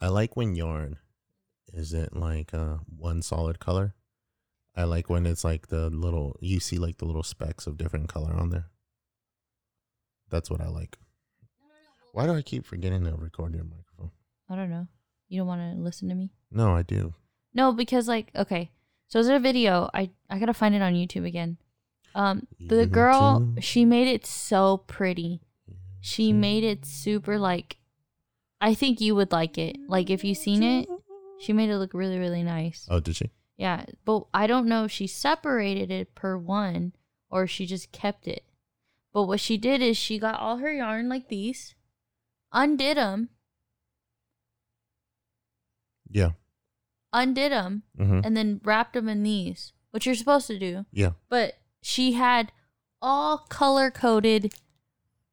I like when yarn isn't like uh one solid color. I like when it's like the little you see like the little specks of different color on there. That's what I like. Why do I keep forgetting to record your microphone? I don't know. You don't want to listen to me? No, I do. No, because like okay, so there's a video. I I gotta find it on YouTube again. Um, the girl she made it so pretty. She made it super like. I think you would like it. Like if you seen it, she made it look really really nice. Oh, did she? Yeah, but I don't know if she separated it per one or she just kept it. But what she did is she got all her yarn like these, undid them, Yeah. undid them, Mm-hmm. and then wrapped them in these, which you're supposed to do. Yeah. But she had all color coded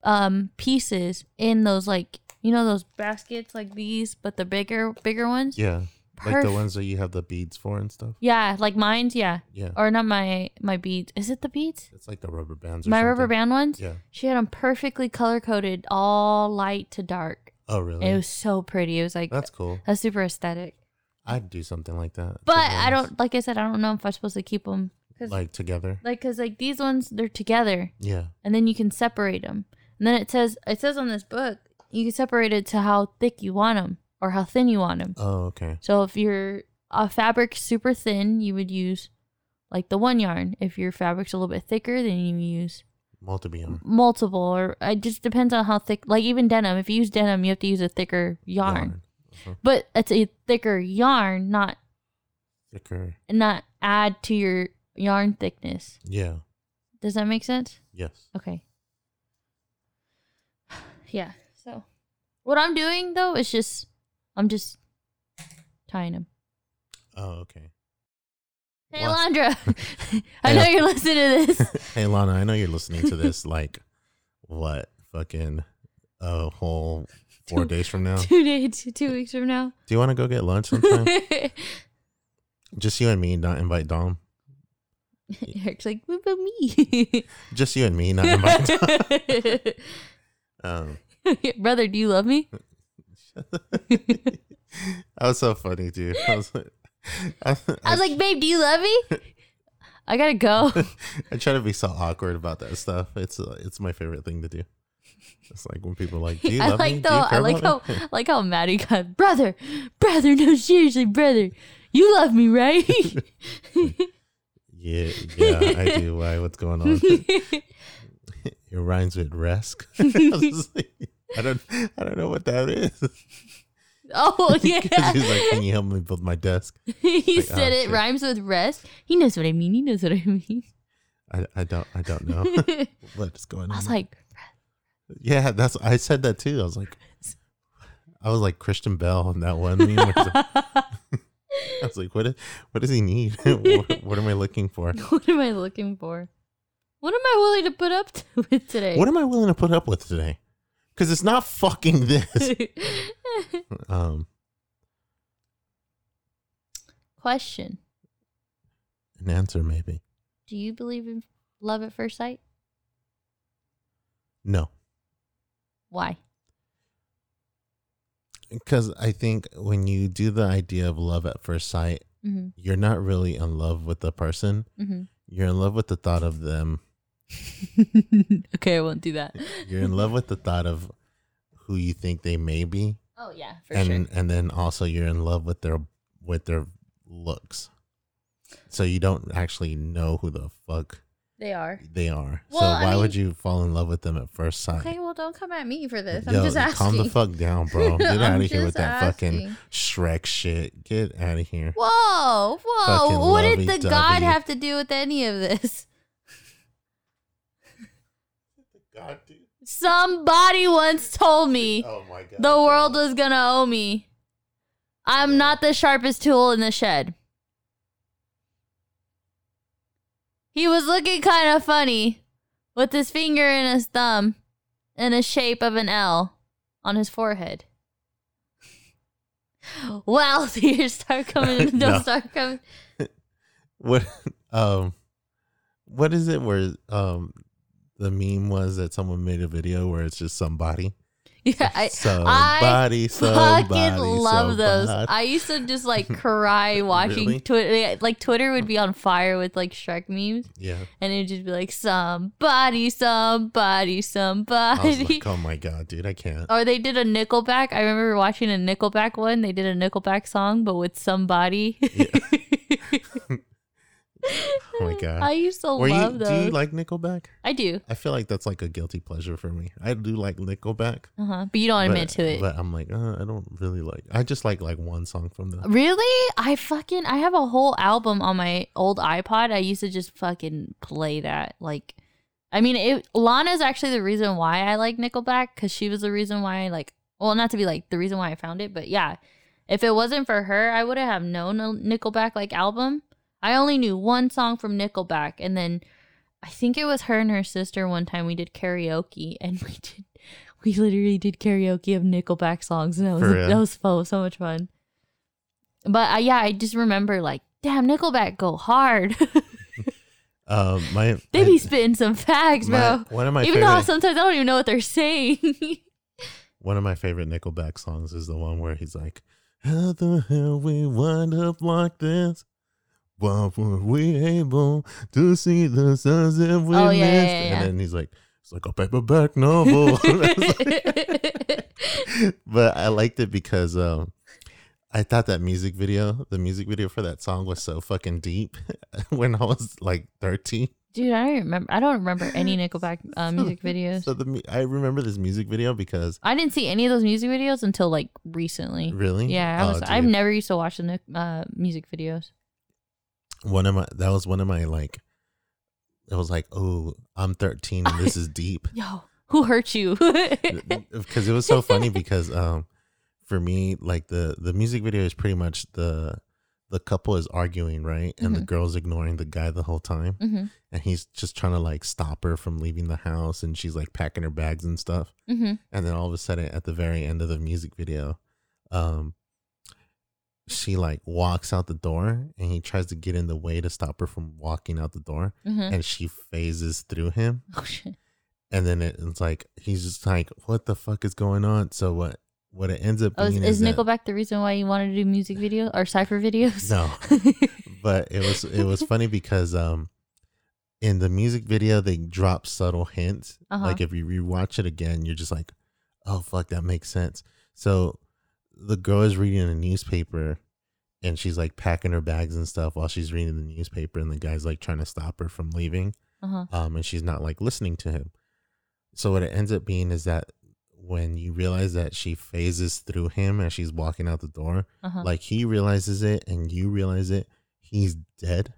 um pieces in those like you know those baskets like these, but the bigger bigger ones. Yeah. Like the ones that you have the beads for and stuff. Yeah, like mine's. Yeah, Yeah. or not my my beads. Is it the beads? It's like the rubber bands. Or My rubber band ones. Yeah. She had them perfectly color coded, all light to dark. Oh, really? It was so pretty. It was like That's cool. that's super aesthetic. I'd do something like that. But I don't like I said I don't know if I'm supposed to keep them like together. like because like these ones they're together Yeah. and then you can separate them. And then it says it says on this book you can separate it to how thick you want them or how thin you want them. Oh, okay. So if your uh, fabric super thin, you would use like the one yarn. If your fabric's a little bit thicker, then you use Multiple yarn. multiple. Or it just depends on how thick. Like even denim, if you use denim, you have to use a thicker yarn. Uh-huh. But it's a thicker yarn, not Thicker. And not add to your yarn thickness. Yeah. Does that make sense? Yes. Okay. Yeah. What I'm doing though is just, I'm just tying them. Oh, okay. Hey, Well- Landra. I know you're listening to this. hey, Lana, I know you're listening to this like, what, fucking a whole four Two- days from now? two days, two weeks from now. Do you want to go get lunch sometime? Just you and me, not invite Dom. Eric's like, what about me? Just you and me, not invite Dom. Um, Brother, do you love me? that was so funny, dude. I was like, I, I was like, babe, do you love me? I gotta go. I try to be so awkward about that stuff. It's uh, it's my favorite thing to do. It's like when people are like, "Do you I love like me? though. I like how me?" Like how Maddie got brother, brother. No, seriously, brother. You love me, right? yeah, yeah, I do. Why? What's going on? It rhymes with resk. I, was just like, I don't, I don't know what that is. oh yeah. he's like, "Can you help me build my desk?" he like, oh, said oh, it shit. rhymes with rest. He knows what I mean. He knows what I mean. I, I don't, I don't know what's going on. I was like, yeah, that's. I said that too. I was like, I was like Christian Bale in that one meme. where he's like- I was like, what? Is, what does he need? what, what am I looking for? what am I looking for? What am I willing to put up to with today? What am I willing to put up with today? Because it's not fucking this. um, Question: an answer maybe. Do you believe in love at first sight? No, Why? because I think when you do the idea of love at first sight, hmm you're not really in love with the person. hmm You're in love with the thought of them. okay, I won't do that. You're in love with the thought of who you think they may be, Oh yeah, for and sure. and then also you're in love with their with their looks. So you don't actually know who the fuck They are. they are. Well, so I why would you fall in love with them at first sight? Okay, well, don't come at me for this. I'm Yo, just asking. calm the fuck down, bro. Get out of here with that fucking. Shrek shit. Get out of here. Whoa, whoa! Fucking what did the god have to do with any of this? God, dude. Somebody once told me Oh my god. the world was gonna owe me. I'm not the sharpest tool in the shed. He was looking kind of funny with his finger and his thumb in the shape of an L on his forehead. Well, tears start coming. Don't No. start coming. What um what is it where um the meme was that someone made a video where it's just somebody Yeah, I somebody, somebody, fucking love those. I used to just like cry watching Really? Twitter. Like Twitter would be on fire with like Shrek memes, yeah. and it'd just be like somebody, somebody, I somebody. like, oh my god, dude, I can't. Or they did a Nickelback. I remember watching a Nickelback one. They did a Nickelback song, but with somebody. Oh my god. I used to Were love you? those. Do you like Nickelback? I do. I feel like that's like a guilty pleasure for me. I do like Nickelback, Uh huh. But you don't admit but, to it. But I'm like, uh, I don't really like. I just like like one song from them. Really? I fucking I have a whole album on my old iPod. I used to just fucking play that. Like I mean, it Lana's actually the reason why I like Nickelback cuz she was the reason why I like well, not to be like the reason why I found it, but yeah. If it wasn't for her, I would have known a Nickelback like album. I only knew one song from Nickelback and then I think it was her and her sister one time we did karaoke and we did we literally did karaoke of Nickelback songs and that was that was so, so much fun. But uh, yeah, I just remember like, damn, Nickelback go hard. Um, my they I- be spitting some facts, my- bro. one of my Even favorite though sometimes I don't even know what they're saying. one of my favorite Nickelback songs is the one where he's like, "How the hell we wind up like this? Why were we able to see the suns that we Oh, missed?" yeah, yeah, yeah. And then he's like, "It's like a paperback novel." but I liked it because um, I thought that music video, the music video for that song, was so fucking deep when I was like thirteen. Dude, I don't remember. I don't remember any Nickelback uh, music videos. So the I remember this music video because I didn't see any of those music videos until like recently. really, Yeah, I Oh, was. I've never used to watch the uh, music videos. One of my that was one of my like it was like oh i'm 13 and this is deep. Yo, who hurt you? because it was so funny because um for me like the the music video is pretty much the the couple is arguing right? And the Mhm. girl's ignoring the guy the whole time. Hmm and he's just trying to like stop her from leaving the house and she's like packing her bags and stuff. Hmm and then all of a sudden at the very end of the music video um she like walks out the door and he tries to get in the way to stop her from walking out the door hmm and she phases through him Oh shit. and then it, it's like he's just like what the fuck is going on so what what it ends up Oh, is, being is is that- Nickelback the reason why you wanted to do music video or cipher videos? no but it was it was funny because um in the music video they drop subtle hints Uh-huh. like if you rewatch it again you're just like oh fuck that makes sense so the girl is reading a newspaper and she's like packing her bags and stuff while she's reading the newspaper and the guy's like trying to stop her from leaving uh-huh. um, and she's not like listening to him. So what it ends up being is that when you realize that she phases through him as she's walking out the door, Uh-huh. like he realizes it and you realize it, he's dead.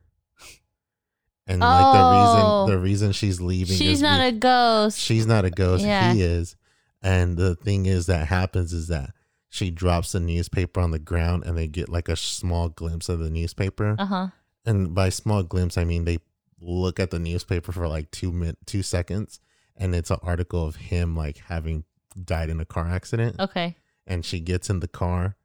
And like Oh. the reason the reason she's leaving She's not be- a ghost. she's not a ghost, Yeah. he is. And the thing is that happens is that she drops the newspaper on the ground and they get like a small glimpse of the newspaper Uh huh. and by small glimpse, I mean they look at the newspaper for like two min two seconds, and it's an article of him like having died in a car accident. Okay. And she gets in the car,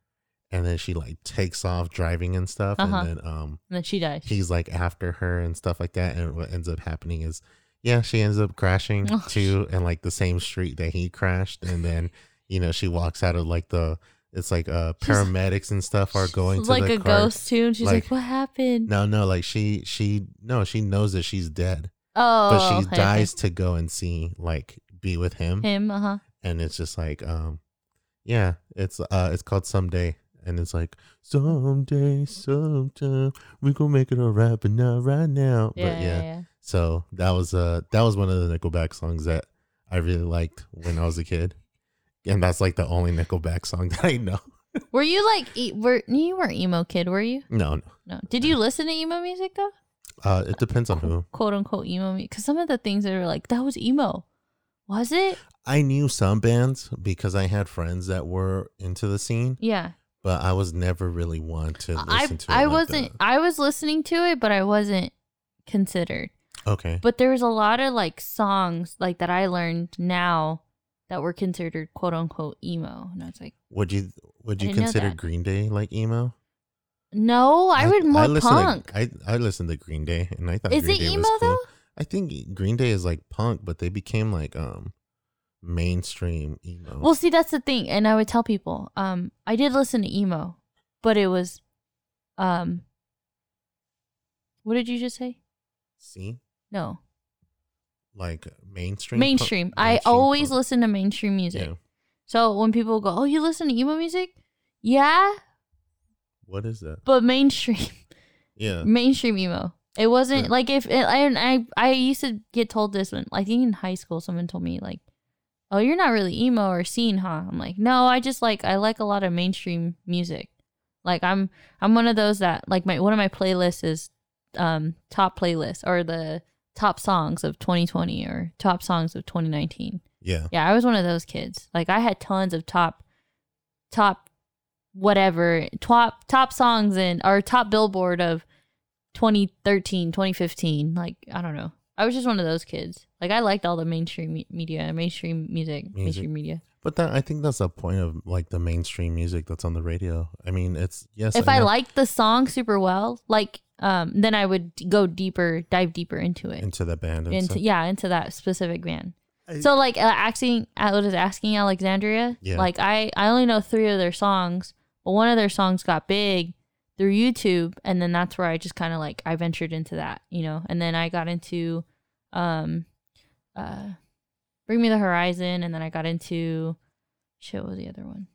and then she like takes off driving and stuff, Uh-huh. and then um And then she dies. he's like after her and stuff like that. And what ends up happening is, yeah, she ends up crashing Oh, too, in like the same street that he crashed, and then you know she walks out of like the. It's like uh paramedics and stuff are going to like a ghost too, and she's like, like- "What happened?" No, no, like she she no, she knows that she's dead, oh, but she okay, okay. dies to go and see like be with him, Him. Uh huh. and it's just like um, yeah, it's uh, it's called someday, and it's like someday, sometime we gonna make it alright, but not right now. Yeah, but yeah, yeah, yeah. so that was uh that was one of the Nickelback songs that I really liked when I was a kid, and that's like the only Nickelback song that I know. Were you like, e- were you weren't emo kid? Were you? No, no, No. Did you listen to emo music though? uh, it depends on who. Quote unquote emo music. Because some of the things that are like that was emo. Was it? I knew some bands because I had friends that were into the scene, Yeah. but I was never really one to listen I to it. I like wasn't. I was listening to it, but I wasn't considered. Okay. But there was a lot of like songs like that I learned now that were considered quote unquote emo, and I was like, Would you would you consider. Green Day like emo? no, I, would more listened punk. To, I I listened to Green Day and I thought Is Green it Day emo was cool. though? I think Green Day is like punk, but they became like um mainstream emo. Well, see, that's the thing, and I would tell people, um, I did listen to emo, but it was, um, what did you just say? See, No, like mainstream. mainstream. punk- I mainstream always listen to mainstream music. Yeah. So when people go, "Oh, you listen to emo music?" Yeah, What is that? but mainstream, Yeah. mainstream emo. It wasn't Yeah. like if it, I I I used to get told this when think in high school someone told me like, "Oh, you're not really emo or scene, huh?" I'm like, "No, I just like I like a lot of mainstream music. Like I'm I'm one of those that like my one of my playlists is um top playlist or the top songs of 2020 or top songs of 2019. Yeah. Yeah, I was one of those kids. Like I had tons of top top whatever top top songs in or top billboard of 2013, 2015. Like I don't know. I was just one of those kids. Like I liked all the mainstream me- media, mainstream music, Music. mainstream media. But that I think that's the point of like the mainstream music that's on the radio. I mean, it's yes. if I know liked the song super well, like um then I would go deeper, dive deeper into it. into the band and Into stuff. yeah, into that specific band. I- So like uh, asking, I was asking Alexandria. Yeah. Like I, I only know three of their songs, but one of their songs got big through YouTube, and then that's where I just kind of like I ventured into that, you know. And then I got into, um, uh, Bring Me the Horizon, and then I got into, shit, what was the other one?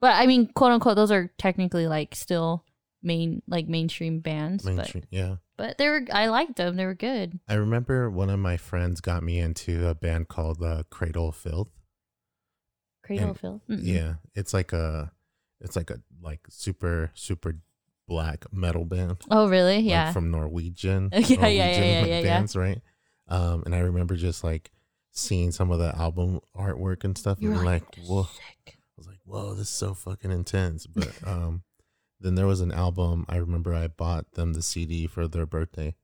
But I mean, quote unquote, those are technically like still main like mainstream bands, mainstream. Yeah. but but they were I liked them. They were good. I remember one of my friends got me into a band called uh, Cradle of Filth. Cradle And- Phil. Mm-mm. Yeah, it's like a, it's like a like super super black metal band. Oh really? like, Yeah. from Norwegian. Yeah, yeah, yeah, yeah, yeah, yeah. bands, right? Um, and I remember just like seeing some of the album artwork and stuff, You're and like, like, whoa, sick. I was like, whoa, this is so fucking intense. But um, then there was an album. I remember I bought them the CD for their birthday,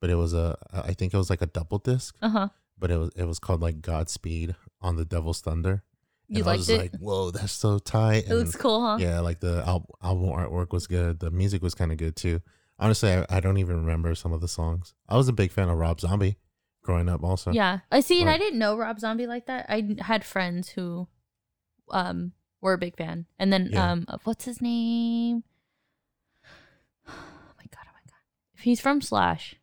but it was a, I think it was like a double disc, Uh huh. but it was it was called like Godspeed on the Devil's Thunder. You and I liked was it? like, whoa, that's so tight. it looks cool, huh? yeah, like the al- album artwork was good. The music was kind of good too. Honestly, I, I don't even remember some of the songs. I was a big fan of Rob Zombie growing up, also. Yeah. I see, and I didn't know Rob Zombie like that. I had friends who, um, were a big fan, and then Yeah. um, what's his name? Oh my god! Oh my god! If he's from Slash,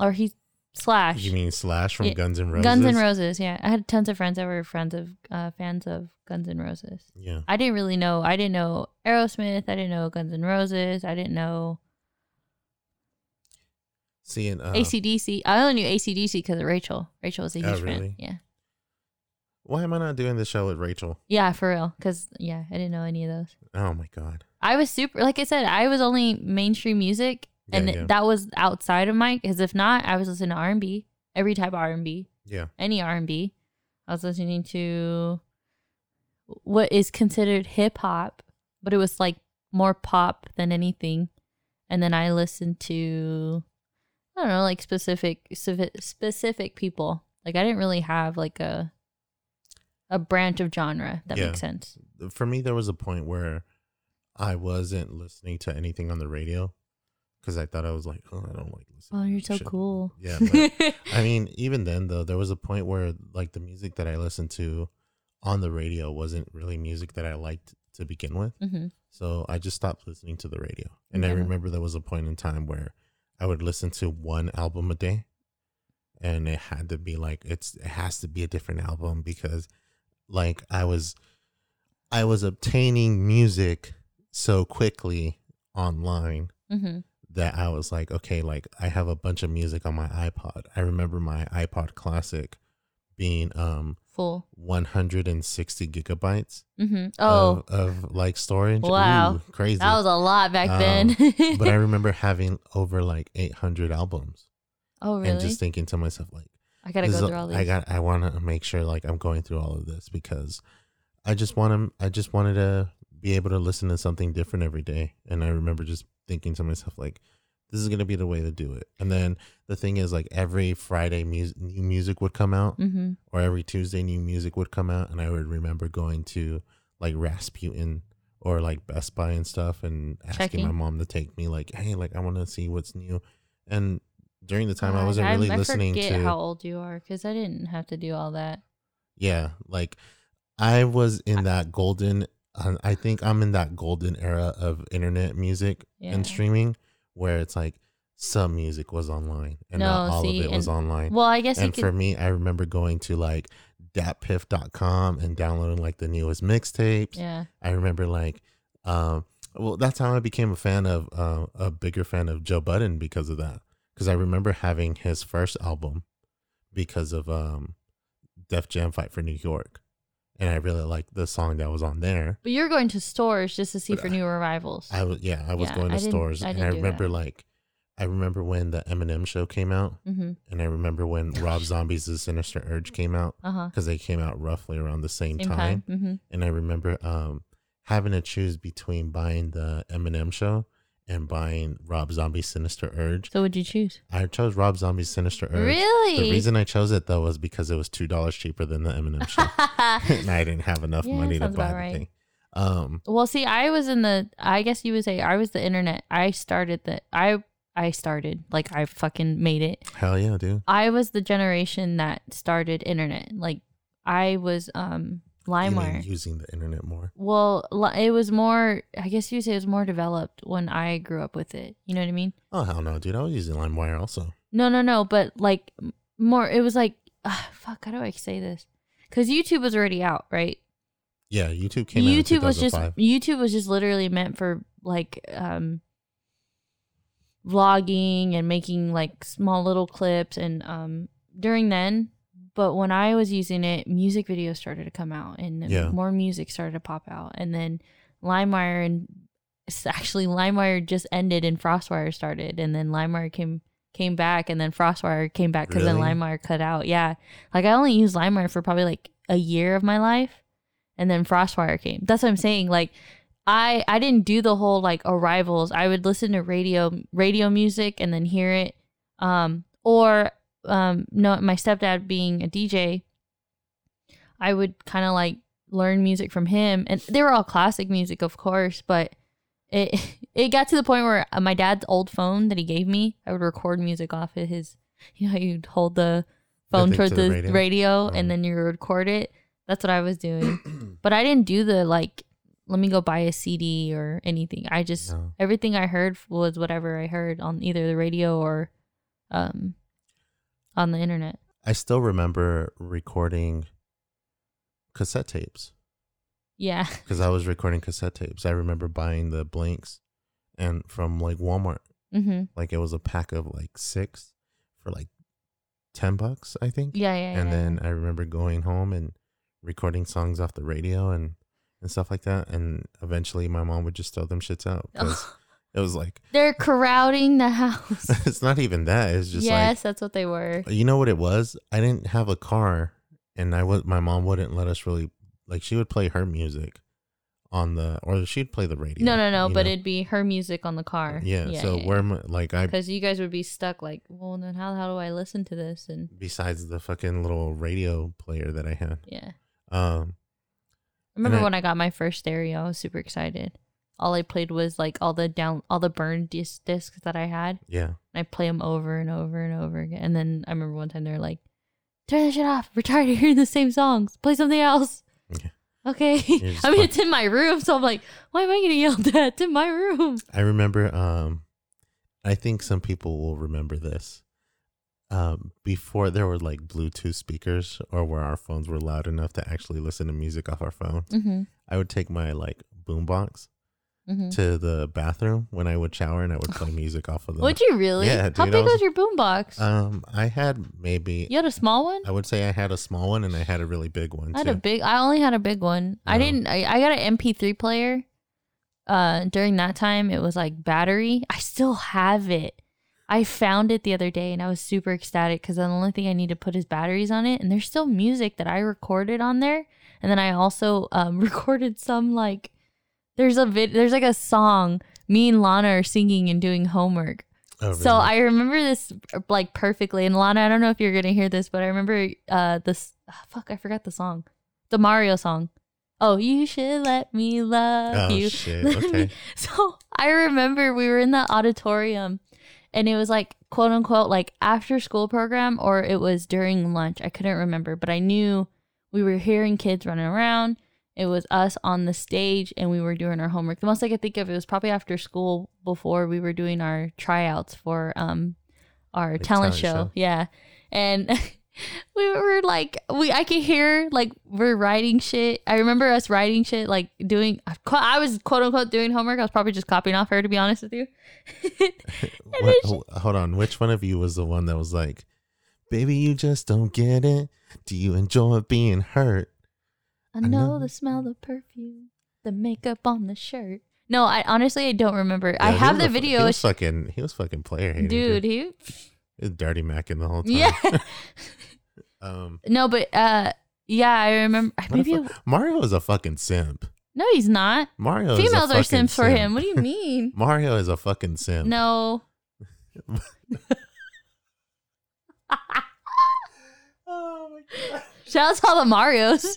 or he's Slash. You mean Slash from Yeah, Guns N' Roses? Guns N' Roses, yeah. I had tons of friends that were friends of uh, fans of Guns N' Roses. Yeah. I didn't really know. I didn't know Aerosmith. I didn't know Guns N' Roses. I didn't know Seeing uh, ACDC. I only knew ACDC because of Rachel. Rachel was a Oh, huge fan. really? Yeah. Why am I not doing this show with Rachel? Yeah, for real. Because, yeah, I didn't know any of those. Oh my god. I was super, like I said, I was only mainstream music. Yeah, and yeah. that was outside of my, because if not, I was listening to R&B. Every type of R&B. Yeah. any R&B. I was listening to what is considered hip hop, but it was like more pop than anything. And then I listened to I don't know, like specific specific, specific people. Like I didn't really have like a a branch of genre that Yeah. makes sense. For me, there was a point where I wasn't listening to anything on the radio because I thought I was like, oh, I don't like listening. Oh, you're so shit. cool. Yeah. But, I mean, even then though, there was a point where like the music that I listened to on the radio wasn't really music that I liked to begin with. hmm So I just stopped listening to the radio. And I remember there was a point in time where I would listen to one album a day. And it had to be like it's it has to be a different album because like I was I was obtaining music so quickly online hmm that I was like, okay, like I have a bunch of music on my iPod. I remember my iPod classic being um Full. 160 gigabytes hmm Oh, of, of like storage. Wow. Ooh, crazy. that was a lot back Um, then. but I remember having over like 800 albums oh, really? and just thinking to myself like I gotta go through all these. I got I want to make sure like I'm going through all of this because I just want to I just wanted to be able to listen to something different every day and I remember just thinking to myself like this is going to be the way to do it. And then the thing is like every Friday music new music would come out hmm or every Tuesday new music would come out and I would remember going to like Rasputin or like Best Buy and stuff and asking Checking. my mom to take me like hey like I want to see what's new and during the time I wasn't really I listening forget to how old you are because I didn't have to do all that. yeah, like I was in that golden. Uh, I think I'm in that golden era of internet music Yeah. and streaming where it's like some music was online and not all see, of it was online. Well, I guess you and could. for me, I remember going to like datpiff.com and downloading like the newest mixtapes. yeah. I remember like, um, well, that's how I became a fan of, uh, a bigger fan of Joe Budden because of that. Because I remember having his first album because of um, Def Jam Fight for New York, and I really liked the song that was on there. But you're going to stores just to see But for new arrivals. I was yeah, I was Yeah, going to I stores, I and I remember that. like, I remember when the Eminem show came out, mm-hmm. and I remember when Rob Zombie's The Sinister Urge came out because they came out roughly around the same, Same time. time. Mm-hmm. and I remember um having to choose between buying the Eminem show and buying Rob Zombie's Sinister Urge. So, would you choose? I chose Rob Zombie's Sinister Urge. Really? The reason I chose it though was because it was two dollars cheaper than the Eminem show, and I didn't have enough Yeah, money to buy the right. thing. Um, Well, see, I was in the. I guess you would say I was the internet. I started the. I I started like I fucking made it. hell yeah, dude. I was the generation that started internet. Like I was um LimeWire. using the internet more. Well, it was more. I guess you say it was more developed when I grew up with it. You know what I mean? Oh hell no, dude. I was using LimeWire also. No, no, no. But like more. It was like uh, fuck. How do I say this? Because YouTube was already out, right? Yeah, YouTube came out. YouTube was just YouTube was just literally meant for like um vlogging and making like small little clips and um during then but when I was using it music videos started to come out and Yeah. more music started to pop out and then LimeWire and actually LimeWire just ended and FrostWire started and then LimeWire came came back and then FrostWire came back because Really? then LimeWire cut out yeah like I only used LimeWire for probably like a year of my life and then Frostwire came. That's what I'm saying. Like I I didn't do the whole like arrivals. I would listen to radio radio music and then hear it. Um or um no my stepdad being a DJ, I would kind of like learn music from him and they were all classic music of course, but it it got to the point where uh, my dad's old phone that he gave me, I would record music off of his you know you'd hold the phone towards to the, the radio, radio? Oh. and then you record it. That's what I was doing. But I didn't do the like, let me go buy a CD or anything. I just No. everything I heard was whatever I heard on either the radio or um on the internet. I still remember recording cassette tapes. Yeah. because I was recording cassette tapes. I remember buying the blanks and from like Walmart, Mm-hmm. like it was a pack of like six for like ten bucks, I think. Yeah, yeah. and yeah, then I remember going home and recording songs off the radio and and stuff like that. And eventually, my mom would just throw them shits out because it was like they're crowding the house. it's not even that. It's just yes, that's what they were. you know what it was. I didn't have a car, and I was my mom wouldn't let us really like she would play her music on the or she'd play the radio. No, no, no. But know? it'd be her music on the car. Yeah, so where am I, like I because you guys would be stuck like, well, then how how do I listen to this? And besides the fucking little radio player that I had. yeah, Um I remember I- when I got my first stereo. I was super excited. All I played was like all the down, all the burned disc discs that I had. yeah. And I play them over and over and over again. And then I remember one time they were like, "Turn that shit off. We're tired of hearing the same songs. Play something else." Yeah. Okay. I mean, play- it's in my room, so I'm like, "Why am I getting yelled at? It's in my room." I remember um I think some people will remember this. Um before there were like Bluetooth speakers or where our phones were loud enough to actually listen to music off our phone. Mm-hmm. I would take my like boombox Mm-hmm. to the bathroom when I would shower and I would play music off of the Would you really? Yeah, How dude, big was, was- your boombox? Um I had maybe you had a small one. I would say I had a small one and I had a really big one I had too. a big. I only had a big one. I didn't. I, I got an MP3 player. Uh, during that time, it was like battery. I still have it. I found it the other day, and I was super ecstatic because the only thing I need to put is batteries on it, and there's still music that I recorded on there. And then I also um, recorded some like there's a vid. There's like a song me and Lana are singing and doing homework. Oh, really? So? I remember this like perfectly. And Lana, I don't know if you're gonna hear this, but I remember uh this ah, fuck, I forgot the song. The Mario song. Oh, you should let me love Oh you. shit. Okay. So I remember we were in the auditorium and it was like quote unquote like after school program or it was during lunch. I couldn't remember, but I knew we were hearing kids running around. It was us on the stage and we were doing our homework. The most I could think of it was probably after school before we were doing our tryouts for um our talent, talent show. show. Yeah. And we were like we I could hear like we're writing shit. I remember us writing shit like doing I was quote unquote doing homework. I was probably just copying off her to be honest with you. What, wh- hold on. Which one of you was the one that was like, "Baby, you just don't get it. Do you enjoy being hurt?" I I know know. the smell of perfume, the makeup on the shirt. No, I honestly I don't remember. I Yeah, he have the video, He was fucking. He was fucking player hating. dude. He, He was dirty macking the whole time. yeah. Um. no, but uh, yeah, I remember. Maybe fu- Mario is a fucking simp. no, he's not. Mario. is a Females are simps for him. What do you mean? Mario is a fucking simp. no. Oh my god. Shout out to all the Mario's.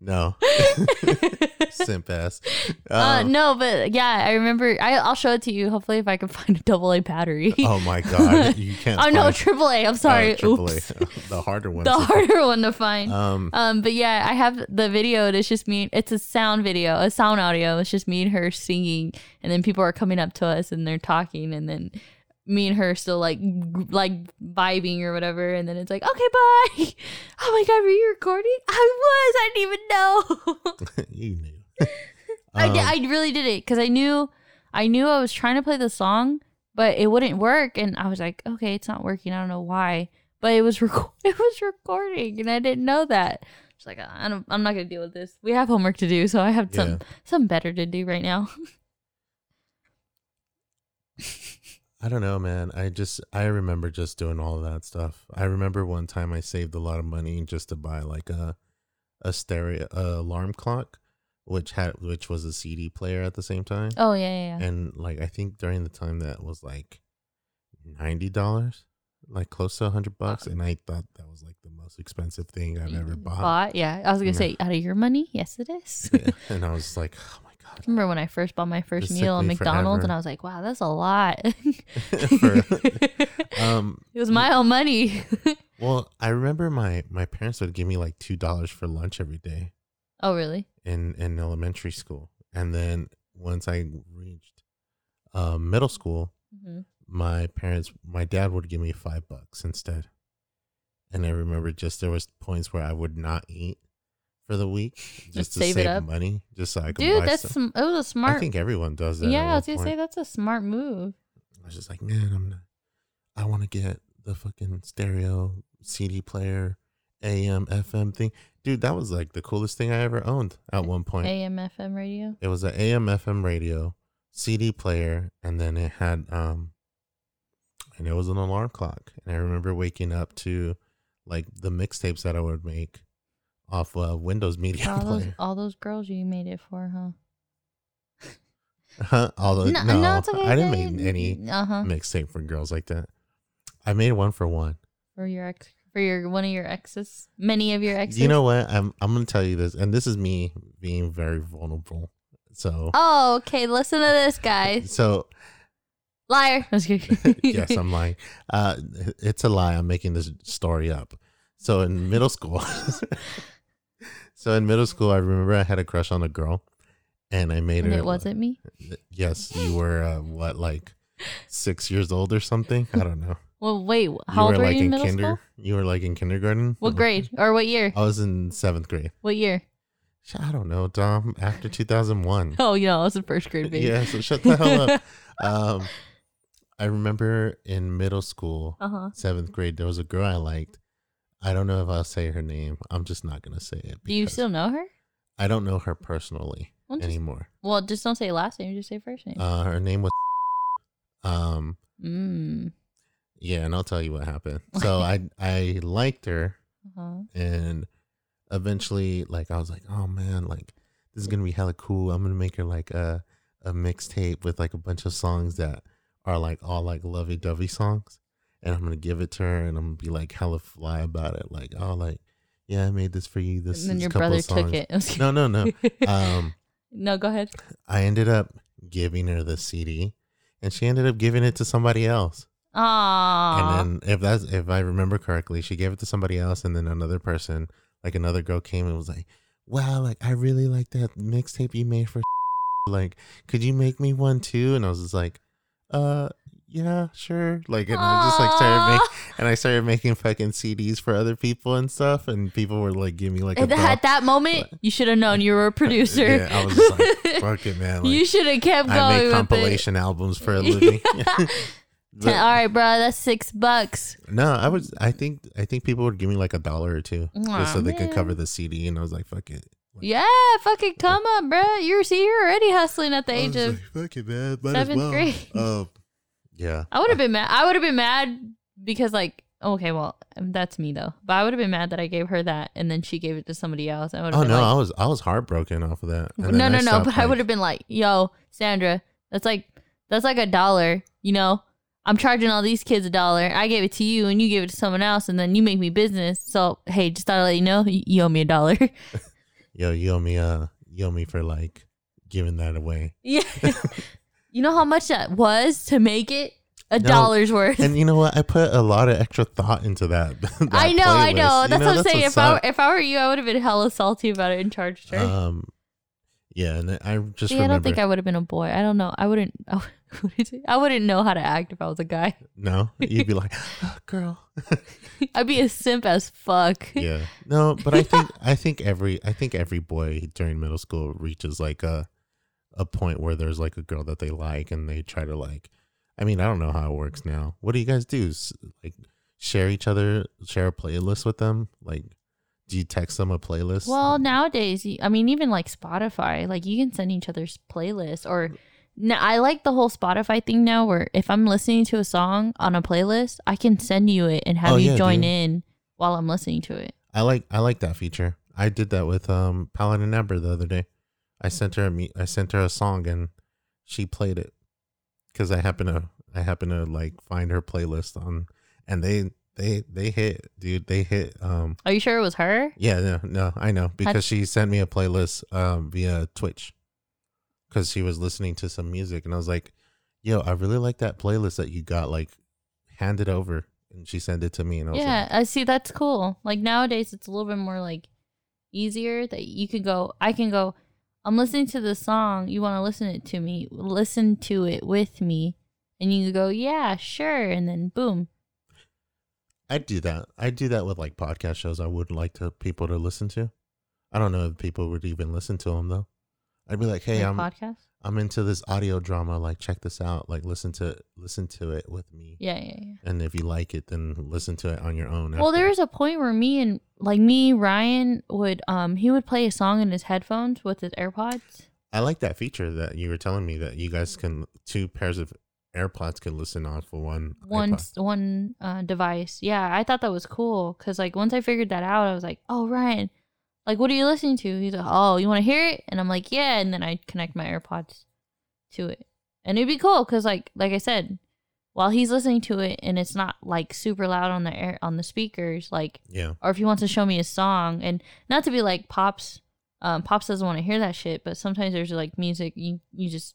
No. simp ass. uh, Um, no, but yeah, I remember. I, I'll show it to you. Hopefully, if I can find a double A battery. Oh my god. You can't. oh no, triple A. I'm sorry. Oh, triple A. Oops. the harder one. The harder one to find. Um. Um, but yeah, I have the video. And it's just me. It's a sound video, a sound audio. It's just me and her singing, and then people are coming up to us and they're talking, and then me and her still like like vibing or whatever, and then it's like, okay, bye. Oh my god, were you recording? I was. I didn't even know. you knew. I did, Um, I really did it because I knew I knew I was trying to play the song, but it wouldn't work, and I was like, okay, it's not working. I don't know why, but it was rec- it was recording, and I didn't know that. It's like I don't, I'm not gonna deal with this. We have homework to do, so I have some Yeah. some better to do right now. I don't know, man. I just I remember just doing all of that stuff. I remember one time I saved a lot of money just to buy like a a stereo alarm clock, which had which was a CD player at the same time. oh yeah, yeah, yeah. And like I think during the time that was like ninety dollars, like close to a hundred uh, bucks, and I thought that was like the most expensive thing I've ever bought. Yeah, I was gonna Yeah. say out of your money. Yes, it is. Yeah. And I was like, oh god. Remember when I first bought my first This meal at McDonald's, forever. and I was like, wow, that's a lot. For- um, It was my own money. well, I remember my my parents would give me like two dollars for lunch every day. oh, really? in in elementary school and then once i reached uh, middle school hmm my parents my dad would give me five bucks instead and i remember just there was points where i would not eat for the week just, to save save, money just so i could Dude, that's sm- it was a smart. i think everyone does that yeah, I was gonna say that's a smart move. i was just like man i'm not i want to get the fucking stereo cd player am fm thing dude that was like the coolest thing i ever owned at one point AM FM radio. It was an AM FM radio, CD player, and then it had um and it was an alarm clock. And I remember waking up to like the mixtapes that I would make off uh, Windows Media All those, Player. all those girls you made it for, huh? Huh? All the, no, it's okay. I didn't make any Uh huh. mixtape for girls like that. I made one for one. For your ex, for your one of your exes, many of your exes. You know what? I'm I'm gonna tell you this, and this is me being very vulnerable. So Oh, okay. Listen to this, guys. so Liar. I was kidding. yes, I'm lying. Uh, it's a lie. I'm making this story up. So in middle school, so in middle school, I remember I had a crush on a girl, and I made And her. it wasn't me. Yes, you were uh, what, like six years old or something? I don't know. Well, wait. You How old were were like you in in middle kinder. school? You were like in kindergarten. What grade or what year? I was in seventh grade. What year? I don't know, Dom. After 2001. Oh, yeah, I was in first grade, baby. yeah, so shut the hell up. Um, I remember in middle school, uh huh. seventh grade, there was a girl I liked. I don't know if I'll say her name. I'm just not gonna say it. Do you still know her? I don't know her personally Well, just, anymore. well, just don't say last name. Just say first name. Uh, her name was. Um. mm. Yeah, and I'll tell you what happened. So I I liked her, Uh-huh. and eventually, like I was like, oh man, like this is gonna be hella cool. I'm gonna make her like a a mixtape with like a bunch of songs that are like all like lovey dovey songs, and I'm gonna give it to her, and I'm gonna be like hella fly about it, like oh like yeah, I made this for you. This And then is your couple brother of songs. took it. No, no, no. Um, no, go ahead. I ended up giving her the CD, and she ended up giving it to somebody else. Aww. And then if that's if I remember correctly, she gave it to somebody else, and then another person, like another girl, came and was like, "Wow, like I really like that mixtape you made for." Like, could you make me one too? And I was just like, "Uh, yeah, sure." Like, and I just like started making, and I started making fucking CDs for other people and stuff, and people were like giving me like a At, that, at that moment, you should have known you were a producer. Yeah, I was just like, "Fuck it, man!" Like, you should have kept going. I make compilation albums for a living. But- All right, bro, that's six bucks. No, I was. I think. I think people would give me like a dollar or two Aw, just so they could cover the CD, and I was like, "Fuck it." Like, Yeah, fucking come up, bro. You're see, you're already hustling at the age of. like, "Fuck it, man." Might seventh as well. grade. Oh, yeah. I would have been mad. I would have been mad because, like, okay, well, um, that's me though. But I would have been mad that I gave her that and then she gave it to somebody else. I would have Oh been no, like, I was. I was heartbroken off of that. No, no, I no. But I would have been like, yo, Sandra, that's like that's like a dollar. You know, I'm charging all these kids a dollar. I gave it to you, and you gave it to someone else, and then you make me business. So hey, just thought I'd let you know, you, you owe me a dollar. Yo, you owe me. Uh, you owe me for like giving that away. yeah. you know how much that was to make it a No, dollar's worth. And you know what? I put a lot of extra thought into that. that I know, I playlist. know. You That's what I'm saying. If I up. if I were you, I would have been hella salty about it and charged her. um, yeah, and I just See, I don't think I would have been a boy. I don't know. I wouldn't. I wouldn't, I wouldn't know how to act if I was a guy. no, you'd be like, "Ah, "Girl." I'd be a simp as fuck. yeah no but i think i think every i think every boy during middle school reaches like a a point where there's like a girl that they like and they try to like i mean i don't know how it works now what do you guys do like share each other share a playlist with them like do you text them a playlist Well, nowadays, I mean, even like Spotify, like you can send each other's playlists. Or now, I like the whole Spotify thing now, where if I'm listening to a song on a playlist, I can send you it and have Oh, you yeah, join dude. in while I'm listening to it. i like i like that feature i did that with um paladin amber the other day i sent her a me i sent her a song and she played it because i happen to i happen to like find her playlist on and they they they hit dude they hit um Are you sure it was her? yeah no no i know because she sent me a playlist um via twitch because she was listening to some music and i was like yo i really like that playlist that you got like hand it over and she sent it to me and i was Yeah, like I see. That's cool. Like nowadays, it's a little bit more like easier that you can go. I can go. I'm listening to the song. You want to listen it to me? Listen to it with me, and you go, yeah, sure, and then boom. I'd do that I'd do that with like podcast shows i would like to people to listen to i don't know if people would even listen to them though i'd be like hey like i'm podcast. I'm into this audio drama like check this out like listen to listen to it with me Yeah, yeah, yeah. and if you like it then listen to it on your own Well, after. there was a point where me and like me, Ryan would um he would play a song in his headphones with his AirPods. I like that feature that you were telling me that you guys can two pairs of AirPods can listen on for one one iPod. one uh, device. Yeah, I thought that was cool because like once I figured that out, I was like, oh Ryan, like what are you listening to? He's like, oh, you want to hear it? And I'm like, yeah. And then I connect my AirPods to it, and it'd be cool because like like I said, while he's listening to it and it's not like super loud on the air on the speakers, like Yeah, or if he wants to show me a song and not to be like pops um pops doesn't want to hear that shit but sometimes there's like music you you just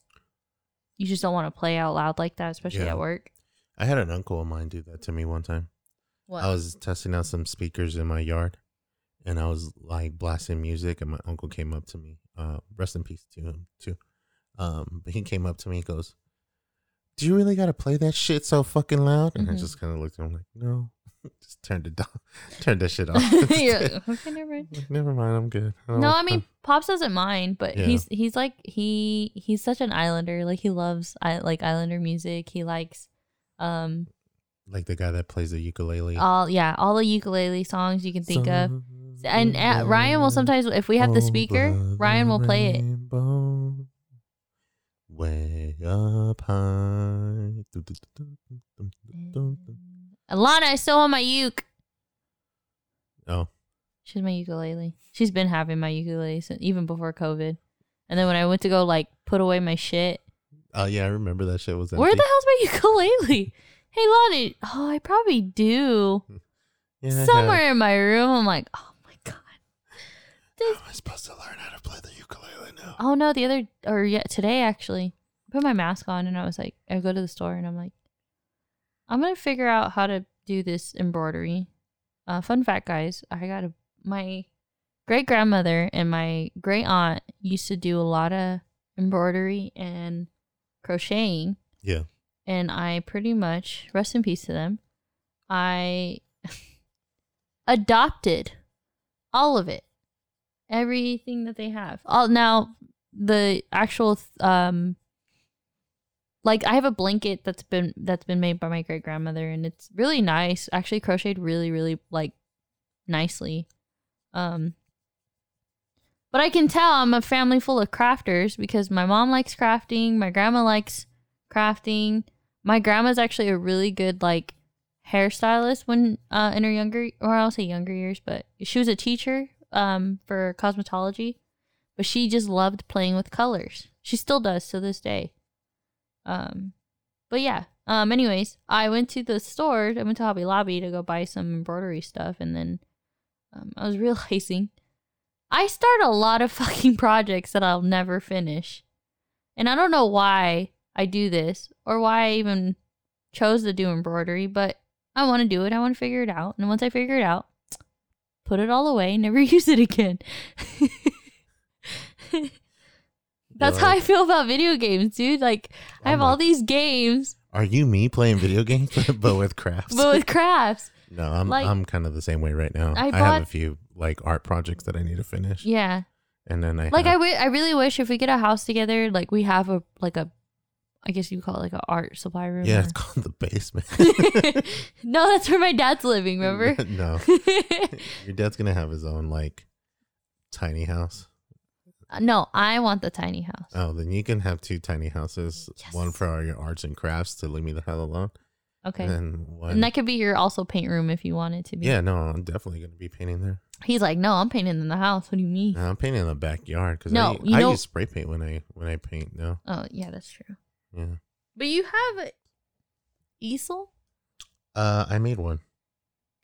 you just don't want to play out loud like that especially Yeah. at work I had an uncle of mine do that to me one time. what I was testing out some speakers in my yard, and I was like blasting music, and my uncle came up to me. Uh, rest in peace to him too. Um, but he came up to me, and goes, "Do you really got to play that shit so fucking loud?" And I Mhm. just kind of looked at him like, "No." just turned it down, turned that shit off. You're okay never mind Like, Never mind, I'm good. don't no i mean pops doesn't mind but Yeah. he's he's like he he's such an islander like he loves i like islander music he likes um like the guy that plays the ukulele. all yeah all the ukulele songs you can think of and uh, Ryan will sometimes, if we have the speaker, Ryan will play it. rainbow, Way up high. Alana, I still want my uke. Oh, She's my ukulele. She's been having my ukulele since, even before COVID. And then when I went to go like put away my shit, oh yeah, I remember that shit was empty. where the hell's my ukulele? Hey Lonnie, oh I probably do Yeah, somewhere in my room. I'm like, oh my god. How am I supposed to learn how to play the ukulele now? Oh no, the other or yeah today actually, I put my mask on and I was like, I go to the store and I'm like, I'm gonna figure out how to do this embroidery. Uh, fun fact, guys, I got a my great grandmother and my great aunt used to do a lot of embroidery and crocheting, Yeah. And I pretty much rest in peace to them. I adopted all of it, everything that they have. All now the actual um like I have a blanket that's been that's been made by my great grandmother and it's really nice. Actually crocheted really really like nicely. Um but I can tell I'm a family full of crafters because my mom likes crafting, my grandma likes crafting. My grandma's actually a really good like hairstylist when uh in her younger or I'll say younger years, but she was a teacher um for cosmetology, but she just loved playing with colors. She still does to this day. Um but yeah. Um anyways, I went to the store, I went to Hobby Lobby to go buy some embroidery stuff and then um I was realizing I start a lot of fucking projects that I'll never finish. And I don't know why I do this or why I even chose to do embroidery, but I want to do it. I want to figure it out. And once I figure it out, put it all away, never use it again. That's how I feel about video games, dude. Like, I have all these games, Are you me playing video games, but with crafts? but with crafts. no, I'm like- I'm kind of the same way right now. I I, have a few like art projects that I need to finish, Yeah. and then I Like, I have, I really wish if we get a house together, like, we have a, like, a, I guess you call it like an art supply room. yeah, or- it's called the basement. no, that's where my dad's living, remember? no, your dad's gonna have his own like tiny house. Uh, no, I want the tiny house. Oh, then you can have two tiny houses. Yes. One for all your arts and crafts to leave me the hell alone. Okay. And one. And that could be your also paint room if you want it to be. yeah, no, I'm definitely gonna be painting there. He's like, no, I'm painting in the house. What do you mean? No, I'm painting in the backyard because No, I, you I know- use spray paint when I when I paint. No, Oh, yeah, that's true. Yeah. But you have a easel? Uh, I made one.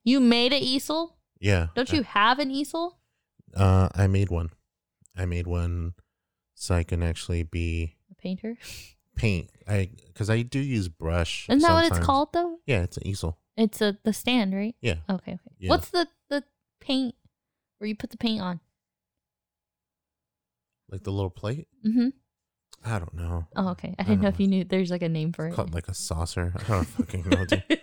You made an easel? Yeah. Don't you have an easel? Uh, I made one. I made one so I can actually be A painter? paint. I because I do use brush. Isn't that what it's called though? Yeah, it's an easel. It's a the stand, right? Yeah. Okay, okay. Yeah. What's the the paint where you put the paint on? Like the little plate. Mm-hmm. I don't know. Oh, okay. I I didn't know don't if you knew there's like a name for It's it. called like a saucer. I don't fucking know. Dude.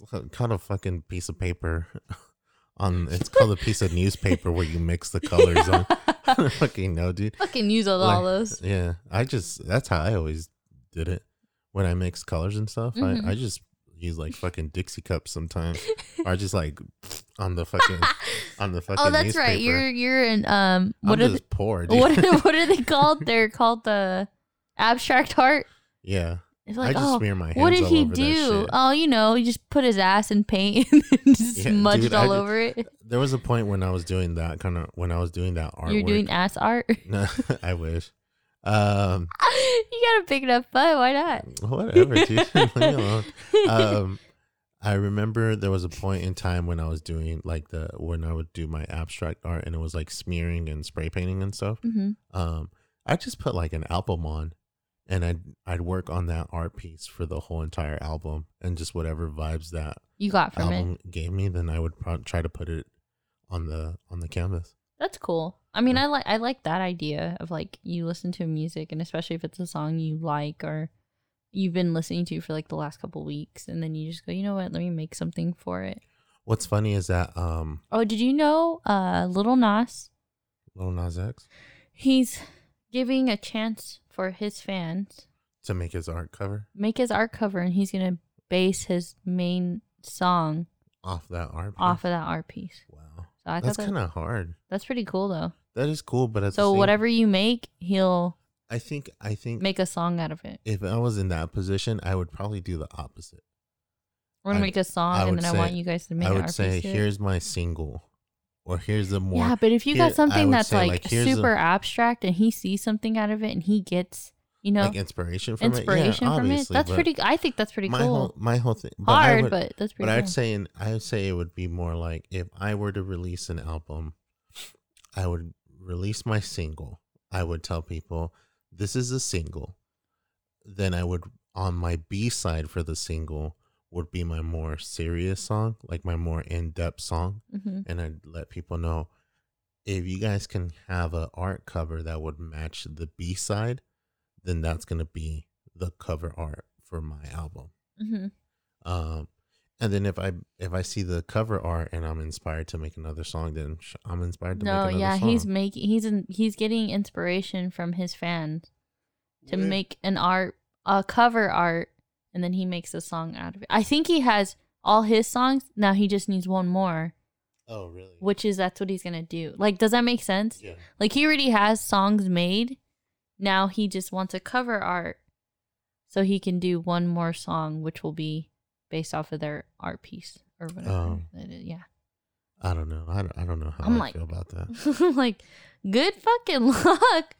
It's called a fucking piece of paper. On it's called a piece of newspaper where you mix the colors on. I don't fucking know, dude. Fucking use all, all those. Yeah, I just that's how I always did it when I mix colors and stuff. Mhm. I, I just use like fucking Dixie cups sometimes, or just like on the fucking on the fucking. oh, that's right. You're you're in um what I'm are just the, poor, dude. what are, what are they called? They're called the abstract art. yeah, It's I like just oh, smear my hands. what did he do? Oh, you know, he just put his ass in paint and just Yeah, smudged dude, all ju- over it. There was a point when I was doing that kind of when I was doing that art. You're doing ass art. No, I wish. Um, you gotta pick it up, but why not? whatever, dude. Leave me alone. Um, I remember there was a point in time when I was doing like the when I would do my abstract art and it was like smearing and spray painting and stuff. hmm Um, I just put like an album on, and I'd I'd work on that art piece for the whole entire album, and just whatever vibes that You got from it. gave me, then I would pro- try to put it on the on the canvas. That's cool. I mean. I like I like that idea of like you listen to music, and especially if it's a song you like or you've been listening to for like the last couple weeks, and then you just go, you know what? Let me make something for it. What's funny is that um, Oh, did you know, uh, Little Nas? Little Nas X He's giving a chance for his fans to make his art cover make his art cover, and he's gonna base his main song off that art. piece. off of that art piece. Wow, So I that's that, kind of hard. that's pretty cool, though. That is cool, but at the So same- whatever you make, he'll I think I think make a song out of it. if I was in that position, I would probably do the opposite. We're gonna I- make a song, and then say- I want you guys to make I would say, here's my single, or here's the more. yeah, but if you here- got something that's say, like, like, here's a- super abstract, and he sees something out of it, and he gets, you know, like inspiration from inspiration it. Yeah, from it. That's pretty. I think that's pretty my cool. whole my whole thing. But Hard, would, but that's but pretty cool. I'd say I would say it would be more like if I were to release an album, I would release my single. I would tell people this is a single. then I would on my B side for the single would be my more serious song, like my more in depth song, hmm and I'd let people know if you guys can have an art cover that would match the B side, then that's gonna be the cover art for my album. hmm Um, and then if I if I see the cover art and I'm inspired to make another song, then sh- I'm inspired to No, make another song. yeah, song. he's making he's in, he's getting inspiration from his fans to Where- make an art a cover art and then he makes a song out of it. I think he has all his songs. Now he just needs one more, Oh, really? which is that's what he's going to do. Like does that make sense? Yeah. Like he already has songs made. Now he just wants a cover art so he can do one more song which will be based off of their art piece or whatever. Oh. That is. Yeah. I don't know. I don't, I don't know how I'm I like- feel about that. I'm like, good fucking luck.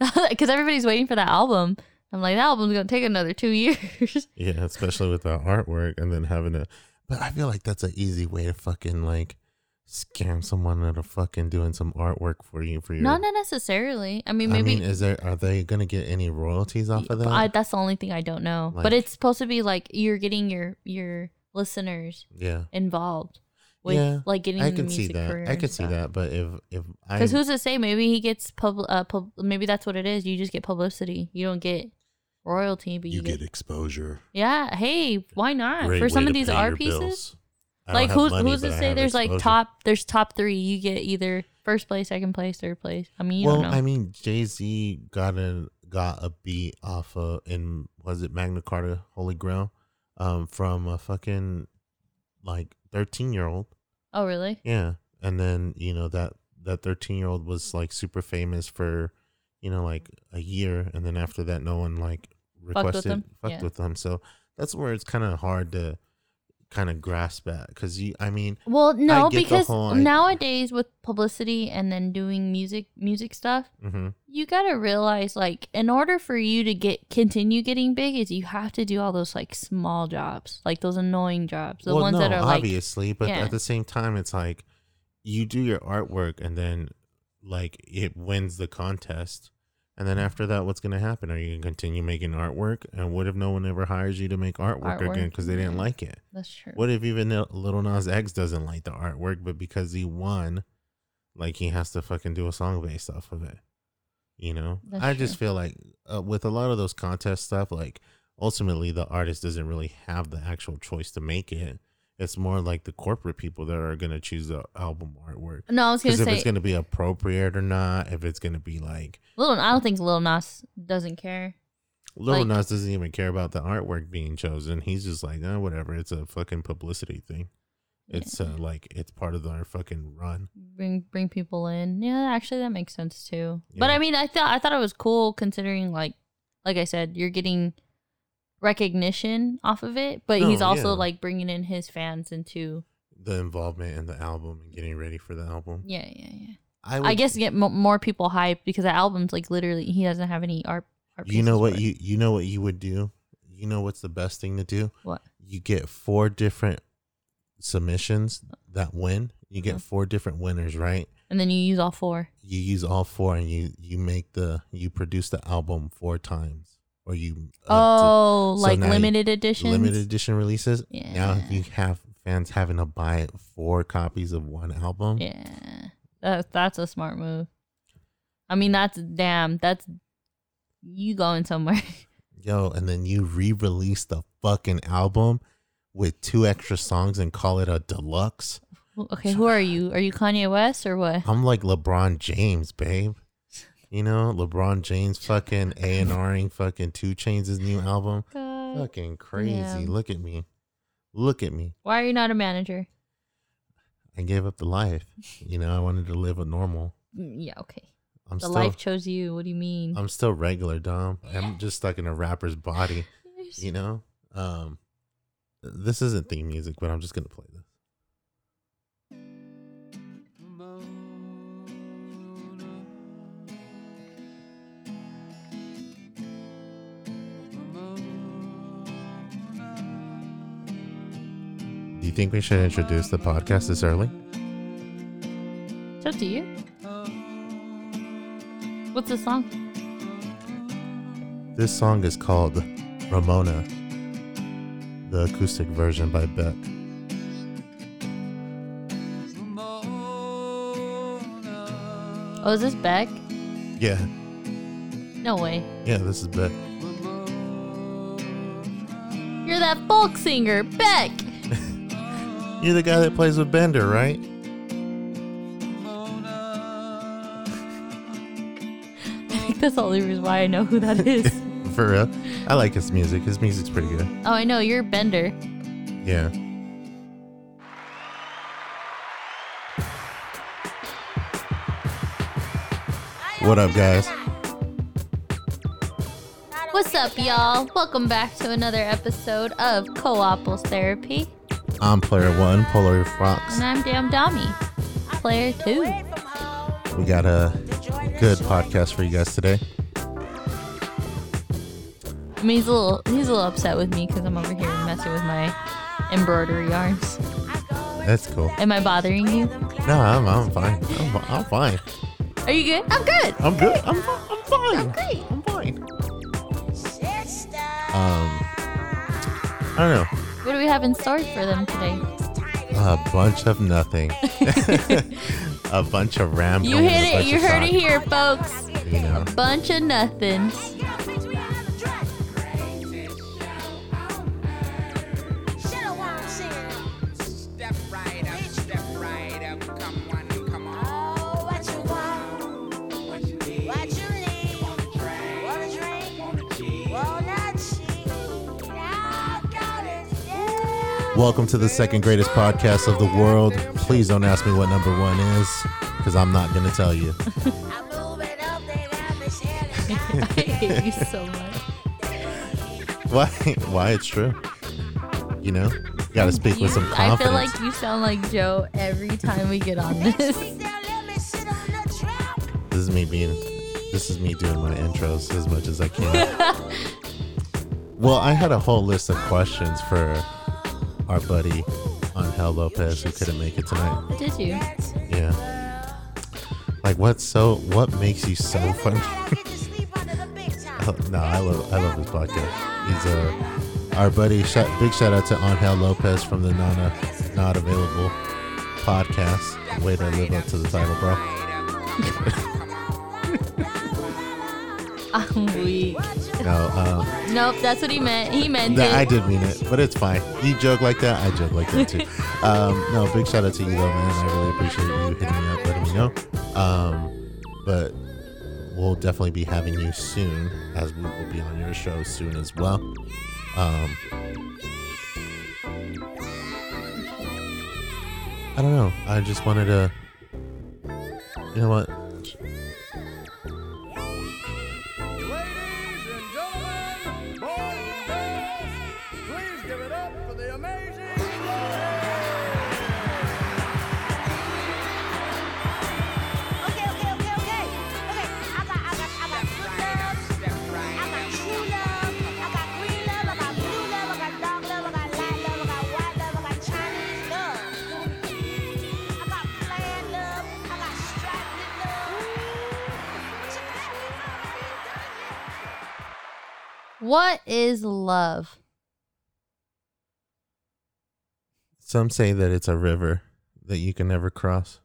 Because everybody's waiting for that album. I'm like, that album's going to take another two years. Yeah, especially with the artwork and then having to. But I feel like that's an easy way to fucking like scam someone into fucking doing some artwork for you for your. Not necessarily. I mean, maybe I maybe. mean, is there are they gonna get any royalties off of that? I, that's the only thing I don't know. Like- but it's supposed to be like you're getting your your listeners yeah, involved with Yeah, like getting I the can see music that. career I and can see that. But if if I Because who's to say? Maybe he gets pub, uh, pub. Maybe that's what it is. You just get publicity. You don't get royalty, but you, you get exposure, Yeah. Hey, why not? Great For some of these art pieces, bills. Like who's money, who's to say there's like top there's top three you get either first place second place third place i mean you well, I mean, Jay Z got a got a beat off of in was it Magna Carta Holy Grail, um, from a fucking like thirteen year old. oh really Yeah, and then you know that that thirteen year old was like super famous for, you know, like a year, and then after that, no one like with requested them? fucked Yeah. with them. So that's where it's kind of hard to kind of grasp at because you, I mean, well no because whole nowadays with publicity and then doing music music stuff hmm you gotta realize like in order for you to get continue getting big is you have to do all those like small jobs like those annoying jobs the well, ones no, that are like obviously, but yeah. at the same time, it's like you do your artwork and then like it wins the contest. And then after that, what's going to happen? Are you going to continue making artwork? And what if no one ever hires you to make artwork, again because they didn't like it? that's true What if even Little Nas X doesn't like the artwork, but because he won, like he has to fucking do a song based off of it? You know, That's I just feel like uh, with a lot of those contest stuff, like ultimately the artist doesn't really have the actual choice to make it. It's more like the corporate people that are gonna choose the album artwork. no i was gonna Because if it's gonna be appropriate or not, if it's gonna be like Lil, i don't think lil nas doesn't care Lil Like- Nas doesn't even care about the artwork being chosen. He's just like, oh, whatever. It's a fucking publicity thing. It's uh, like it's part of our fucking run. bring bring people in. Yeah, actually that makes sense too. But I mean, I thought I thought it was cool considering like like I said, you're getting recognition off of it, but he's also yeah. like bringing in his fans into The involvement in the album and getting ready for the album. yeah, yeah, yeah. I, I guess get mo more people hyped because the album's like literally he doesn't have any art. art you know what you you know what you would do. You know what's the best thing to do? What? You get four different submissions that win. You get Uh-huh. four different winners, right? and then you use all four. You use all four, and you you make the you produce the album four times, or you uh, Oh, so like you- limited edition limited edition releases. yeah. Now you have fans having to buy four copies of one album. Yeah, that, that's a smart move. I mean, that's damn. That's you going somewhere. Yo, and then you re-release the fucking album with two extra songs and call it a deluxe. okay, who are you? Are you Kanye West or what? I'm like LeBron James, babe. You know, LeBron James fucking A and Ring fucking 2 Chainz' new album. God. Fucking crazy. Yeah. Look at me. Look at me. Why are you not a manager? I gave up the life. You know, I wanted to live a normal. Mm, Yeah, okay. I'm The still life chose you. What do you mean? I'm still regular, Dom. I'm just stuck in a rapper's body, you know? Um this isn't theme music, but I'm just gonna play Do you think we should introduce the podcast this early? It's up to you. What's the song? This song is called Ramona, the acoustic version by Beck. Oh, is this Beck? Yeah, No way. yeah, this is Beck. You're that folk singer, Beck. You're the guy that plays with Bender, right? I think that's the only reason why I know who that is. For real. I like his music. His music's pretty good. oh, I know. You're Bender. Yeah. What up, guys? What's up, y'all? Welcome back to another episode of Co-opals Therapy. I'm player one, Polar Fox. And I'm Damn Dummy. Player two. We got a good podcast for you guys today. I mean, he's a little he's a little upset with me because I'm over here messing with my embroidery yarns. That's cool. Am I bothering you? No, I'm, I'm fine. I'm, I'm fine. Are you good? I'm good. I'm good. I'm, I'm fine. I'm Great. I'm fine. Um, I don't know. What do we have in store for them today? A bunch of nothing. a bunch of ramblings. You a hit it. You heard it here, folks. You know. Bunch of nothings. Welcome to the second greatest podcast of the world. Please don't ask me what number one is, because I'm not gonna tell you. I'm moving up, they got me sharing. I hate you so much. Why? Why it's true? You know, you gotta speak You- with some confidence. I feel like you sound like Joe every time we get on this. Sweet down, let me sit on the trap. This is me being. This is me doing my intros as much as I can. well, I had a whole list of questions for our buddy Angel Lopez who couldn't make it tonight. Did you? Yeah. Like, what's so? What makes you so funny? I get to sleep under the big time. No, I love I love his podcast. He's uh, our buddy. Shout, big shout out to Angel Lopez from the Nana Not Available podcast. Way to live up to the title, bro. No, um, Nope, that's what he meant. He meant that, it. I did mean it, but it's fine. You joke like that, I joke like that too. Um, no, big shout out to you though, man. I really appreciate you hitting me up, letting me know. Um, but we'll definitely be having you soon, as we will be on your show soon as well. Um, I don't know. I just wanted to. You know what? What is love? Some say that it's a river that you can never cross.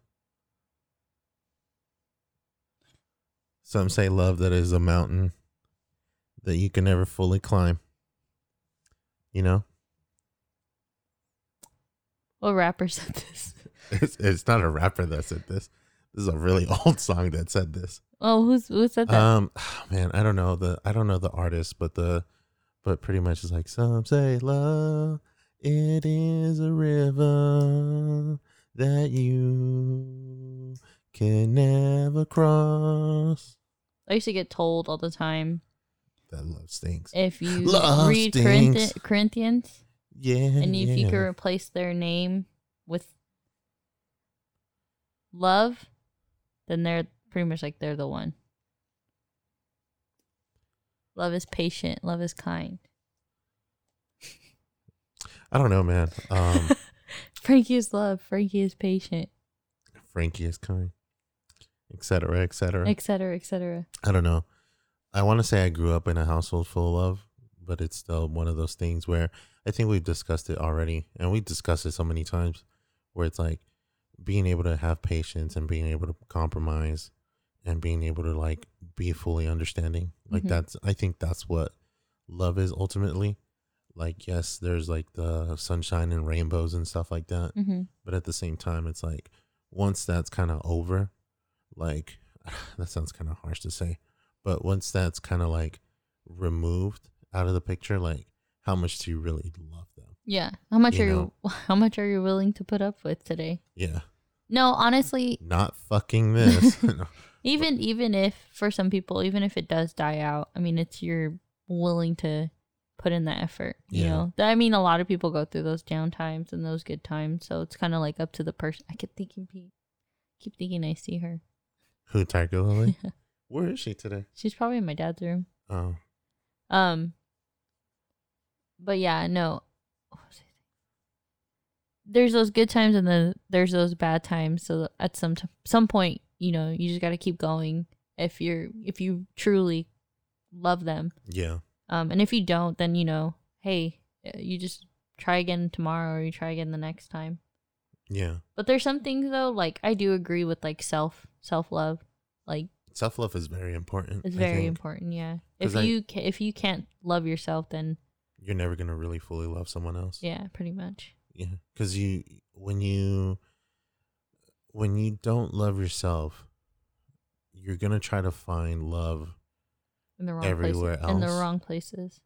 Some say love that is a mountain that you can never fully climb. You know, What rapper said this? it's, it's not a rapper that said this. This is a really old song that said this. Oh, who's who said that? Um, man, I don't know the I don't know the artist, but the but pretty much it's like some say love it is a river that you can never cross. I used to get told all the time That love stinks. if you Love read stinks. Corinthians Yeah, and if you yeah. could replace their name with love, then they're pretty much like they're the one. Love is patient. Love is kind. I don't know, man. Um, Frankie is love. Frankie is patient, Frankie is kind, etc., etc. etc., etc. I don't know. I want to say I grew up in a household full of love, but it's still one of those things where I think we've discussed it already, and we've discussed it so many times, where it's like being able to have patience and being able to compromise and being able to like be fully understanding. Like Mhm. that's I think that's what love is ultimately. Like yes, there's like the sunshine and rainbows and stuff like that, hmm but at the same time it's like once that's kind of over like that sounds kind of harsh to say but once that's kind of like removed out of the picture like how much do you really love them Yeah. How much You are you? How much are you willing to put up with today? yeah No, honestly, not fucking this Even even if for some people, even if it does die out, I mean, it's you're willing to put in the effort. You Yeah. know, I mean, a lot of people go through those down times and those good times, so it's kind of like up to the person. I keep thinking, Pete, keep thinking I see her. who tiger lily where is she today She's probably in my dad's room. oh Um, but yeah, no. what was I saying? There's those good times and then there's those bad times. So at some t- some point, you know, you just got to keep going if you're if you truly love them. yeah Um, and if you don't, then you know, hey, uh, you just try again tomorrow or you try again the next time. yeah But there's some things though, like I do agree with like self self love, like self-love is very important it's I very think. important. Yeah, If I- you ca- if you can't love yourself, then you're never gonna really fully love someone else yeah, pretty much. Yeah, because you when you when you don't love yourself, you're gonna try to find love, in the wrong everywhere places. In the wrong places.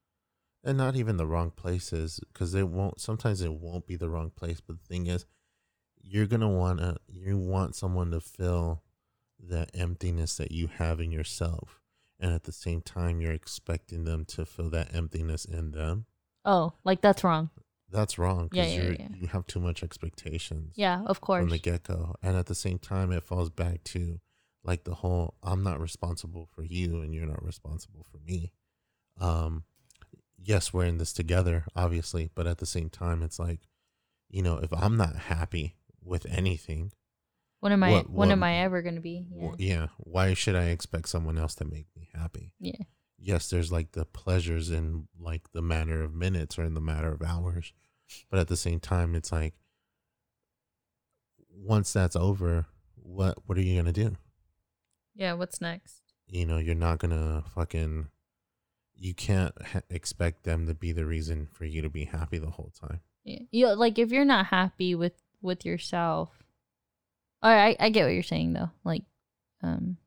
and not even the wrong places, because it won't. Sometimes it won't be the wrong place, but the thing is, you're gonna wanna you want someone to fill that emptiness that you have in yourself, and at the same time, you're expecting them to fill that emptiness in them. Oh, like that's wrong. That's wrong because yeah, you're yeah. you have too much expectations. Yeah, of course. from the get go. And at the same time, it falls back to like the whole I'm not responsible for you and you're not responsible for me. Um, yes, we're in this together, obviously, but at the same time, it's like, you know, if I'm not happy with anything, when am I? what- when am I ever gonna be? Yeah. yeah, why should I expect someone else to make me happy? yeah. Yes, there's like the pleasures in like the matter of minutes or in the matter of hours, but at the same time, it's like once that's over, what what are you gonna do? Yeah. What's next? You know, you're not gonna fucking. You can't ha- expect them to be the reason for you to be happy the whole time. Yeah. You like if you're not happy with with yourself. All right, I, I get what you're saying though. Like, um,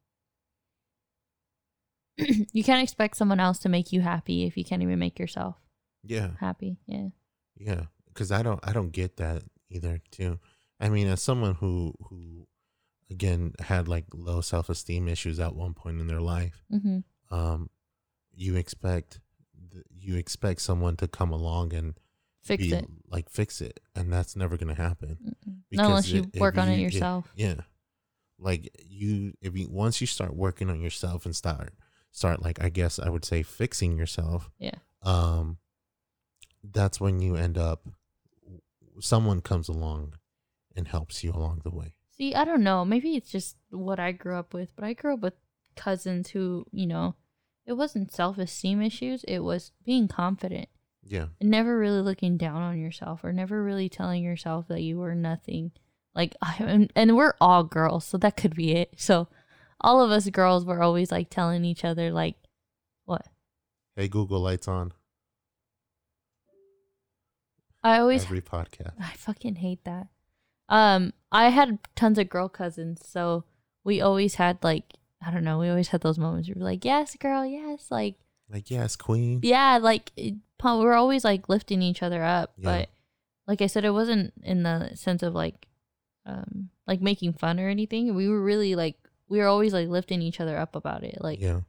you can't expect someone else to make you happy if you can't even make yourself Yeah, happy. Yeah. yeah. Because I don't, I don't get that either. Too. I mean, as someone who who, again, had like low self esteem issues at one point in their life, Mm-hmm. um, you expect you expect someone to come along and Fix be, it. like fix it, and that's never gonna happen. Mm-mm. Not unless you it- work on it you- yourself. yeah, like you, if you once you start working on yourself and start start like I guess I would say fixing yourself, Yeah. um, that's when you end up. Someone comes along and helps you along the way. See, I don't know. Maybe it's just what I grew up with, but I grew up with cousins who, you know, it wasn't self esteem issues, it was being confident Yeah, and never really looking down on yourself or never really telling yourself that you were nothing. Like, I, and, and we're all girls, so that could be it. So, all of us girls were always like telling each other, like, what? hey Google, lights on. I always Every podcast. I fucking hate that. Um, I had tons of girl cousins, so we always had like I don't know, we always had those moments where we're like, "Yes, girl, yes," like Like yes, Queen. yeah, like it, we we're always like lifting each other up. Yeah. But like I said, it wasn't in the sense of like, um, like making fun or anything. We were really like we were always like lifting each other up about it. Like yeah.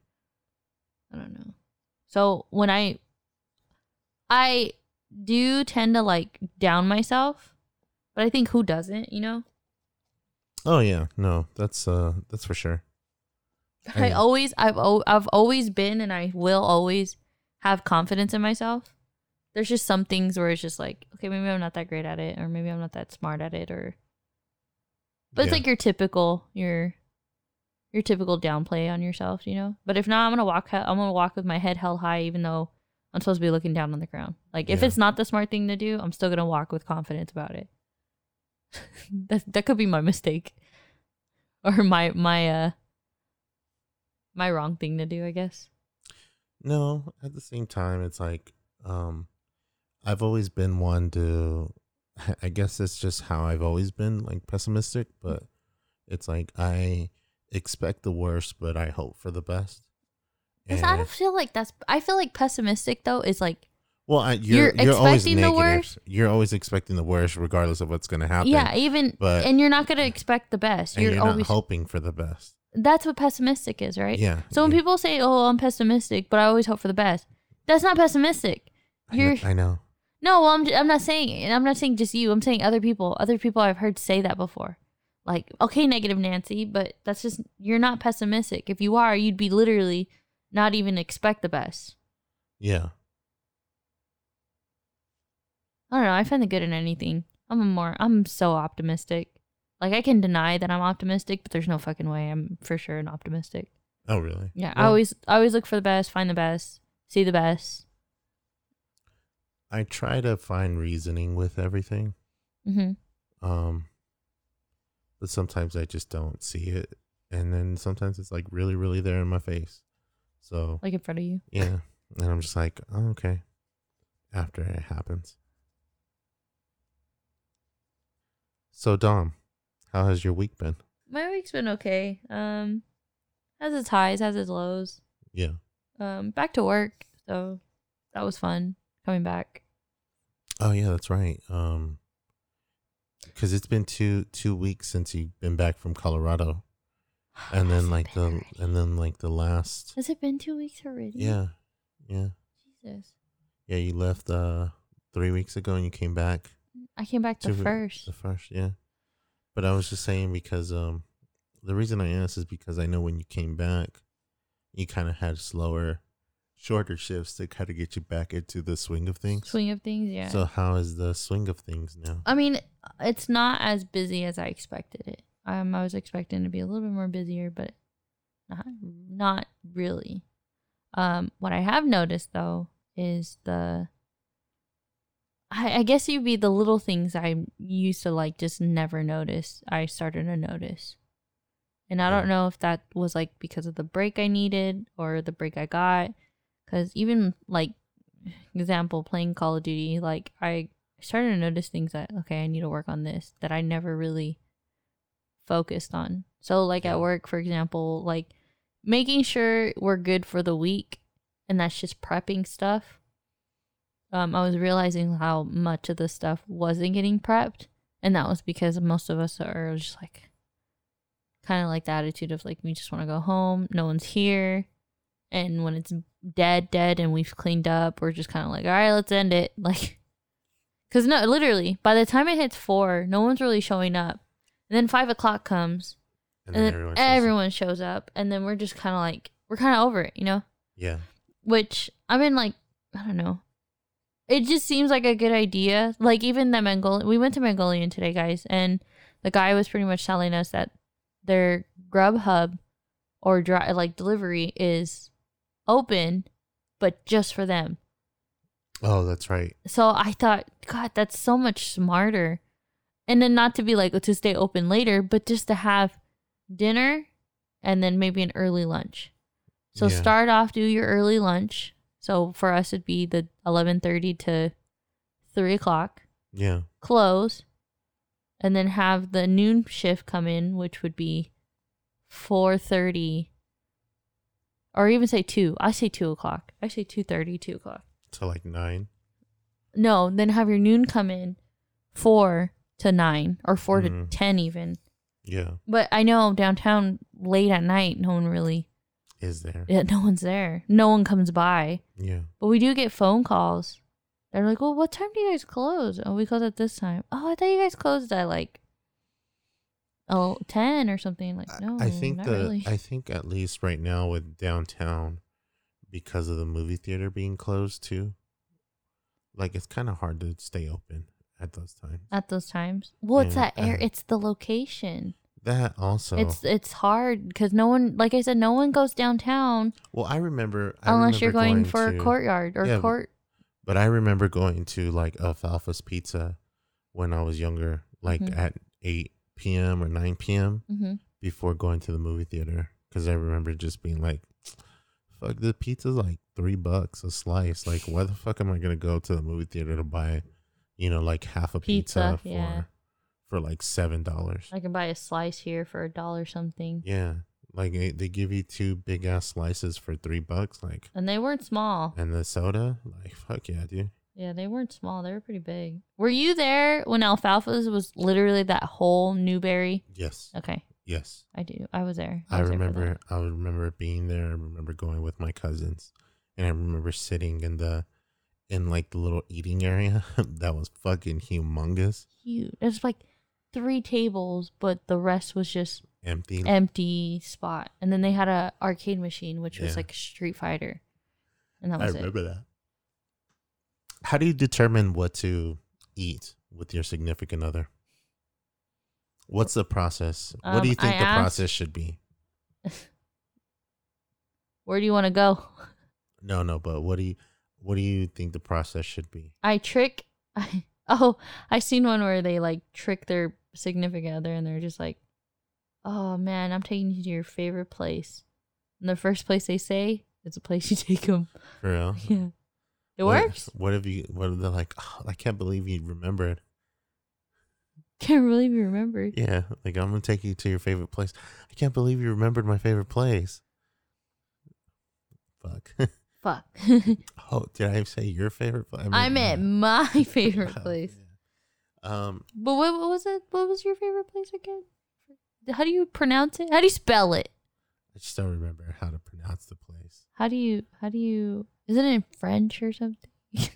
I don't know. So when I I do tend to like down myself, but I think who doesn't, you know? Oh yeah, no, that's uh, that's for sure. I I- always I've al- I've always been and I will always have confidence in myself. There's just some things where it's just like, okay, maybe I'm not that great at it or maybe I'm not that smart at it or But it's Yeah. like your typical your your typical downplay on yourself, you know? But if not, I'm going to walk I'm to walk with my head held high even though I'm supposed to be looking down on the ground. Like if Yeah. it's not the smart thing to do, I'm still gonna walk with confidence about it. that that could be my mistake, or my my uh my wrong thing to do. I guess. No, at the same time, it's like um, I've always been one to. I guess it's just how I've always been, like pessimistic. But it's like I expect the worst, but I hope for the best. 'Cause I don't feel like that's. I feel like pessimistic though is like well, I, you're, you're you're, always expecting the worst. You're always expecting the worst, regardless of what's going to happen. yeah, even but- and you're not gonna expect the best. and You're, you're, always not hoping for the best. that's what pessimistic is, right? Yeah. So when yeah. people say, "Oh, I'm pessimistic," but I always hope for the best, that's not pessimistic. I know, You're I know. no, well, I'm I'm not saying, and I'm not saying just you. I'm saying other people. Other people I've heard say that before. Like, okay, negative Nancy, but that's just you're not pessimistic. If you are, you'd be literally not even expect the best. Yeah. I don't know. I find the good in anything. I'm a more. I'm so optimistic. Like I can deny that I'm optimistic, but there's no fucking way I'm for sure an optimistic. Oh, really? Yeah, I always I always look for the best, find the best, see the best. I try to find reasoning with everything. mm-hmm Um, but sometimes I just don't see it, and then sometimes it's like really, really there in my face. So Like in front of you. yeah, and I'm just like, oh, okay. After it happens. So Dom, how has your week been? My week's been okay. Um, has its highs, has its lows. Yeah. Um, back to work, so that was fun coming back. Oh yeah, that's right. Um, because it's been two two weeks since you've been back from Colorado, and then like the already? and then like the last has it been two weeks already? yeah yeah Jesus, yeah you left uh three weeks ago and you came back I came back the first. the first yeah, but I was just saying because um the reason I asked is because I know when you came back, you kind of had slower, shorter shifts to kind of get you back into the swing of things. Swing of things, yeah. So how is the swing of things now? I mean, it's not as busy as I expected it. Um, I was expecting to be a little bit more busier, but not not really. Um, what I have noticed though is the I, I guess you'd be the little things I used to like just never notice. I started to notice. And I don't know if that was like because of the break I needed or the break I got. Because even like, example, playing Call of Duty, like I started to notice things that, okay, I need to work on this that I never really focused on. So, like at work, for example, like making sure we're good for the week and that's just prepping stuff. Um, I was realizing how much of the stuff wasn't getting prepped, and that was because most of us are just like kind of like the attitude of like we just want to go home, no one's here, and when it's dead, dead, and we've cleaned up, we're just kind of like, all right, let's end it, like, because no, literally, by the time it hits four, no one's really showing up, and then five o'clock comes, And and then then everyone. says- everyone shows up, and then we're just kind of like, we're kind of over it, you know Yeah. which I mean, like, I don't know. It just seems like a good idea. Like, even the Mongolian, we went to Mongolian today, guys, and the guy was pretty much telling us that their Grubhub or dri- like delivery is open, but just for them. Oh, that's right. So I thought, God, that's so much smarter. And then not to be like oh, to stay open later, but just to have dinner and then maybe an early lunch. So Yeah. start off, do your early lunch. So for us, it'd be the eleven thirty to three o'clock. Yeah. Close, and then have the noon shift come in, which would be four thirty, or even say two. I say two o'clock. I say two thirty, two o'clock. To like nine. No, then have your noon come in four to nine or 4 to Mhm. ten even. Yeah. But I know downtown late at night, no one really, Is there? yeah, no one's there. No one comes by. Yeah. But we do get phone calls. They're like, "Well, what time do you guys close?" Oh, we close at this time. Oh, I thought you guys closed at like oh 10 or something. Like, no, I think the really. I think at least right now with downtown, because of the movie theater being closed too, like it's kind of hard to stay open at those times. at those times. Well, it's Yeah, that air. uh, It's the location. That also. It's it's hard because no one, like I said, no one goes downtown well, I remember. I unless you're remember going, for to- a courtyard or Yeah, court. But I remember going to like Alfalfa's Pizza when I was younger, like Mhm. at 8 p.m. or 9 p.m. hmm before going to the movie theater. Because I remember just being like, fuck, the pizza's like three bucks a slice. Like, why the fuck am I going to go to the movie theater to buy, you know, like half a Pizza, pizza, for, yeah. for like $7? I can buy a slice here for a dollar something, yeah. Like, they they give you two big ass slices for three bucks. Like, and they weren't small. and the soda, like, fuck yeah, dude. Yeah, they weren't small. They were pretty big. Were you there when Alfalfa's was literally that whole Newberry? Yes. Okay, Yes. I do. I was there. I was remember that. I remember being there. I remember going with my cousins and I remember sitting in the in like the little eating area that was fucking humongous, Huge. It was like three tables, but the rest was just empty. empty spot. And then they had a arcade machine, which was like Street Fighter, and that I was it. I remember that. How do you determine what to eat with your significant other? What's the process? what do Um, you think I the asked- process should be? Where do you want to go? No, no, but what do you what do you think the process should be? I trick. I, oh, I seen one where they like trick their significant other, and they're just like, "Oh man, I'm taking you to your favorite place." And the first place they say it's a place you take them. For real? Yeah, it What- works. What if you what if they're like, oh, I can't believe you remembered. Can't believe you remembered. Yeah, like I'm gonna take you to your favorite place. I can't believe you remembered my favorite place. Fuck. Fuck. oh, did I say your favorite place? I meant my favorite Oh, place. yeah. Um, But what, what was it? What was your favorite place again? How do you pronounce it? How do you spell it? I just don't remember how to pronounce the place. How do you? How do you? Is it in French or something?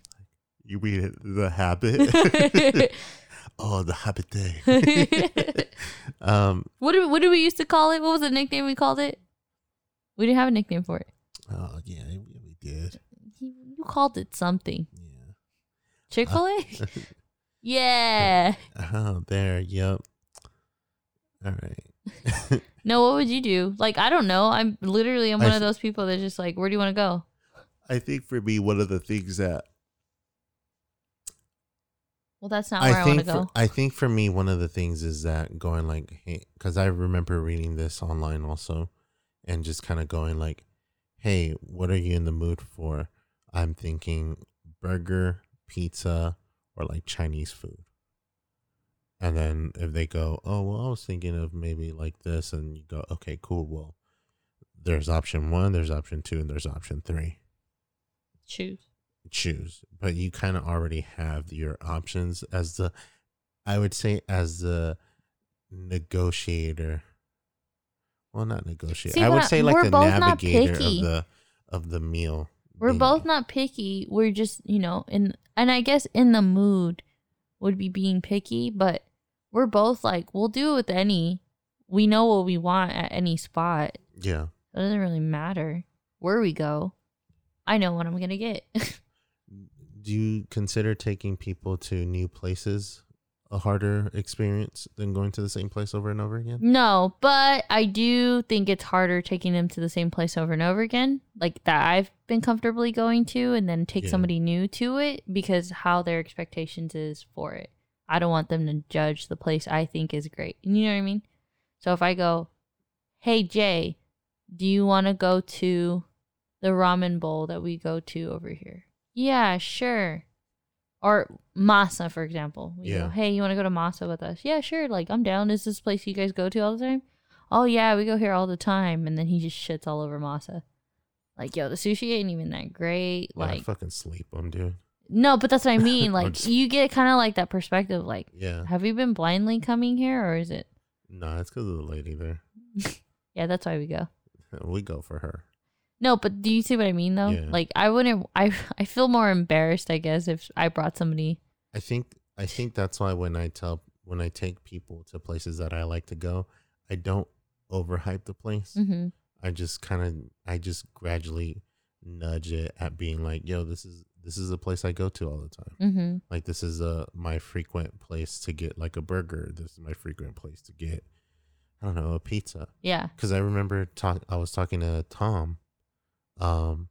You mean the habit? oh, the habit. um, What did what did we used to call it? What was the nickname we called it? We didn't have a nickname for it. oh yeah, we we did. You, you called it something. Yeah. Chick Fil A. yeah. Oh, there. Yep. All right. No, what would you do? Like I don't know. I'm literally I'm I one of those people that's just like, where do you want to go? I think for me, one of the things that Well, that's not where I, want think to for, go. I think for me, one of the things is that going like, hey, because I remember reading this online also, and just kind of going like, hey, what are you in the mood for? I'm thinking burger, pizza, or like Chinese food. And then if they go, oh well, I was thinking of maybe like this, and you go, okay, cool. Well, there's option one, there's option two, and there's option three Choose. choose but you kind of already have your options as the i would say as the negotiator well not negotiator See, i would say like the navigator of the of the meal We're both not picky. We're just, you know, in and I guess in the mood would be being picky, but we're both like we'll do it with any. We know what we want at any spot. yeah It doesn't really matter where we go. I know what I'm gonna get. do you consider taking people to new places a harder experience than going to the same place over and over again no, but I do think it's harder taking them to the same place over and over again, like that I've been comfortably going to, and then take Yeah. somebody new to it because how their expectations is for it. I don't want them to judge the place I think is great. You know what I mean? So if I go, hey Jay, do you want to go to the ramen bowl that we go to over here? Yeah, sure. Or Masa, for example. We Yeah. go, hey, you want to go to Masa with us? Yeah, sure. Like, I'm down. Is this place you guys go to all the time? Oh, yeah, we go here all the time. And then he just shits all over Masa. Like, yo, the sushi ain't even that great. yeah, I Like, fucking sleep them dude no, but that's what I mean. Like, just- you get kind of like that perspective. Like, yeah have you been blindly coming here or is it? no it's because of the lady there Yeah, that's why we go. we go for her No, but do you see what I mean though? Yeah. Like I wouldn't I I feel more embarrassed I guess if I brought somebody I think I think that's why when I tell when I take people to places that I like to go, I don't overhype the place. hmm I just kind of I just gradually nudge it at being like, yo, this is this is a place I go to all the time. hmm Like this is a my frequent place to get like a burger. This is my frequent place to get I don't know, a pizza. Yeah. Because I remember talk. I was talking to Tom. Um,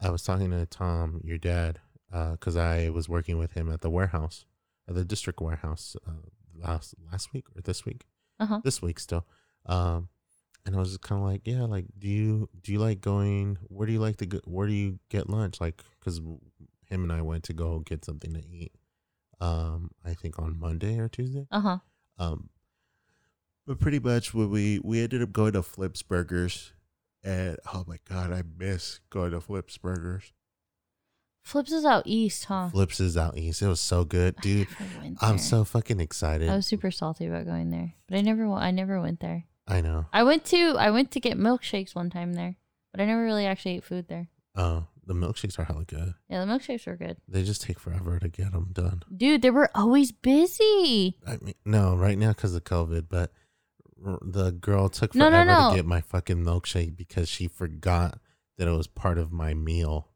I was talking to Tom, your dad, because I was working with him at the warehouse, at the district warehouse, uh, last last week or this week. Uh-huh. This week still. Um, and I was just kind of like, yeah, like, do you do you like going? Where do you like to go? Where do you get lunch? Like, because him and I went to go get something to eat. Um, I think on Monday or Tuesday. Uh huh. Um, but pretty much we we ended up going to Flips Burgers, and oh my god, I miss going to Flips Burgers. Flips is out east, huh? Flips is out east. It was so good, dude. I'm so fucking excited. I was super salty about going there, but I never. I never went there. I know. I went to. I went to get milkshakes one time there, but I never really actually ate food there. Oh, the milkshakes are hella good. Yeah, the milkshakes were good, They just take forever to get them done. dude. They were always busy. I mean, no, right now because of COVID, but the girl took forever no, no. to get my fucking milkshake because she forgot that it was part of my meal,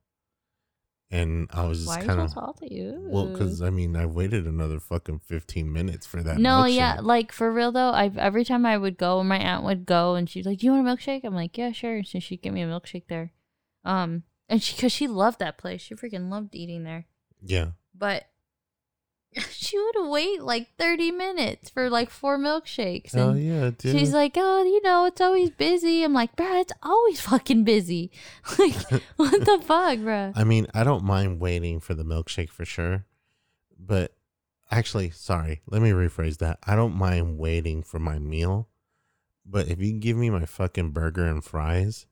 and I was just kind of well, because I mean, I waited another fucking fifteen minutes for that. no, milkshake. yeah, like for real though. I every time I would go, my aunt would go, and she's like, "Do you want a milkshake?" I'm like, "Yeah, sure." So she'd get me a milkshake there, um, and she because she loved that place. She freaking loved eating there. yeah. but she would wait like 30 minutes for like four milkshakes oh, and yeah, dude. she's like oh you know it's always busy i'm like bruh it's always fucking busy like what the fuck bruh I mean, I don't mind waiting for the milkshake for sure, but actually, sorry, let me rephrase that. I don't mind waiting for my meal, but if you give me my fucking burger and fries,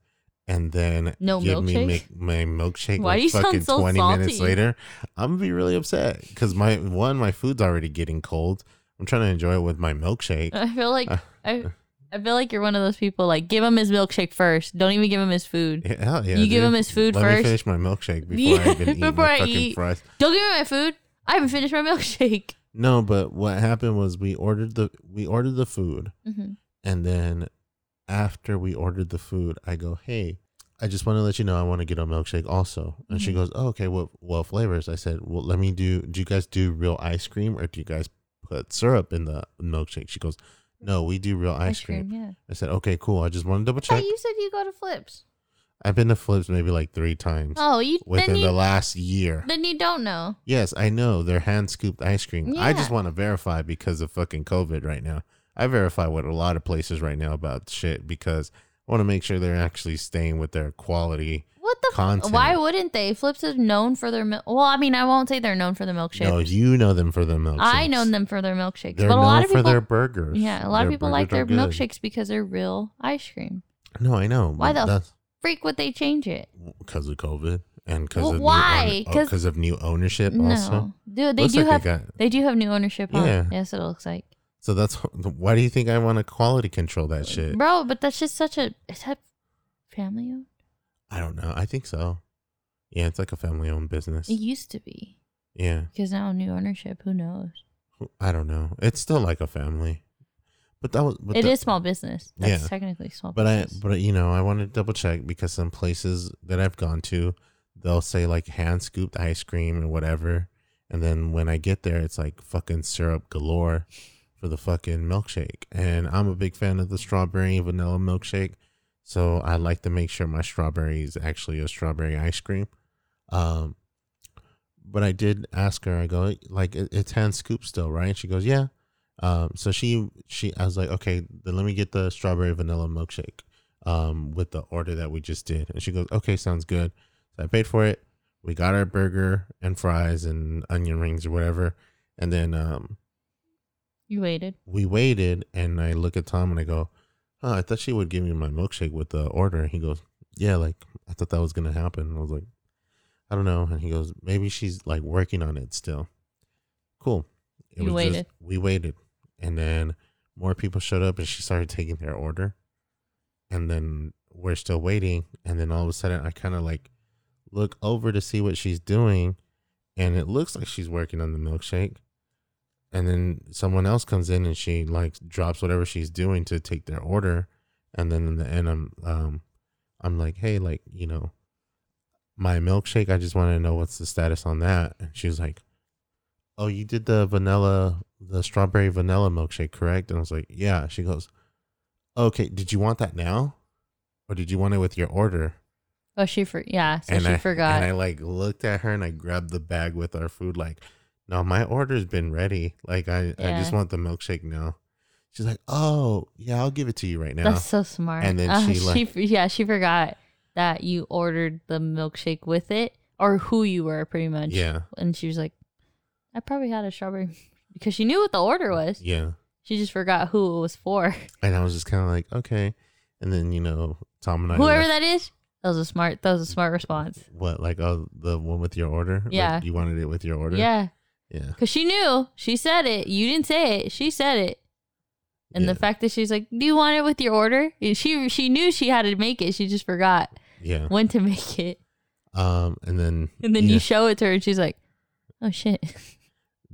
and then No give me milkshake? mi- my milkshake Why like do you sound fucking so twenty minutes later, I'm gonna be really upset because my one, my food's already getting cold. I'm trying to enjoy it with my milkshake. i feel like Uh, I, I feel like you're one of those people like give him his milkshake first don't even give him his food Yeah, yeah, You give him his food Let first? me finish my milkshake before I even eat before my I fucking eat. fries. don't give me my food i haven't finished my milkshake No, but what happened was we ordered the we ordered the food, hmm and then after we ordered the food, I go, "Hey, I just want to let you know I want to get a milkshake also." And she Mhm. goes, oh, "Okay, what what flavors?" I said, "Well, let me do. Do you guys do real ice cream or do you guys put syrup in the milkshake?" She goes, "No, we do real ice, cream. yeah I said, "Okay, cool. I just want to double check." you said you go to flips I've been to Flips maybe like three times oh you within you the last year. then you don't know Yes, I know they're hand scooped ice cream. I just want to verify because of fucking COVID right now. I verify with a lot of places right now about shit because I want to make sure they're actually staying with their quality. What the? F- content. why wouldn't they? Flips is known for their milk. Well, I mean, I won't say they're known for their milkshakes. No, you know them for their milkshakes. I know them for their milkshakes, They're but a lot of for people, their burgers. yeah, a lot of people like their are good. milkshakes because they're real ice cream. No, I know. Why the Freak, would they change it? because of COVID and because Well, of why? Oh, because of new ownership No, also. dude, they Looks do like they have got- they do have new ownership. Yeah. Yes, it looks like, So that's why do you think I want to quality control that uh, shit? bro. But that's just such a is that family owned? I don't know. I think so. Yeah, it's like a family owned business. It used to be Yeah. because now new ownership. Who knows? I don't know. It's still like a family, but that was. But It is small business. That's Yeah. technically small. But I, business. but you know, I want to double check because some places that I've gone to, they'll say like hand scooped ice cream or whatever, and then when I get there, it's like fucking syrup galore for the fucking milkshake. And I'm a big fan of the strawberry and vanilla milkshake, so I like to make sure my strawberry is actually a strawberry ice cream. Um, but I did ask her. I go like, it's hand scoop still, right? She goes, yeah. Um, so she she I was like, okay, then let me get the strawberry vanilla milkshake, um, with the order that we just did. And she goes, okay, sounds good. So I paid for it. We got our burger and fries and onion rings or whatever, and then um, you waited. we waited. And I look at Tom and I go, oh, I thought she would give me my milkshake with the order. And he goes, yeah, like I thought that was gonna happen. And I was like, I don't know. And he goes, maybe she's like working on it still. Cool. You was waited. we waited. And then more people showed up and she started taking their order. And then we're still waiting. And then all of a sudden I kind of like look over to see what she's doing. And it looks like she's working on the milkshake. And then someone else comes in and she like drops whatever she's doing to take their order. And then in the end I'm um I'm like, hey, like, you know, my milkshake, I just want to know what's the status on that. And she was like, Oh, you did the vanilla the strawberry vanilla milkshake, correct? And I was like, yeah. She goes, okay. Did you want that now, or did you want it with your order? Oh, she for yeah. So and she I forgot. And I like looked at her and I grabbed the bag with our food. Like, no, my order's been ready. Like, I I just want the milkshake now. She's like, oh yeah, I'll give it to you right now. That's so smart. And then Uh, she, like- yeah, she forgot that you ordered the milkshake with it or who you were pretty much. yeah, And she was like, I probably had a strawberry because she knew what the order was. yeah. She just forgot who it was for. And I was just kind of like, okay. And then you know, Tom and I, Whoever that is, that was a smart. That was a smart response. what like oh the one with your order? Like, Yeah. you wanted it with your order. Yeah, yeah. because she knew. She said it. You didn't say it. She said it. And the fact that she's like, "Do you want it with your order?" She she knew she had to make it. She just forgot Yeah. when to make it. Um, and then And then yeah, you show it to her, and she's like, "Oh shit."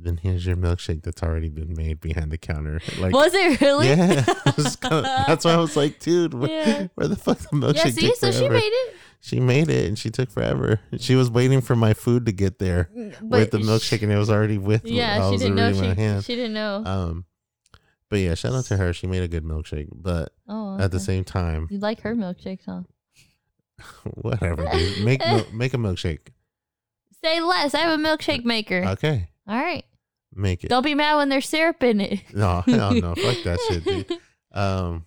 then here's your milkshake that's already been made behind the counter. Like, was it really? yeah, I was that's why I was like, dude, where, Yeah. where the fuck the milkshake? yeah. See, so she made it. She made it, and she took forever. She was waiting for my food to get there with the milkshake, and it was already with. Yeah, she didn't know. already in my She, she didn't know. Um, but yeah, shout out to her. She made a good milkshake, but oh, at the same time, you like her milkshakes, huh? whatever, dude. Make make a milkshake. Say less. I have a milkshake maker. Okay, All right. make it. Don't be mad when there's syrup in it. No, hell no, fuck that shit, dude. Um,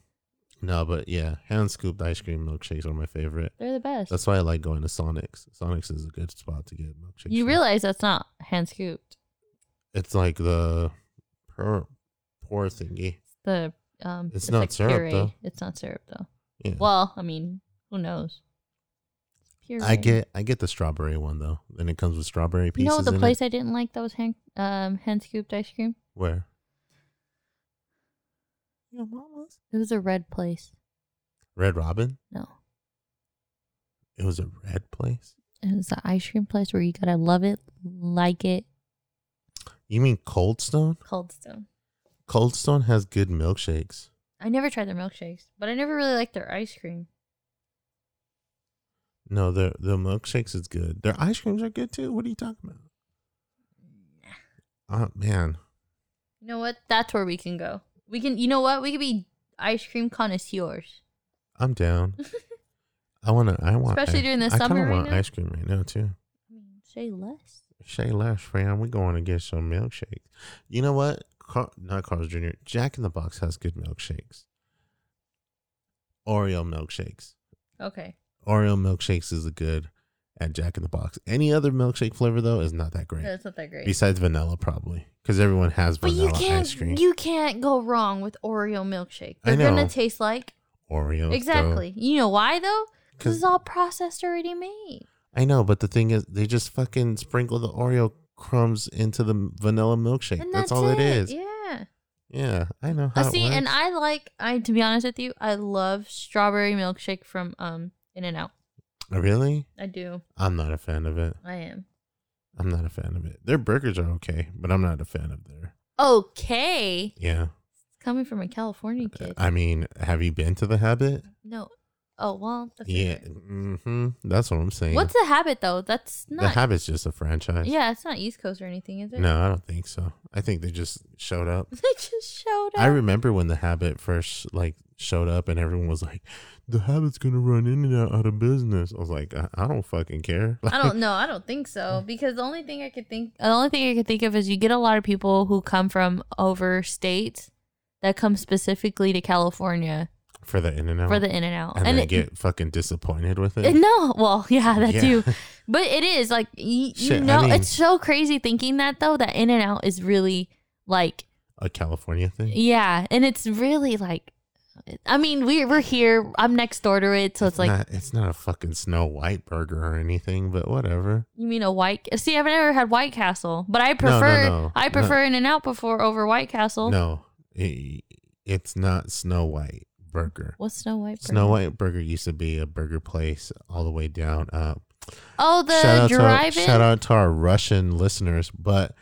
no, but yeah, hand scooped ice cream milkshakes are my favorite. They're the best. That's why I like going to Sonic's. Sonic's is a good spot to get milkshakes. you from. realize that's not hand scooped. it's like the per pour thingy. The um, It's not syrup, puree. though. It's not syrup though. Yeah. Well, I mean, who knows? It's puree. I get I get the strawberry one though. And it comes with strawberry pieces. You pieces. know the in place It. I didn't like that was hand um hand scooped ice cream. Where? Your mama's. It was a red place. Red Robin. No, It was a red place. it was the ice cream place where you gotta love it, like it. You mean Cold Stone? Cold Stone. Cold Stone has good milkshakes. I never tried their milkshakes, but I never really liked their ice cream. No, the the milkshakes is good. Their ice creams are good too. What are you talking about? Oh man, You know what? That's where we can go. We can. You know what? We could be ice cream connoisseurs. I'm down. I wanna. I want. Especially during the I summer right want now. ice cream right now too. I mean, say less. Shay left, fam. We going to get some milkshakes. You know what? Car- not Carl's Jr. Jack in the Box has good milkshakes. Oreo milkshakes. Okay. Oreo milkshakes is a good at Jack in the Box. Any other milkshake flavor though is not that great. No, it's not that great. Besides vanilla, probably because everyone has but you vanilla can't. ice cream. You can't go wrong with Oreo milkshake. They're gonna taste like Oreo. exactly. You know why though? Because it's all processed already made. I know, but the thing is, they just fucking sprinkle the Oreo crumbs into the vanilla milkshake. That's, that's, all it is. Yeah. Yeah, I know how Uh, it see, and. I like. I to be honest with you, I love strawberry milkshake from um In and Out. really, I do. I'm not a fan of it. I am. I'm not a fan of it. Their burgers are okay, but I'm not a fan of their. Okay. Yeah, Coming from a California kid. I mean, have you been to the Habit? no. Oh well. Yeah, different. hmm that's what I'm saying. What's the habit though? That's not. the. Habit's just a franchise. yeah, it's not East Coast or anything, is it? No, I don't think so. I think they just showed up. they just showed up. I remember when the Habit first like showed up, and everyone was like, "The Habit's gonna run in and out, out of business." I was like, I, I don't fucking care. I don't know. I don't think so because the only thing I could think, the only thing I could think of is you get a lot of people who come from over states that come specifically to California for the In and Out for the In and Out, and, then it, get fucking disappointed with Uh, it. No, well, yeah, that Yeah. too. But it is like you Shit, I know, mean- it's so crazy thinking that though that In and Out is really like A California thing. yeah, and it's really like, I mean, we we're here. I'm next door to it, so it's like not, it's not a fucking Snow White burger or anything, but whatever. you mean a White? See, I've never had White Castle, but I prefer no, I no. prefer In and Out before over White Castle. No, i it's not Snow White burger. What's Snow White? Snow burger? White Burger used to be a burger place all the way down. Uh, Oh, the shout drive-in. shout out to our Russian listeners, but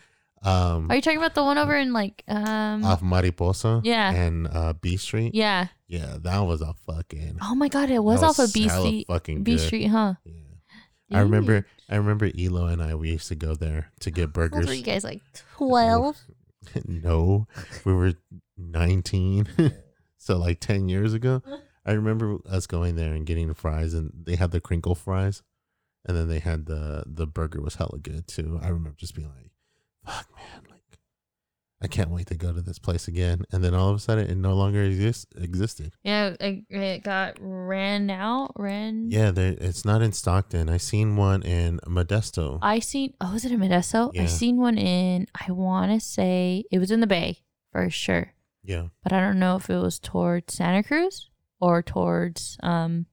um, Are you talking about the one over in like um? off Mariposa, Yeah. and uh, B Street, yeah. yeah, that was a fucking Oh my God, it was That off was of B Street. fucking B good. Street, huh? yeah. I remember, I remember Elo and I we used to go there to get burgers. were you guys like twelve? no, we were 19. so like 10 years ago. I remember us going there and getting the fries and they had the crinkle fries and then they had the the burger was hella good too. I remember just being like, fuck man, like I can't wait to go to this place again. And then all of a sudden it no longer exist existed. Yeah, it, it got ran out. Ran. Yeah, there, it's not in Stockton. I seen one in Modesto. I seen. Oh, was it in Modesto? Yeah. I seen one in. I want to say it was in the Bay for sure, yeah. but I don't know if it was towards Santa Cruz or towards um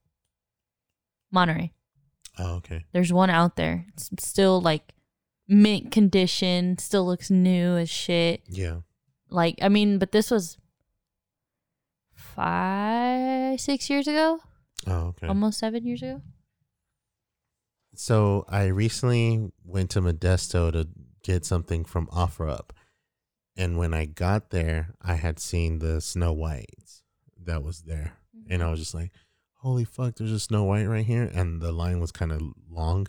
Monterey. Oh, okay. There's one out there. It's still like mint condition. Still looks new as shit. Yeah. Like I mean, but this was five, six years ago, Oh, okay. almost seven years ago. So I recently went to Modesto to get something from OfferUp, and when I got there, I had seen the Snow Whites that was there, and I mm-hmm. was just like, "Holy fuck! There's a Snow White right here!" And the line was kind of long,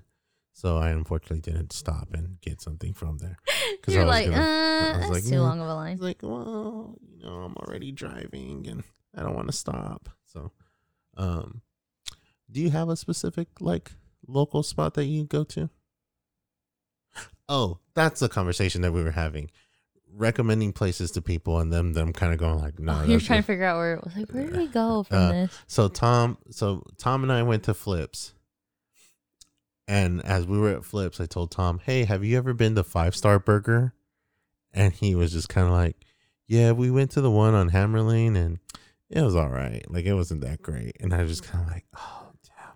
so I unfortunately didn't stop and get something from there. 'Cause I You're was like, gonna- I uh, was that's like, too "Nah." long of a line. was like, "Well, you know, I'm already driving, and I don't want to stop." So, um, do you have a specific like local spot that you go to? Oh, that's the conversation that we were having. Recommending places to people and them them kind of going like, no. Oh, you're trying to figure out where it was. Like, where did we go from Uh, this? So Tom, so Tom and I went to Flips, and as we were at Flips, I told Tom, "Hey, have you ever been to Five Star Burger?" And he was just kind of like, "Yeah, we went to the one on Hammer Lane, and it was all right. Like it wasn't that great." And I was just kind of like, "Oh, damn."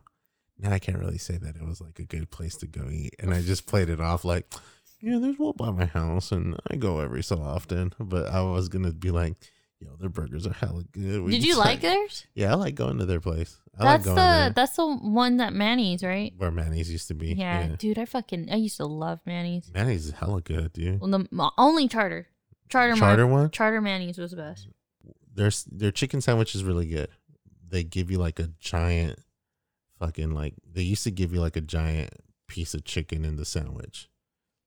Now I can't really say that it was like a good place to go eat, and I just played it off like, "Yeah, there's one by my house, and I go every so often." But I was gonna be like. Yo, their burgers are hella good. We Did you like theirs? yeah, I like going to their place. I That's like the that's the one that Manny's, right? where Manny's used to be. Yeah, Yeah, dude, I fucking I used to love Manny's. Manny's is hella good, dude. Well, the only charter, charter, Charter one? charter Manny's was the best. Their their chicken sandwich is really good. They give you like a giant, fucking like they used to give you like a giant piece of chicken in the sandwich,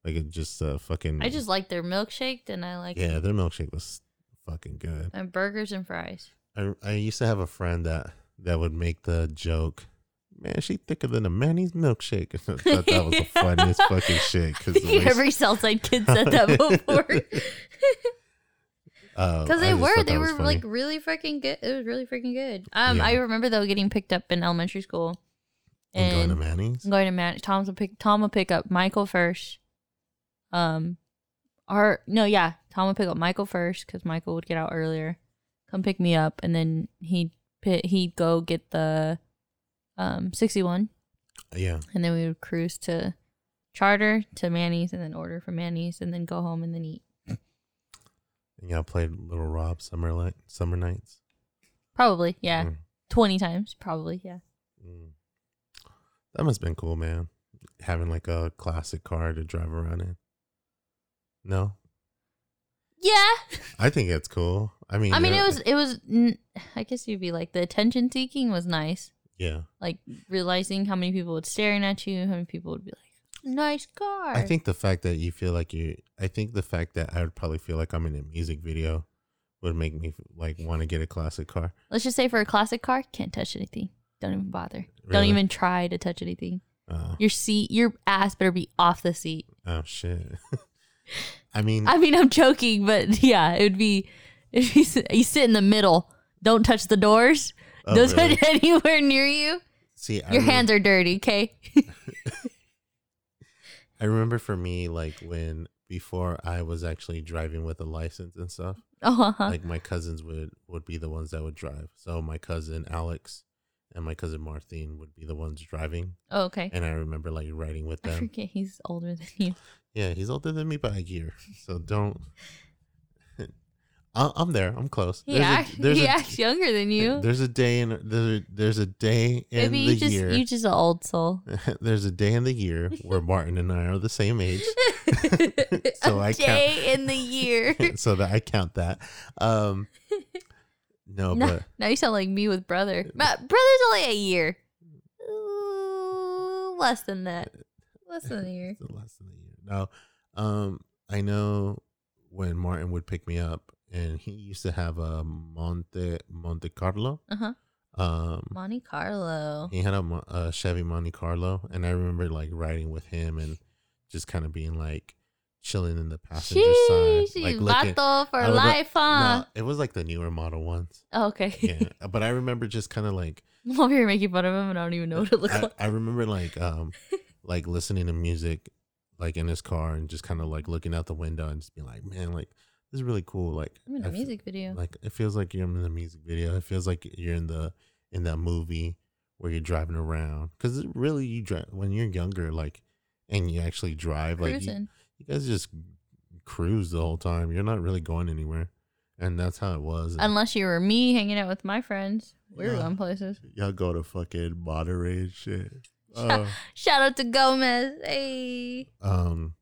like it just uh fucking. I just like their milkshake, and I like yeah, their milkshake was fucking good. and burgers and fries. I I used to have a friend that that would make the joke. Man, she thicker than a Manny's milkshake. I thought that was the funniest fucking shit. Cause Every Southside kid said that before. Uh, Because I they were, they were funny. like really freaking good. It was really freaking good. Um, Yeah. I remember though getting picked up in elementary school, and going to and Manny's. I'm going to Matt. Tom's will pick. Tom will pick up Michael first. Um, or no, yeah, Tom would pick up Michael first because Michael would get out earlier, come pick me up, and then he'd pi- he'd go get the um sixty one, Yeah, and then we would cruise to charter to Manny's, and then order from Manny's, and then go home and then eat. yeah. I played Little Rob Summer Light Summer Nights. Probably, yeah, Mm. twenty times, probably, yeah. Mm. That must have been cool, man. Having like a classic car to drive around in. No, Yeah, I think it's cool. I mean, I mean, it was it was. n- I guess you'd be like the attention seeking was nice. Yeah, like realizing how many people would staring at you, how many people would be like, "Nice car." I think the fact that you feel like you, I think the fact that I would probably feel like I'm in a music video would make me like want to get a classic car. Let's just say for a classic car, can't touch anything. Don't even bother. Don't Really? even try to touch anything. Oh, Your seat, your ass better be off the seat. oh shit. I mean, I mean, I'm joking, but yeah, it would be. If you sit, you sit in the middle, don't touch the doors. oh, don't really? touch anywhere near you. see, Your hands are dirty. Okay. I remember for me, like when before I was actually driving with a license and stuff. oh, uh-huh. like my cousins would would be the ones that would drive. So my cousin Alex and my cousin Martine would be the ones driving, oh, okay. and I remember like riding with them. I forget he's older than you. Yeah, he's older than me by a year, so don't. I'm there. I'm close. He, There's a- act, there's he a- acts younger than you. There's a day in there's a, there's a day in Maybe the you just year. you just an old soul. there's a day in the year where Martin and I are the same age, So a I count- day in the year. so that I count that. Um, no, now, but now you sound like me with brother. My brother's only a year. Ooh, less than that. Less than a year. Less than a year. No, um, I know when Martin would pick me up, and he used to have a Monte Monte Carlo. Uh huh. Um, Monte Carlo. he had a, a Chevy Monte Carlo, and I remember like riding with him and just kind of being like chilling in the passenger Sheesh, side, like looking. for I would look- life, huh? No, it was like the newer model ones. Oh, okay. Yeah, but I remember just kind of like I'm over here making fun of him, and I don't even know what it looks I, like. I remember like um like listening to music like in his car and just kind of like looking out the window and just being like, man, like this is really cool. Like I'm in I a fe- music video. like it feels like you're in the music video. It feels like you're in the in that movie where you're driving around. Because really, you drive when you're younger, like, and you actually drive, like you, you guys just cruise the whole time. You're not really going anywhere, and that's how it was. Unless you were me hanging out with my friends. We were Yeah. going places. y'all go to fucking Monterey and shit. Oh. Shout out to Gomez. Hey. Um,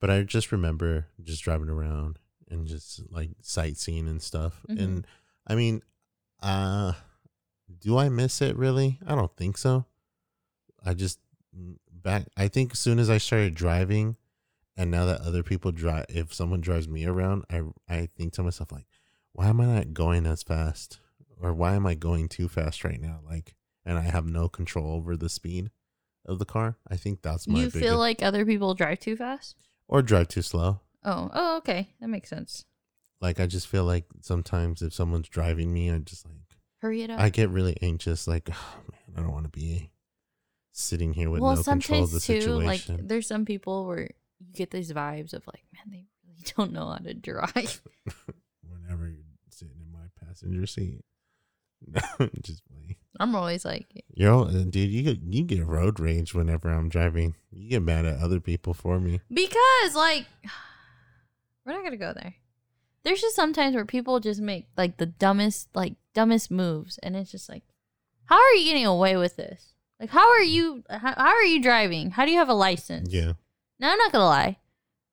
but I just remember just driving around and just like sightseeing and stuff. Mhm. And I mean, uh, do I miss it really? I don't think so. I just back. I think as soon as I started driving, and now that other people drive, if someone drives me around, I I think to myself like, why am I not going as fast, or why am I going too fast right now? Like, and I have no control over the speed of the car. I think that's my You biggest feel like other people drive too fast? or drive too slow. Oh, oh, okay. That makes sense. Like I just feel like sometimes if someone's driving me, I just like Hurry it up. I get really anxious. Like, oh, man, I don't want to be sitting here with well, no control of sometimes the too, like there's some people where you get these vibes of like, man, they really don't know how to drive. Whenever you're sitting in my passenger seat, just playing. I'm always like, You're uh, dude. You get you get road rage whenever I'm driving. You get mad at other people for me. because like, we're not gonna go there. There's just sometimes where people just make like the dumbest, like dumbest moves, and it's just like, how are you getting away with this? Like, how are you? How, how are you driving? How do you have a license? Yeah, Now, I'm not gonna lie.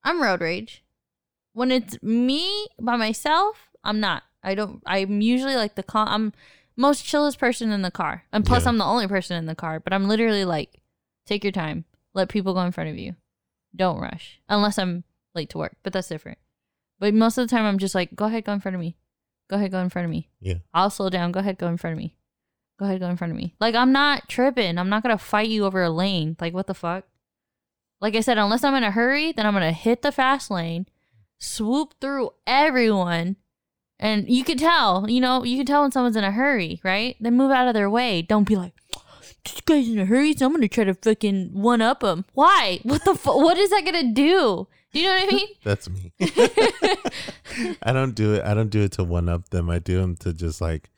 I'm road rage. When it's me by myself, I'm not. I don't. I'm usually like the calm. I'm most chillest person in the car, and plus Yeah. I'm the only person in the car. But I'm literally like, take your time. Let people go in front of you. Don't rush unless I'm late to work, but that's different. But most of the time, I'm just like, go ahead, go in front of me. Go ahead, go in front of me. yeah. I'll slow down. Go ahead, go in front of me. Go ahead, go in front of me. Like I'm not tripping. I'm not gonna fight you over a lane. Like what the fuck? Like I said, unless I'm in a hurry, then I'm gonna hit the fast lane, swoop through everyone, and you can tell. You know, you can tell when someone's in a hurry, right? They move out of their way. Don't be like, this guy's in a hurry, so I'm gonna try to fucking one up him. Why? What the? Fu- what is that gonna do? Do you know what I mean? That's me. I don't do it. I don't do it to one up them. I do them to just like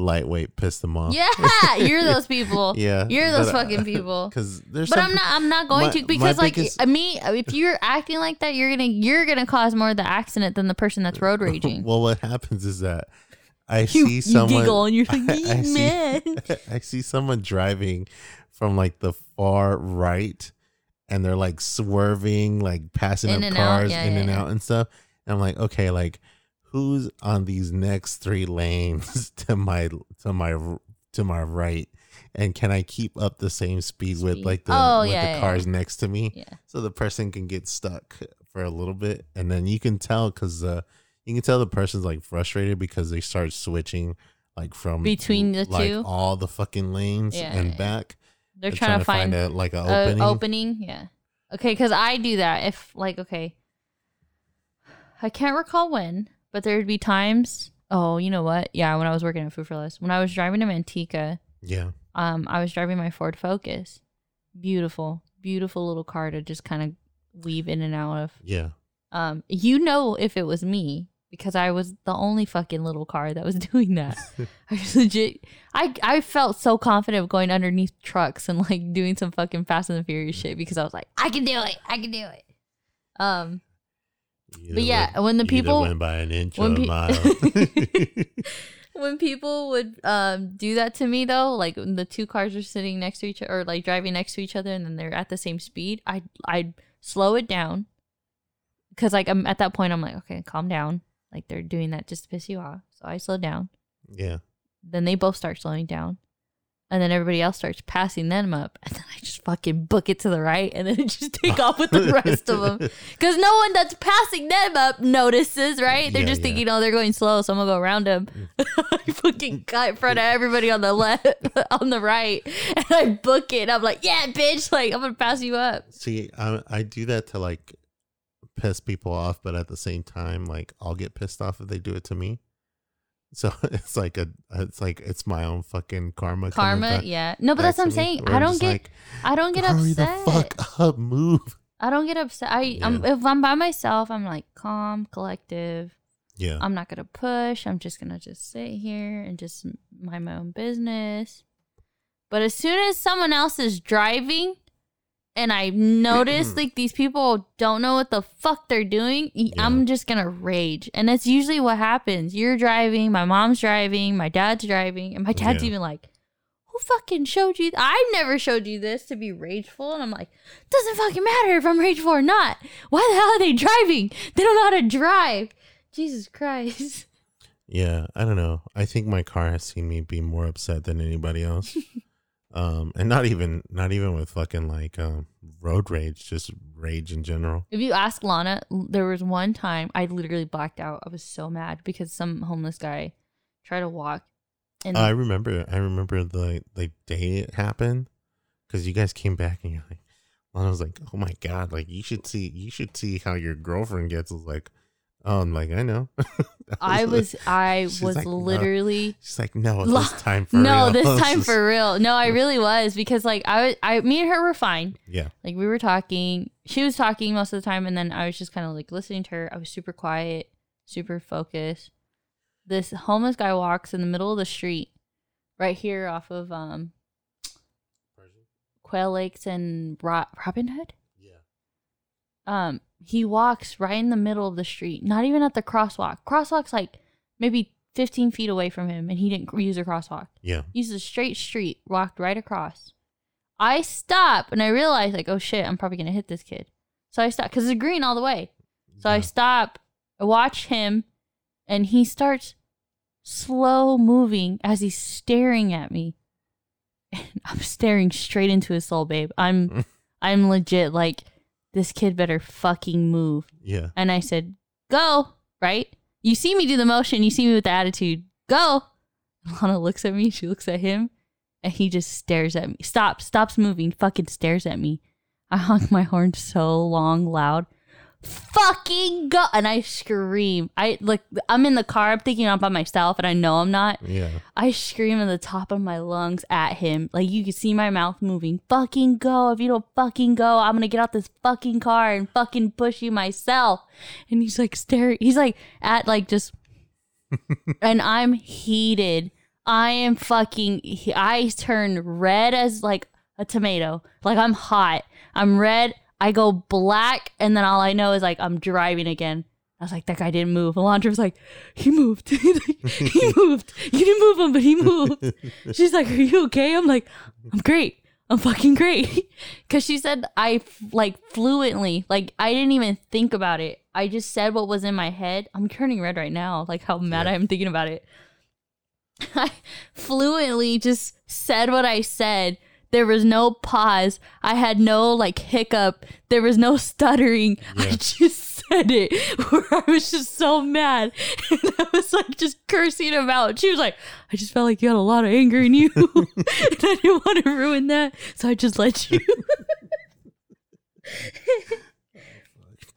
lightweight piss them off. Yeah, you're those people. Yeah, you're those but, uh, fucking people. Because there's. But I'm not. I'm not going my- to because like biggest- me. If you're acting like that, you're gonna you're gonna cause more of the accident than the person that's road raging. well, what happens is that I you, see you someone. giggle and you're like, I see- man. I see someone driving from like the far right, and they're like swerving, like passing In up and out, cars yeah, in yeah, and yeah. out and stuff. And I'm like, okay, like who's on these next three lanes to my to my to my right? And can I keep up the same speed, with like the Oh, with yeah, the yeah, cars next to me? Yeah. so the person can get stuck for a little bit and then you can tell because uh you can tell the person's like frustrated because they start switching like from Between the like, two? all the fucking lanes Yeah, and yeah. back They're trying, to find, a, like an opening opening. Yeah. Okay, because I do that. If like okay, I can't recall when, but there would be times. Oh, you know what? Yeah, when I was working at Food for Less, when I was driving to Manteca, yeah um, I was driving my Ford Focus. Beautiful, beautiful little car to just kind of weave in and out of. yeah Um, you know if it was me because I was the only fucking little car that was doing that. I was legit. I I felt so confident of going underneath trucks and like doing some fucking Fast and the Furious shit because I was like, I can do it. I can do it. Um, But yeah, went- when the people- went by an inch or when a mile when people would um do that to me though, like when the two cars are sitting next to each other or like driving next to each other and then they're at the same speed, I I'd slow it down because like I'm at that point I'm like, okay, calm down. Like they're doing that just to piss you off, so I slow down. yeah Then they both start slowing down. And then everybody else starts passing them up. And then I just fucking book it to the right and then just take off with the rest of them. Because no one that's passing them up notices, right? They're Yeah, just yeah. thinking, oh, they're going slow. So I'm going to go around them. I fucking cut in front of everybody on the left, on the right. And I book it. I'm like, yeah, bitch. Like, I'm to pass you up. See, I I do that to like piss people off, but at the same time, like I'll get pissed off if they do it to me. So it's like a, it's like it's my own fucking karma. Karma, yeah. No, but that's what I'm saying. I don't get, like, I don't get hurry upset. the fuck up, move. I don't get upset. I, I'm, if I'm by myself, I'm like calm, collective. Yeah, I'm not gonna push. I'm just gonna just sit here and just mind my own business. But as soon as someone else is driving, and I notice like these people don't know what the fuck they're doing. I'm just gonna rage. And that's usually what happens. You're driving, my mom's driving, my dad's driving, and my dad's Yeah. even like, "Who fucking showed you? th- I never showed you this to be rageful." And I'm like, "Doesn't fucking matter if I'm rageful or not. Why the hell are they driving? They don't know how to drive." Jesus Christ. yeah. I don't know. I think my car has seen me be more upset than anybody else. um, and not even not even with fucking like um road rage, just rage in general. If you ask Lana, there was one time I literally blacked out. I was so mad because some homeless guy tried to walk, and I remember. I remember the the day it happened because you guys came back and you're like, I was like, oh my god, like you should see, you should see how your girlfriend gets. I was like, oh, I'm like, I know. I was I was like, "No." literally She's like, no, this time for no real. this time for real. No, I really was because like I was I me and her were fine. yeah, Like we were talking, she was talking most of the time, and then I was just kind of like listening to her. I was super quiet, super focused. This homeless guy walks in the middle of the street, right here off of um Quail Lakes and Ro- Robin Hood. yeah, um he walks right in the middle of the street not even at the crosswalk. Crosswalk's like maybe 15 feet away from him and he didn't use a crosswalk. Yeah, he used a straight street walked right across. I stop and i realize like oh shit i'm probably gonna hit this kid. So i stop because it's green all the way. So i stop I watch him and he starts slow moving as he's staring at me. And i'm staring straight into his soul babe. I'm i'm legit like this kid better fucking move. Yeah, and i said go right? You see me do the motion you see me with the attitude go. Lana looks at me she looks at him and he just stares at me. Stops stops moving fucking stares at me. I honk my horn so long loud fucking go and i scream i like i'm in the car i'm thinking i'm by myself and i know i'm not yeah, I scream at the top of my lungs at him. Like you can see my mouth moving. Fucking go. If you don't fucking go, I'm gonna get out this fucking car and fucking push you myself. And he's like staring he's like at like just and I'm heated. I am fucking he- I turn red as like a tomato. Like I'm hot. I'm red. I go black and then all I know is like I'm driving again. I was like, that guy didn't move. Alondra was like, he moved. he moved. You didn't move him, but he moved. She's like, are you okay? I'm like, I'm great. I'm fucking great. Cause she said I f- like fluently, like I didn't even think about it. I just said what was in my head. I'm turning red right now, like how mad Yeah. I am thinking about it. I fluently just said what I said. There was no pause. I had no like hiccup. There was no stuttering. I just said it where I was just so mad. And I was like just cursing him out. She was like, I just felt like you had a lot of anger in you. and I didn't want to ruin that. So I just let you.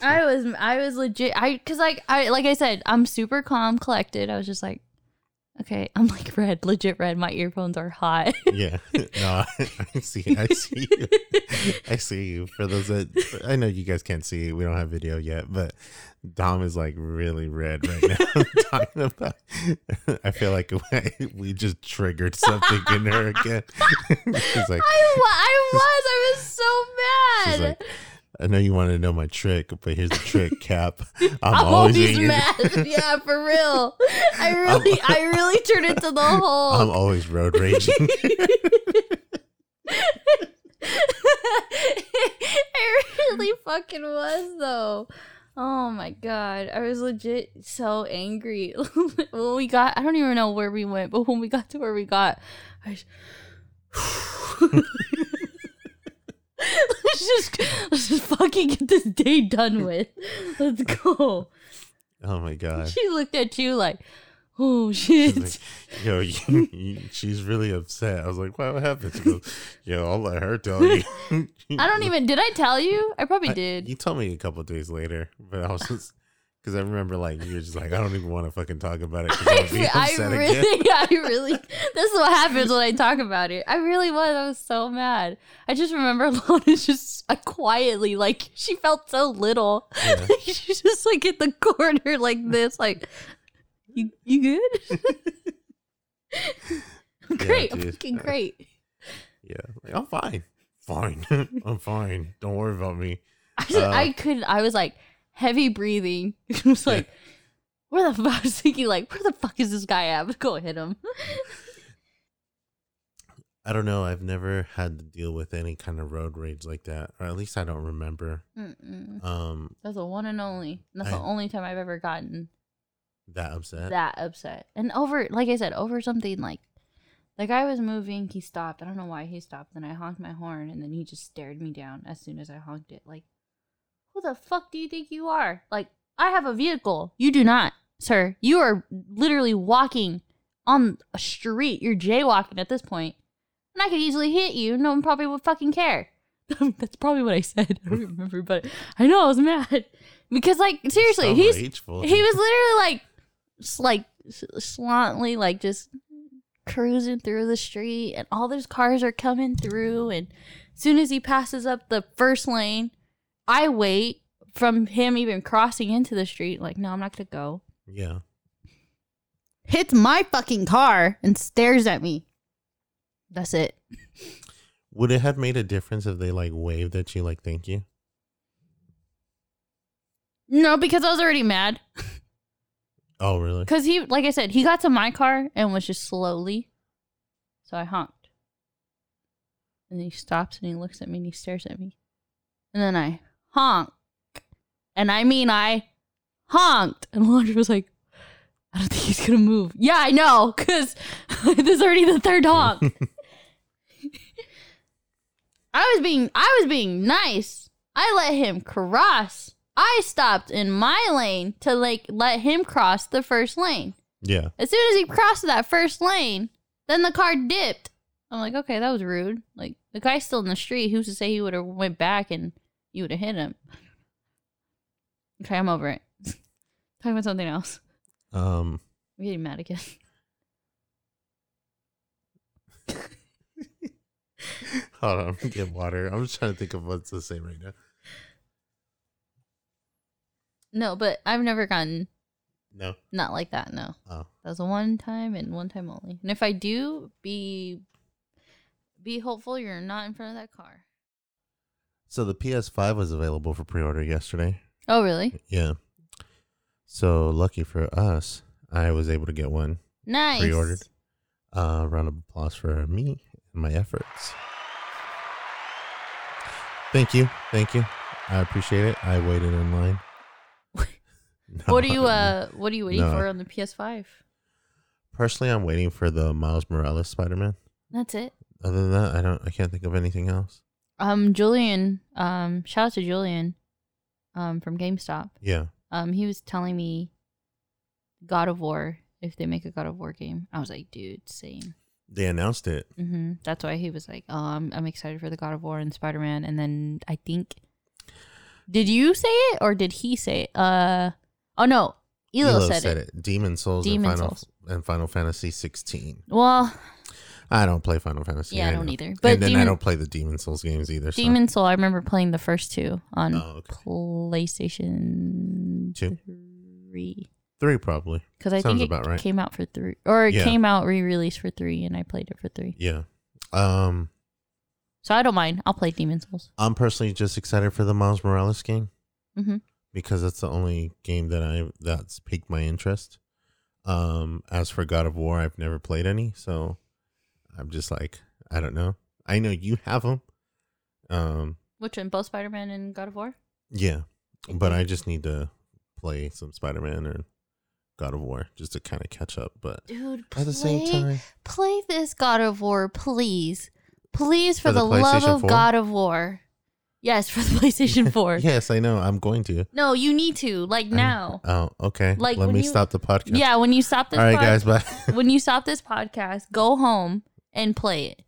I was I was legit I cuz like I like I said I'm super calm collected. I was just like okay, I'm like red, legit red. My earphones are hot. yeah. No, I, I see. I see you. I see you. For those that I know, you guys can't see. We don't have video yet, but Dom is like really red right now. talking about. I feel like we just triggered something in her again. She's like, I, I was I was so mad. I know you want to know my trick, but here's the trick, Cap. I'm, I'm always, always mad. yeah, for real. I really I really turned into the whole I'm always road raging. I really fucking was though. Oh my god, I was legit so angry when we got. I don't even know where we went, but when we got to where we got, I. Was, let's just let's just fucking get this day done with. Let's go. Oh my god. She looked at you like, oh She's shit. like, Yo, you, you, she's really upset. I was like, what happened? She goes, Yo, I'll let her tell you. I don't even. Did I tell you? I probably I- did. You told me a couple days later, but I was just because I remember like you're just like, I don't even want to fucking talk about it. I, I again. really, I really. This is what happens when I talk about it. I really was. I was so mad. I just remember Lana just uh, quietly, like she felt so little. Yeah. She's just like in the corner, like this, like you, you good? Yeah, great. I'm fucking great. Yeah, like, I'm fine. Fine, I'm fine. Don't worry about me. I, just, Uh, I could. I was like heavy breathing. It was like, where the fuck? I was thinking like, where the fuck is this guy at? Go hit him. I don't know. I've never had to deal with any kind of road rage like that, or at least I don't remember. Mm-mm. Um, That's the one and only. That's the only time I've ever gotten that upset. that upset. And over, like I said, over something like the guy was moving. He stopped. I don't know why he stopped. Then I honked my horn, and then he just stared me down as soon as I honked it. Like, who the fuck do you think you are? Like, I have a vehicle. You do not, sir. You are literally walking on a street. You're jaywalking at this point, and I could easily hit you. No one probably would fucking care. That's probably what I said. I don't remember, but I know I was mad because, like, seriously, So he's rageful. he was literally like, like slantly, like just cruising through the street, and all those cars are coming through. And as soon as he passes up the first lane, I wait from him even crossing into the street. Like, no, I'm not gonna go. yeah. Hits my fucking car and stares at me. That's it. Would it have made a difference if they like waved at you, like thank you? No, because I was already mad. Oh, really? Because he, like I said, he got to my car and was just slowly. So I honked. And he stops and he looks at me and he stares at me. And then I honk. And I mean, I honked. And Alondra was like, I don't think he's going to move. Yeah, I know. Because this is already the third honk. I was being, I was being nice. I let him cross. I stopped in my lane to like let him cross the first lane. Yeah. As soon as he crossed that first lane, then the car dipped. I'm like, okay, that was rude. Like the guy's still in the street. Who's to say he would have went back and you would have hit him? Okay, I'm over it. Talking about something else. Um. I'm getting mad again. Hold on. Me get water. I'm just trying to think of what to say right now. No, but I've never gotten No. not like that. No, Oh. that was a one time and one time only. And if I do, be be hopeful you're not in front of that car. So the PS5 was available for pre-order yesterday. Oh, really? Yeah. So lucky for us, I was able to get one Nice. pre-ordered. Uh, round of applause for me and my efforts. Thank you, thank you. I appreciate it. I waited in line. What are you uh what are you waiting No. for on the PS5? Personally, I'm waiting for the Miles Morales Spider-Man. That's it. Other than that, I don't. I can't think of anything else. Um Julian, um shout out to Julian um from GameStop. Yeah. Um he was telling me God of War if they make a God of War game. I was like, dude, same. They announced it. Mm-hmm. That's why he was like, "Oh, I'm, I'm excited for the God of War and Spider Man." And then I think, did you say it or did he say it? Uh, oh no, Elo, said it. Elo said, it. Demon Souls Demon and Final Souls. and Final Fantasy 16. Well, I don't play Final Fantasy. Yeah, I know. don't either. But and then I don't play the Demon Souls games either. so- Demon Soul. I remember playing the first two on Oh, okay. PlayStation Two? three Three probably. because I Sounds think it about right. came out for three or it Yeah. came out re-released for three, and I played it for three. Yeah. Um, So I don't mind. I'll play Demon Souls. I'm personally just excited for the Miles Morales game hmm because that's the only game that I that's piqued my interest. Um, as for God of War, I've never played any, so I'm just like, I don't know. I know you have them. Um, Which one? Both Spider Man and God of War. yeah, but I just need to play some Spider Man or God of War just to kind of catch up. But Dude, at the same time, play this God of War, please. Please, for, For the the, love PlayStation of 4? God of War. Yes, for the PlayStation 4. Yes, I know. I'm going to. No, you need to. Like now. Oh, okay. Like, Let when me you- stop the podcast. Yeah, when you stop this All right, pod- guys. Bye. when you stop this podcast, go home and play it.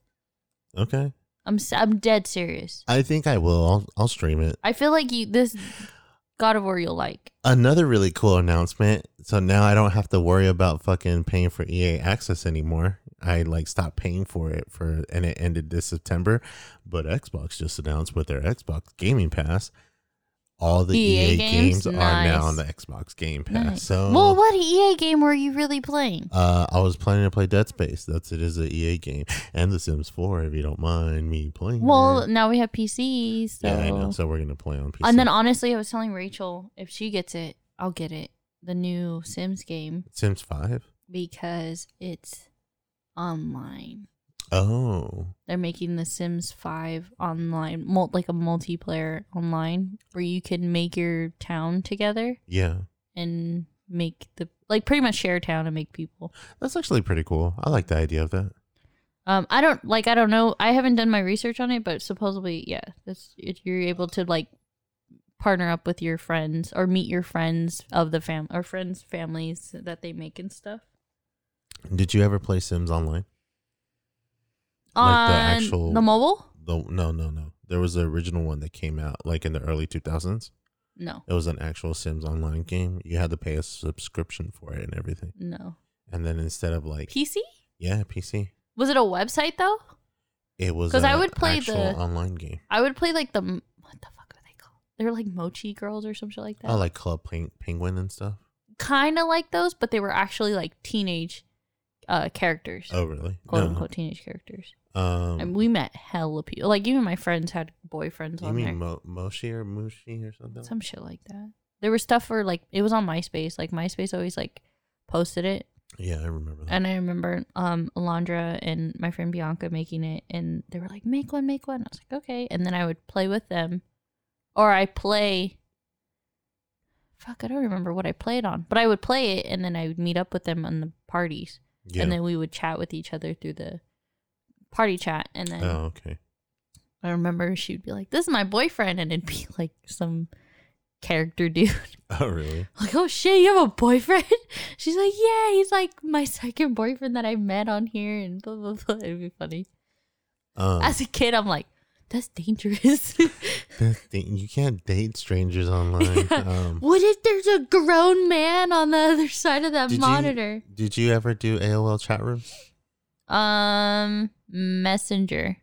okay. I'm s- I'm dead serious. I think I will. I'll, I'll stream it. I feel like you this God of War you'll like. Another really cool announcement. So now I don't have to worry about fucking paying for EA access anymore. I like stopped paying for it for and it ended this September. But Xbox just announced with their Xbox Gaming Pass, all the EA EA, games? games, are now on the Xbox Game Pass. Nice. So well, what EA game were you really playing? uh, I was planning to play Dead Space. That's it is a EA game and The Sims 4 if you don't mind me playing. Well, it. now we have PCs. So. yeah, I know. So we're gonna play on PC. And then honestly, I was telling Rachel if she gets it, I'll get it. The new Sims game Sims 5. because it's online. Oh, They're making the Sims 5 online, mul- like a multiplayer online where you can make your town together yeah. and make the like pretty much share town and make people. That's actually pretty cool. I like the idea of that. Um, I don't like. I don't know. I haven't done my research on it, but supposedly, yeah, that's it, you're able to like partner up with your friends or meet your friends of the fam or friends' families that they make and stuff. Did you ever play Sims Online? Like the actual- the mobile? The, no, no, no. There was the original one that came out like in the early 2000s. No, It was an actual Sims Online game. You had to pay a subscription for it and everything. no. And then instead of like, PC? yeah, PC, Was it a website though? it was 'Cause I a would play actual the- online game. I would play like the what the fuck are they called? They're like Mochi Girls or some shit like that. Oh, like Club Peng- Penguin and stuff. kind of like those, but they were actually like teenage uh characters, Oh, really? quote No. unquote teenage characters. Um, and we met hella people. Like even my friends had boyfriends you on there. mean Mo- Moshi or Mushi or something? Some shit like that. There was stuff where like it was on MySpace. Like MySpace always like posted it, yeah, I remember that. and I remember um Alondra and my friend Bianca making it, and they were like, "Make one, make one." I was like, "Okay," and then I would play with them, or I play. Fuck, I don't remember what I played on, but I would play it, and then I would meet up with them on the parties, yeah. and then we would chat with each other through the party chat, and then oh, okay. I remember she'd be like, "This is my boyfriend," and it'd be like some character dude. Oh, really? like, oh shit, you have a boyfriend? She's like, yeah, he's like my second boyfriend that I met on here, and blah blah blah. It'd be funny. Um, As a kid, I'm like, that's dangerous. the thing, you can't date strangers online. Yeah. Um, what if there's a grown man on the other side of that Did you- monitor? did you ever do AOL chat rooms? Um, Messenger.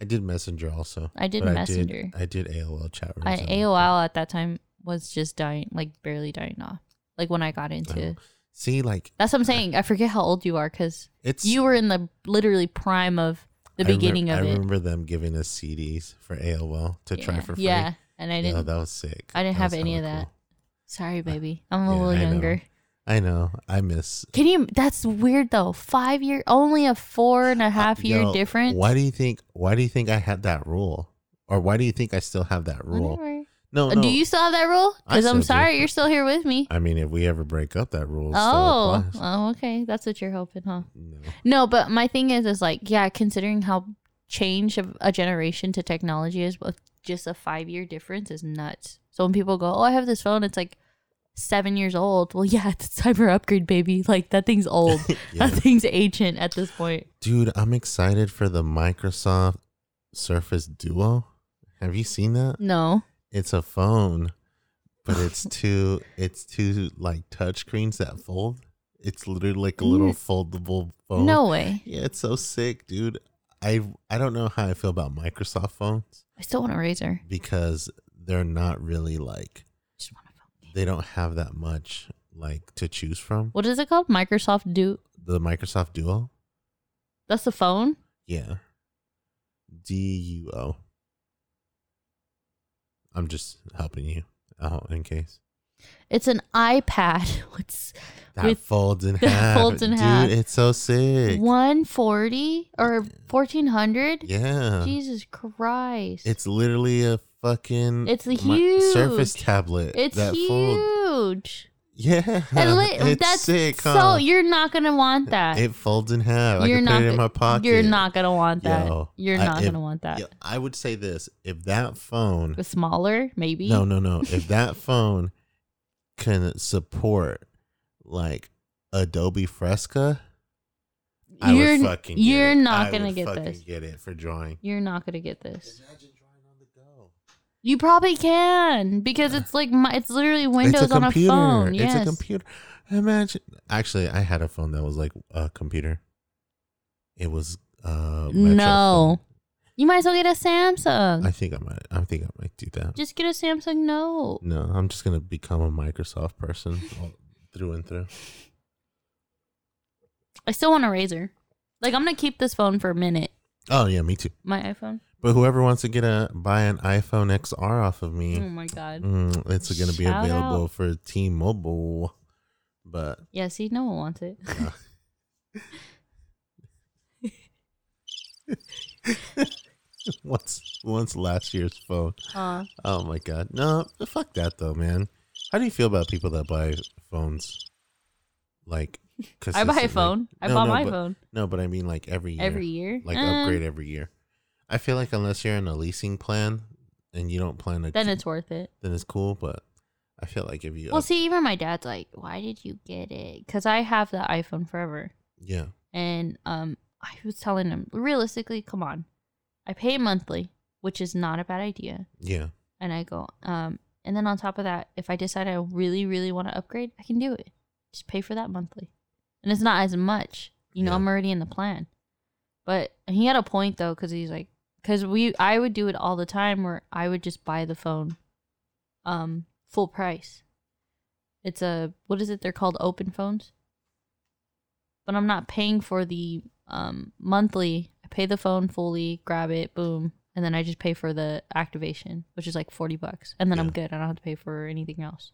I did Messenger also. I did but Messenger. I did, I did AOL chat rooms. I, AOL at that time was just dying, like barely dying off. Like when I got into. Oh. See, like That's what I'm saying. I forget how old you are because it's you were in the literally prime of the I beginning I of it. I remember them giving us CDs for AOL to try for free. Yeah, and I didn't. that was sick. I didn't That have any of hella that. Sorry, uh, baby. I'm a Yeah, little I younger. I know. I miss Can you? That's weird though. Five year, only a four and a half year Uh, Yo, difference. Why do you think? Why do you think I had that rule? Or why do you think I still have that rule? Whatever. No, Uh, no. Do you still have that rule? Because I'm still do. sorry, you're still here with me. I mean, if we ever break up, that rule. Oh, Still oh, okay. That's what you're hoping, huh? No. No, but my thing is, is like, yeah, considering how change of a generation to technology is, with just a five year difference is nuts. So when people go, oh, I have this phone, it's like seven years old. Well, yeah, it's time for upgrade, baby. Like that thing's old. Yeah. That thing's ancient at this point. Dude, I'm excited for the Microsoft Surface Duo. Have you seen that? No. It's a phone, but it's two it's two like touch screens that fold. It's literally like a little mm. foldable phone. No way. Yeah, it's so sick, dude. I I don't know how I feel about Microsoft phones I still want a Razr. because they're not really like Just want a phone. They don't have that much like to choose from. What is it called? Microsoft Do. The Microsoft Duo? That's the phone. Yeah. D U O. I'm just helping you out in case. It's an iPad. What's That With- folds in that half. folds in half. Dude, half. it's so sick. one forty or fourteen hundred? Yeah. Jesus Christ! It's literally a fucking It's a huge Surface tablet. It's that fold- huge. Yeah, And li- it's that's sick. so you're not gonna want that. it folds in half. you're I not. put it in my pocket. You're not gonna want that. Yo, you're I- not if- gonna want that. Yeah, I would say this: if that phone, The smaller, maybe. no, no, no, if that phone can support like Adobe Fresco, I You're- would fucking. Get you're it. not I gonna get this. Get it for drawing. You're not gonna get this. Imagine drawing on the go. You probably can because it's like my, it's literally Windows it's a on a phone. Yes. It's a computer. Imagine. Actually, I had a phone that was like a computer. It was uh No. You might as well get a Samsung. I think I might. I think I might do that. Just get a Samsung Note. No, I'm just gonna become a Microsoft person through and through. I still want a Razr. Like I'm gonna keep this phone for a minute. Oh yeah, me too. My iPhone. But whoever wants to get a buy an iPhone XR off of me, Oh my god. mm, it's gonna be available out. for T-Mobile. But Yeah. See, no one wants it. what's once last year's phone? Uh, Oh my god, no, fuck that though, man. How do you feel about people that buy phones? Like, I buy a phone. I No, bought no, my but- phone No, but I mean like every year. every year. like Eh, upgrade every year. I feel like unless you're in a leasing plan and you don't plan to, Then it's worth it. then it's cool. But I feel like if you, Well, up- see, even my dad's like, "Why did you get it?" Because I have the iPhone forever, yeah, and um, I was telling him realistically, come on, I pay monthly, which is not a bad idea. yeah, And I go, um, and then on top of that, if I decide I really, really want to upgrade, I can do it. Just pay for that monthly, and it's not as much. You know, Yeah. I'm already in the plan. But he had a point though, because he's like, because we, I would do it all the time, where I would just buy the phone, um, full price. It's a what is it? They're called open phones. But I'm not paying for the um monthly. I pay the phone fully, grab it, boom, and then I just pay for the activation, which is like forty bucks, and then I'm good. I don't have to pay for anything else.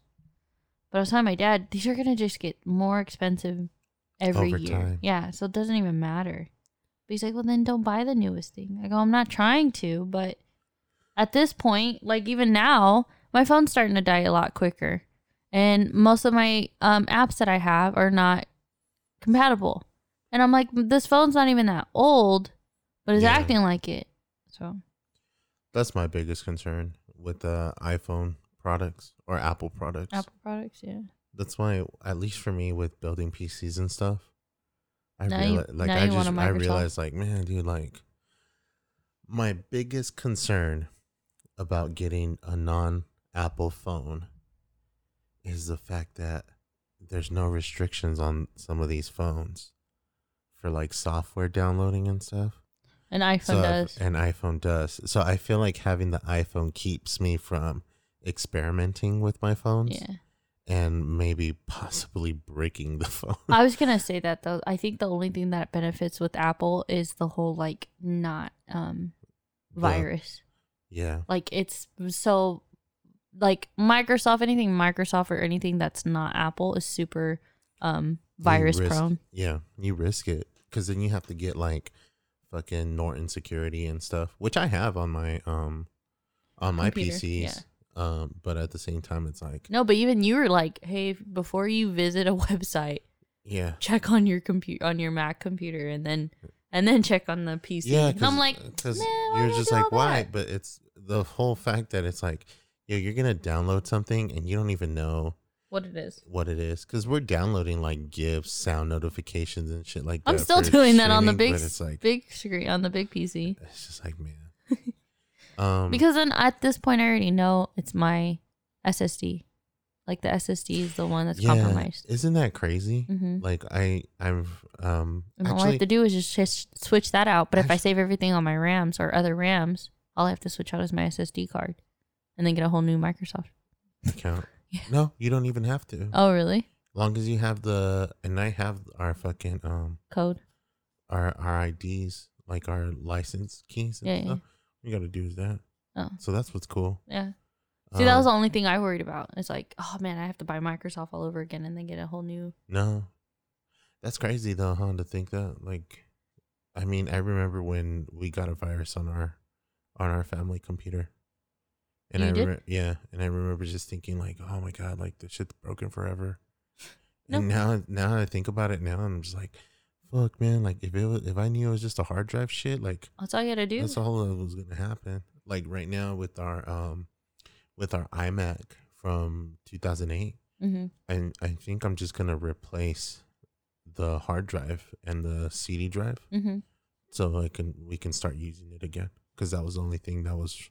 But I was telling my dad, these are gonna just get more expensive every Over year. time. Yeah, so it doesn't even matter. But he's like, well, then don't buy the newest thing. I go, I'm not trying to, but at this point, like even now, my phone's starting to die a lot quicker, and most of my um, apps that I have are not compatible. And I'm like, this phone's not even that old, but it's Yeah. acting like it. So that's my biggest concern with the iPhone products or Apple products. Apple products, yeah. That's why, at least for me, with building PCs and stuff, I Now you- realize, like, I you just, I realized, like, man, dude, like, my biggest concern about getting a non-Apple phone is the fact that there's no restrictions on some of these phones for like software downloading and stuff. An iPhone So does. An iPhone does. So I feel like having the iPhone keeps me from experimenting with my phones Yeah. And maybe possibly breaking the phone. I was gonna say that though. I think the only thing that benefits with Apple is the whole like not um The- virus. yeah. Like it's so like Microsoft, anything Microsoft or anything that's not Apple is super um virus risk- prone. Yeah, you risk it because then you have to get like fucking Norton security and stuff, which I have on my um on my Computer, PCs. yeah. Um, but at the same time, it's like No, but even you were like, hey, before you visit a website, yeah, check on your computer on your Mac computer and then and then check on the PC. yeah. and I'm like, because "Man, you're just like why? that?" But it's the whole fact that it's like yeah, you're gonna download something and you don't even know what it is. what it is because we're downloading like GIFs, sound notifications, and shit like that. I'm still doing that on the big it's like big screen on the big PC. it's just like man. um, Because then at this point I already know it's my SSD. Like the SSD is the one that's compromised. Isn't that crazy? Mhm. Like I, I've um And all I have to do is just, switch that out. But if I save everything on my RAMs or other RAMs, all I have to switch out is my SSD card, and then get a whole new Microsoft. account. Yeah. No, you don't even have to. Oh, really? long as you have the and I have our fucking um Code. our our IDs like our license keys and Yeah, yeah. stuff. You got to do is that. Oh, So that's what's cool. yeah. See, that was the Um, only thing I worried about. It's like, oh man, I have to buy Microsoft all over again and then get a whole new. no. That's crazy though, huh? To think that like, I mean, I remember when we got a virus on our on our family computer. And You I remember, yeah, and I remember just thinking like, oh my god, like the shit's broken forever. And now, now I think about it now, I'm just like, fuck, man. Like if it was, if I knew it was just a hard drive shit, like That's all you had to do. that's all that was gonna happen. Like right now with our um, with our iMac from 2008, hmm and I think I'm just gonna replace the hard drive and the CD drive, hmm so I can we can start using it again. Because that was the only thing that was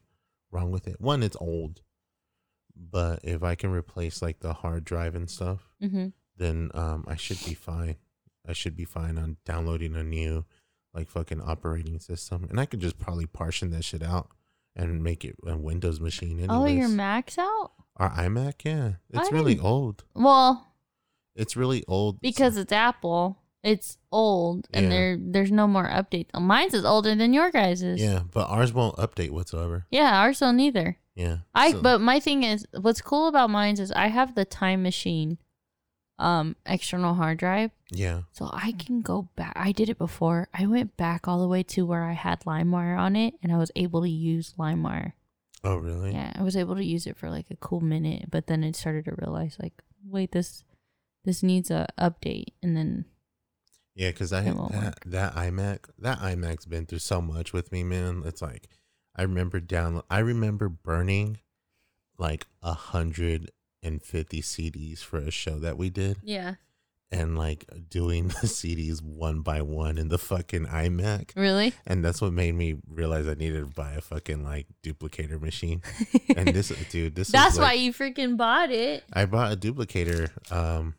wrong with it. One, it's old, but if I can replace like the hard drive and stuff, hmm then um I should be fine. I should be fine on downloading a new like fucking operating system, and I could just probably partition that shit out and make it a Windows machine. Anyways. Oh, your Mac's out? our iMac, yeah, it's I really old. Well, It's really old because it's Apple, it's old, and Yeah. there there's no more updates. Mine's is older than your guys's. yeah, but ours won't update whatsoever. Yeah, ours don't either. Yeah, I so- but my thing is what's cool about mine's is I have the time machine um external hard drive. yeah, So I can go back. I did it before. I went back all the way to where I had LimeWire on it and I was able to use LimeWire. oh really? Yeah, I was able to use it for like a cool minute, but then it started to realize like, wait, this this needs a update and then Yeah, because I that, work. that iMac that iMac's been through so much with me, man. It's like I remember down I remember burning like a hundred and fifty CDs for a show that we did, Yeah. and like doing the CDs one by one in the fucking iMac, Really? and that's what made me realize I needed to buy a fucking like duplicator machine. And this, dude, this That's is why you freaking bought it. I bought a duplicator. Um,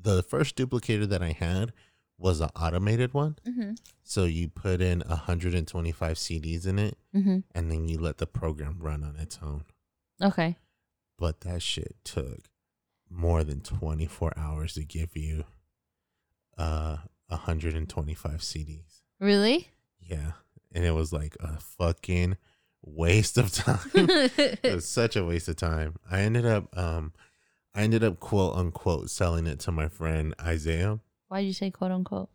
the first duplicator that I had was an automated one. Mm-hmm. So you put in 125 CDs in it, Mm-hmm. and then you let the program run on its own. Okay. But that shit took more than 24 hours to give you uh 125 CDs. Really? Yeah, and it was like a fucking waste of time. it was such a waste of time. I ended up um I ended up quote unquote selling it to my friend Isaiah. Why'd you say quote unquote?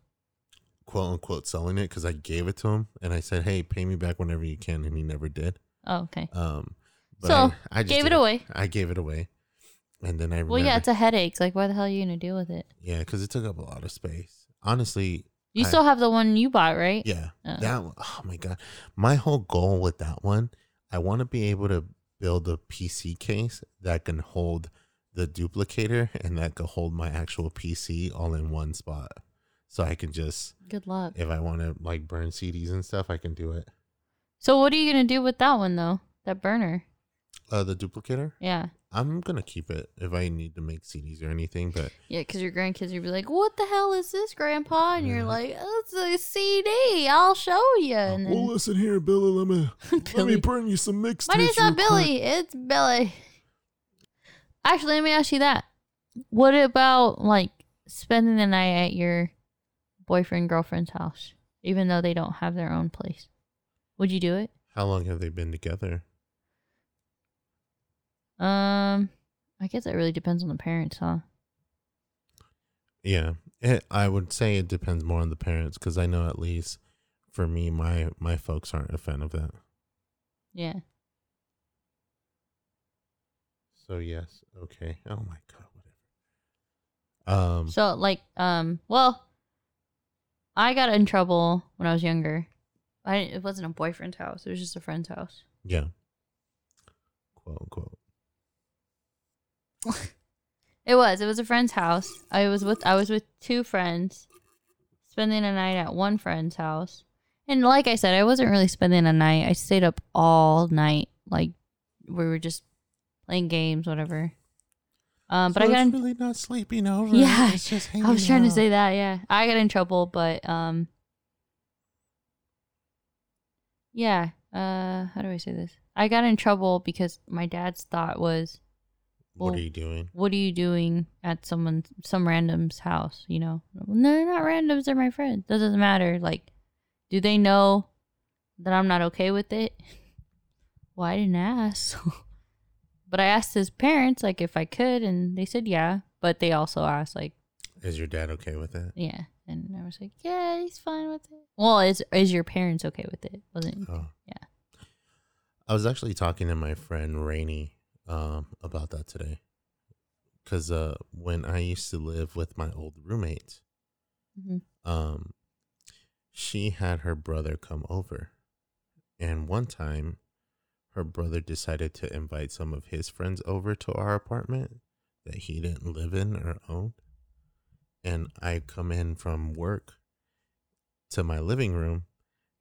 Quote unquote selling it because I gave it to him and I said, "Hey, pay me back whenever you can," and he never did. Oh, okay. Um, So, I, I just Gave it away. I gave it away, and then I remember, Well, yeah, it's a headache. Like, why the hell are you gonna deal with it? yeah, because it took up a lot of space. Honestly, You I- still have the one you bought, right? yeah, Uh. that one- oh my god, my whole goal with that one, I want to be able to build a PC case that can hold the duplicator and that can hold my actual PC all in one spot, so I can just Good luck. if I want to like burn CDs and stuff, I can do it. So, what are you gonna do with that one though? That burner? Uh, the duplicator, Yeah. I'm gonna keep it if I need to make CDs or anything, but. Yeah, because your grandkids will be like, "What the hell is this, Grandpa?" And you're like, oh, "It's a CD. I'll show you." And then, well, listen here, Billy. Let me let me burn you some mixtapes. My name's not real quick. Billy. It's Billy. Actually, let me ask you that. What about like spending the night at your boyfriend girlfriend's house, even though they don't have their own place? Would you do it? How long have they been together? Um, I guess it really depends on the parents, huh? Yeah, it, I would say it depends more on the parents because I know at least for me, my my folks aren't a fan of that. Yeah. So yes, okay. Oh my god, whatever. Um, So like, um, well, I got in trouble when I was younger. I it wasn't a boyfriend's house; it was just a friend's house. yeah, quote unquote. It was. It was a friend's house. I was with. I was with two friends, spending a night at one friend's house. And like I said, I wasn't really spending a night. I stayed up all night. Like we were just playing games, whatever. Um, but So I got in, really not sleeping over. Yeah, it's just I was trying to say that. Yeah, I got in trouble, but um, yeah. Uh, how do I say this? I got in trouble because my dad's thought was, What are you doing? "What are you doing at someone, some random's house?" You know, no, they're not randoms. They're my friends. That doesn't matter. Like, do they know that I'm not okay with it? Well, I didn't ask. but I asked his parents, like, if I could, and they said yeah. But they also asked, like, Is your dad okay with it? yeah. And I was like, yeah, he's fine with it. Well, is is your parents okay with it? Wasn't Oh. Yeah. I was actually talking to my friend Rainey um, about that today. because uh, when I used to live with my old roommate, Mhm. um, she had her brother come over, and one time, her brother decided to invite some of his friends over to our apartment that he didn't live in or own, and I come in from work to my living room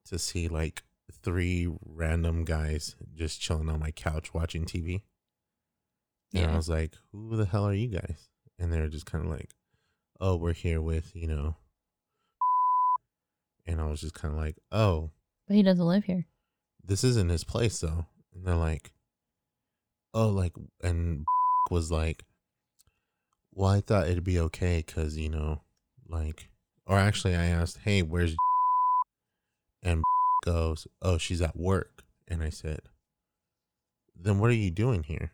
to see like three random guys just chilling on my couch watching TV. And I was like, who the hell are you guys? And they were just kind of like, oh, we're here with, you know. And I was just kind of like, oh, But he doesn't live here. this isn't his place though. And they're like, oh, like, and was like, well, I thought it'd be okay because, you know, like, or actually, I asked, hey, where's and goes, oh, she's at work. And I said, then what are you doing here?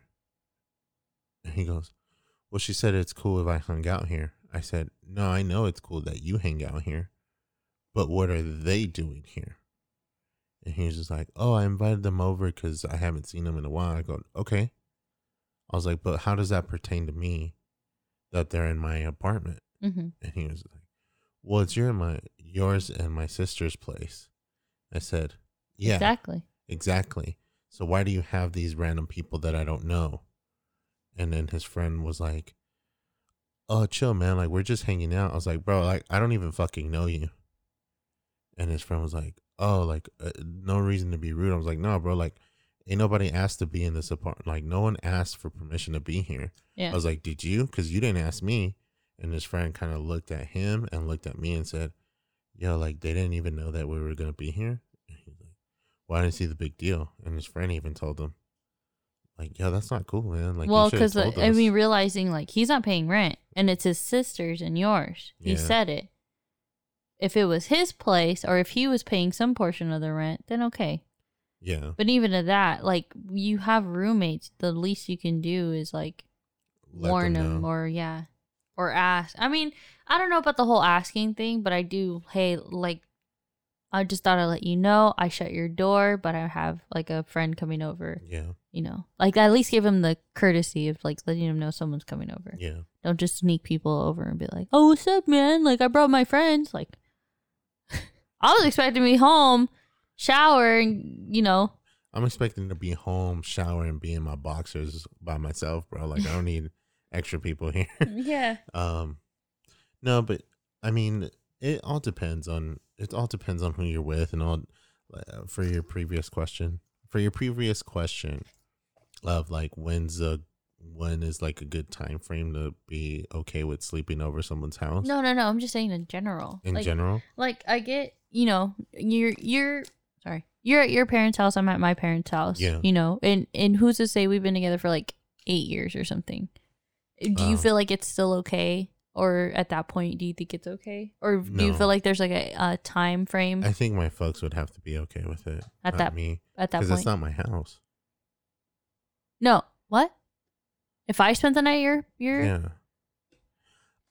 And he goes, well, she said it's cool if I hung out here. I said, no, I know it's cool that you hang out here, but what are they doing here? And he was just like, oh, I invited them over because I haven't seen them in a while. I go, okay. I was like, but how does that pertain to me that they're in my apartment? Mm-hmm. And he was like, well, it's your my yours and my sister's place. I said, yeah, Exactly. Exactly. So why do you have these random people that I don't know? And then his friend was like, "Oh, chill, man. Like we're just hanging out." I was like, "Bro, like I don't even fucking know you." And his friend was like, "Oh, like uh, no reason to be rude." I was like, "No, bro. Like ain't nobody asked to be in this apartment. Like no one asked for permission to be here." Yeah. I was like, "Did you? Because you didn't ask me." And his friend kind of looked at him and looked at me and said, "Yo, like they didn't even know that we were gonna be here." And he's like, "Well, I didn't see the big deal." And his friend even told him, "Like, yo, that's not cool, man. Like, well, because I mean, realizing like he's not paying rent, and it's his sister's and yours. He Yeah. said it. If it was his place, or if he was paying some portion of the rent, then okay. yeah, But even at that, like you have roommates, the least you can do is like let warn them them, or yeah, or ask. I mean, I don't know about the whole asking thing, but I do. Hey, like, I just thought I'd let you know. I shut your door, but I have like a friend coming over. yeah, You know, like at least give him the courtesy of like letting him know someone's coming over. yeah, Don't just sneak people over and be like, "Oh, what's up, man? Like, I brought my friends." Like, I was expecting to be home, shower, and you know, I'm expecting to be home, shower, and be in my boxers by myself, bro. Like, I don't need extra people here. yeah, Um, no, but I mean, it all depends on it. All depends on who you're with, and all. Uh, for your previous question, for your previous question, of like when's a when is like a good time frame to be okay with sleeping over someone's house no, no, no. I'm just saying in general. in like, general. like I get, you know, you're you're sorry, you're at your parents' house. I'm at my parents' house. Yeah. you know, and and who's to say we've been together for like eight years or something? Do you Oh. feel like it's still okay? Or at that point, do you think it's okay? Or do you No. feel like there's like a, a time frame I think my folks would have to be okay with it. At not that me, at that because point? it's not my house. no, what? If I spent the night, you're you're Yeah.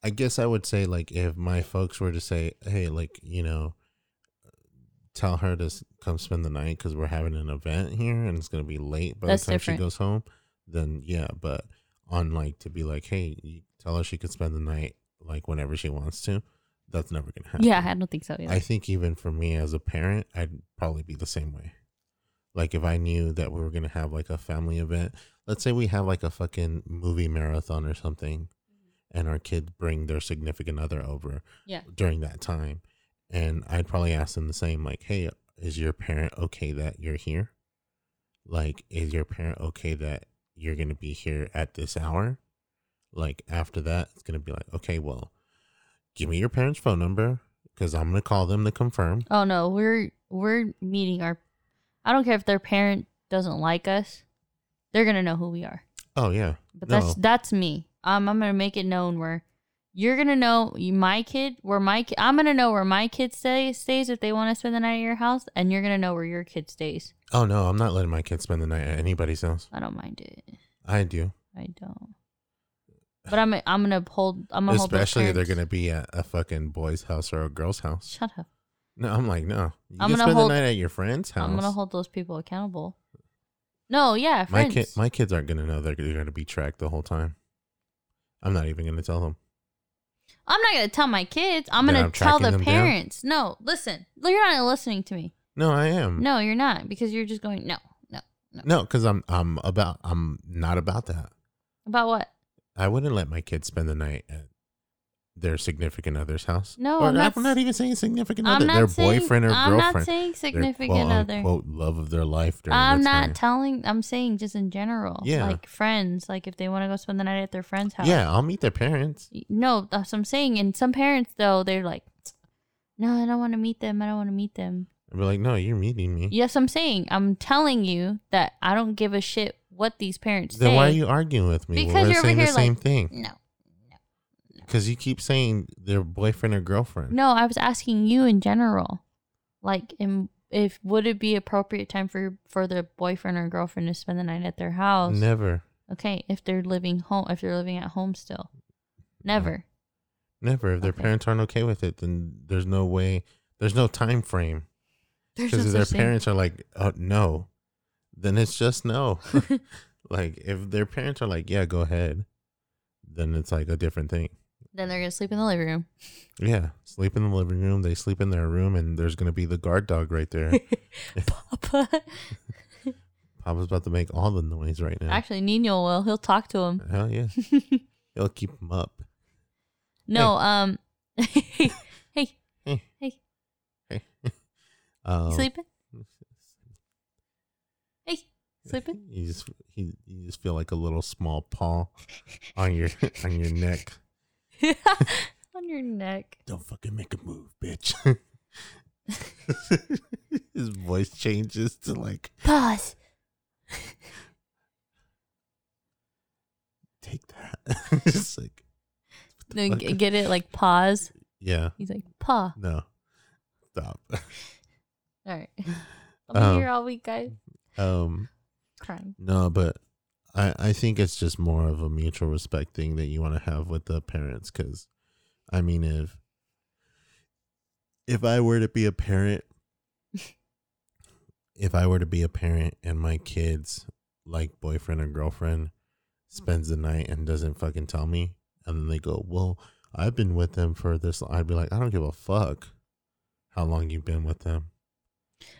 I guess I would say like if my folks were to say, "Hey, like you know, tell her to s- come spend the night because we're having an event here and it's gonna be late by That's the time different. she goes home," then yeah. But on like to be like, "Hey, you tell her she could spend the night like whenever she wants to," that's never gonna happen. yeah. I don't think so. Either. I think even for me as a parent, I'd probably be the same way. Like if I knew that we were gonna have like a family event, let's say we have like a fucking movie marathon or something, mm-hmm. and our kids bring their significant other over yeah, during that time, and I'd probably ask them the same, like, "Hey, is your parent okay that you're here? Like, is your parent okay that you're gonna be here at this hour? Like after that, it's gonna be like, okay, well, give me your parents' phone number because I'm gonna call them to confirm. Oh no, we're we're meeting our. I don't care if their parent doesn't like us; they're gonna know who we are. Oh yeah, But no, that's that's me. Um, I'm gonna make it known where you're gonna know my kid where my ki- I'm gonna know where my kid stay, stays if they want to spend the night at your house, and you're gonna know where your kid stays. oh no, I'm not letting my kids spend the night at anybody's house. I don't mind it. I do, I don't. But I'm I'm gonna hold. I'm gonna hold those especially if they're gonna be at a fucking boy's house or a girl's house. Shut up. No, I'm like, no, you I'm can gonna spend hold- the night at your friend's house. I'm gonna hold those people accountable. No, yeah, my friends. kid, my kids aren't gonna know they're, they're gonna be tracked the whole time. I'm not even gonna tell them. I'm not gonna tell my kids. I'm gonna I'm tell tracking the them down? parents. No, listen. You're not listening to me. No, I am. No, you're not because you're just going no, no. No, because I'm I'm about I'm not about that. About what? I wouldn't let my kids spend the night at their significant other's house. No, or I'm not I'm not even saying significant I'm other. Their saying, boyfriend or I'm girlfriend. not saying significant quote other. unquote love of their life. During I'm not time. telling. I'm saying just in general. Yeah. Like friends. Like if they want to go spend the night at their friend's house. Yeah, I'll meet their parents. No, that's what I'm saying. And some parents though, they're like, no, I don't want to meet them. I don't want to meet them. I'll be like, no, you're meeting me. Yes, I'm saying. I'm telling you that I don't give a shit what these parents Then say. why are you arguing with me? Because We're you're over saying the same like, thing. No. Because you keep saying their boyfriend or girlfriend. No, I was asking you in general. Like, in, if would it be appropriate time for for the boyfriend or girlfriend to spend the night at their house? Never. Okay, if they're living home, if they're living at home still, never. Never. If their Okay. parents aren't okay with it, then there's no way. There's no time frame. There's Because no their such thing. parents are like, oh, no, then it's just no. like, if their parents are like, yeah, go ahead, then it's like a different thing. Then they're gonna sleep in the living room. Yeah. Sleep in the living room. They sleep in their room, and there's going to be the guard dog right there. Papa. Papa's about to make all the noise right now. Actually, Nino will. He'll talk to him. Hell yeah. He'll keep him up. No, um, hey, hey, Hey. hey, Hey. Um, sleeping? Sleeping? You just you, you just feel like a little small paw on your on your neck. On your neck. Don't fucking make a move, bitch. His voice changes to like Pause. take that. just like No, fuck? get it? Like pause. yeah, He's like, paw. no, stop. All right. I'll be Um, here all week, guys. Um, Crying. no, but I I think it's just more of a mutual respect thing that you want to have with the parents, because I mean if if I were to be a parent, if I were to be a parent and my kids like boyfriend or girlfriend hmm. spends the night and doesn't fucking tell me, and then they go, "Well, I've been with them for this," I'd be like, "I don't give a fuck how long you've been with them."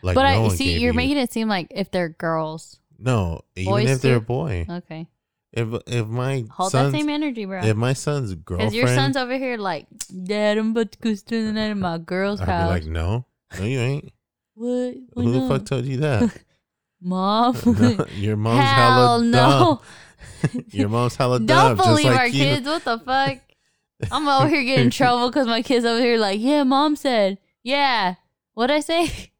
Like, but no I see you're you- making it seem like if they're girls. No, even boys if they're a too? boy, Okay. if if my Hold son's that same energy, bro. if my son's girlfriend, Because your son's over here like, Dad, I'm about to go spend the night at my girl's I'd be house. like, "No, no, you ain't." what? Why Who the not? fuck told you that? Mom? No, your mom's Hell hella no. dumb. Your mom's hella Don't dumb. just believe like our you. kids. What the fuck? I'm over here getting in trouble because my kids over here like, yeah, mom said, yeah. What'd I say?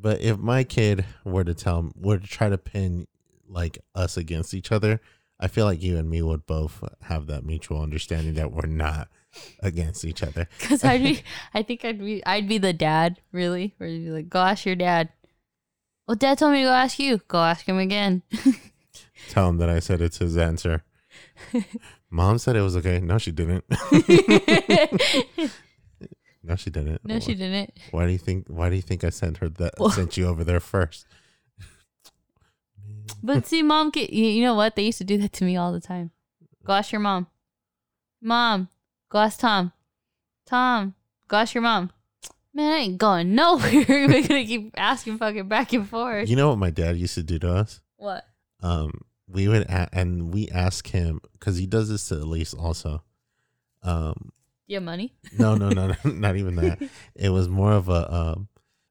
But if my kid were to tell, were to try to pin like us against each other, I feel like you and me would both have that mutual understanding that we're not against each other. Because I'd be, I think I'd be, I'd be the dad, really. Where you'd be like, go ask your dad. Well, dad told me to go ask you. Go ask him again. Tell him that I said it's his answer. Mom said it was okay. No, she didn't. No, she didn't. no, she didn't. Why do you think? Why do you think I sent her that? Well- Sent you over there first? But see, mom, you know what? They used to do that to me all the time. Go ask your mom. Mom, go ask Tom. Tom, go ask your mom. Man, I ain't going nowhere. We're gonna keep asking fucking back and forth. You know what my dad used to do to us? What? um we would a- and we ask him because he does this to Elise also. Um, You have money? no, no, no, no, not even that. It was more of a um.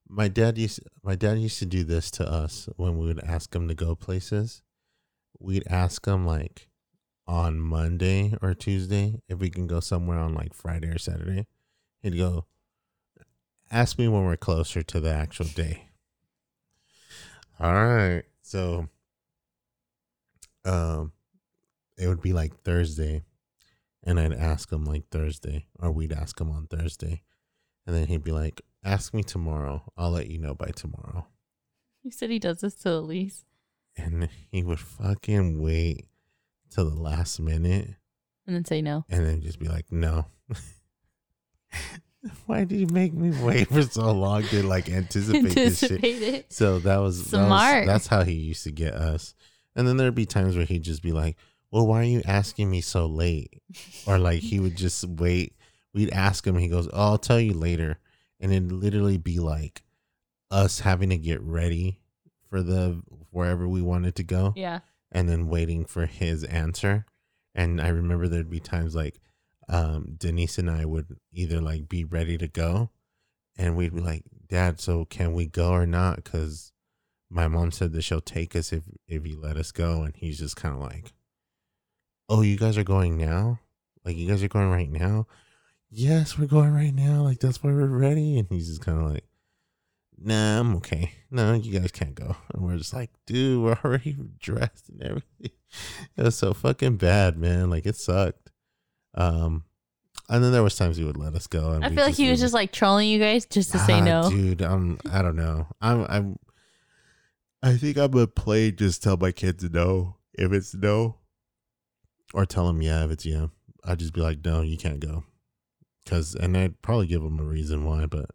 My dad used my dad used to do this to us when we would ask him to go places. We'd ask him like on Monday or Tuesday if we can go somewhere on like Friday or Saturday. He'd go, ask me when we're closer to the actual day. All right. So um it would be like Thursday and I'd ask him like Thursday or we'd ask him on Thursday. And then he'd be like, "Ask me tomorrow. I'll let you know by tomorrow." You said he does this to Elise. And he would fucking wait till the last minute And then say no. and then just be like, "No." Why did you make me wait for so long to like anticipate, this shit? Anticipate it. So that was that was- Smart. that's how he used to get us. And then there'd be times where he'd just be like, well, why are you asking me so late? Or like he would just wait. We'd ask him. He goes, oh, I'll tell you later. And it'd literally be like us having to get ready for the wherever we wanted to go Yeah. and then waiting for his answer. And I remember there'd be times like um, Denise and I would either like be ready to go and we'd be like, Dad, so can we go or not? Because my mom said that she'll take us if, if you let us go. And he's just kind of like, Oh, you guys are going now? Like, you guys are going right now? Yes, we're going right now. Like, that's why we're ready. And he's just kind of like, Nah, I'm okay. No, you guys can't go. And we're just like, dude, we're already dressed and everything. It was so fucking bad, man. Like it sucked. Um, and then there was times he would let us go. And I feel like he was just like trolling you guys just to say Ah, no. dude. I'm. I don't know. I'm. I'm. I think I'm gonna play. Just tell my kids no if it's no, or tell them yeah if it's yeah. I'd just be like, no, you can't go, because and I'd probably give them a reason why, but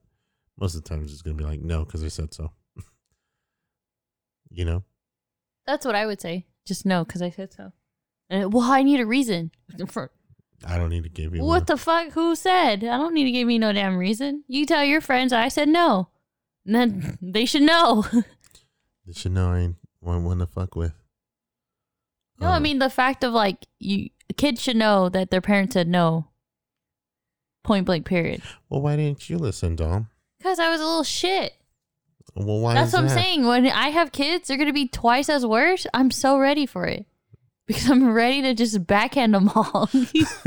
most of the times it's gonna be like no because I said so. you know. That's what I would say. Just no, because I said so. And, well, I need a reason. For, I don't need to give you what one. the fuck? Who said? I don't need to give me no damn reason. You tell your friends I said no. And then they should know. They should know I ain't one one to fuck with. No, I Um, mean the fact of like you kids should know that their parents said no. Point blank period. well, why didn't you listen, Dom? Because I was a little shit. Well, why? That's what I'm saying. When I have kids, they're gonna be twice as worse. I'm so ready for it. Because I'm ready to just backhand them all.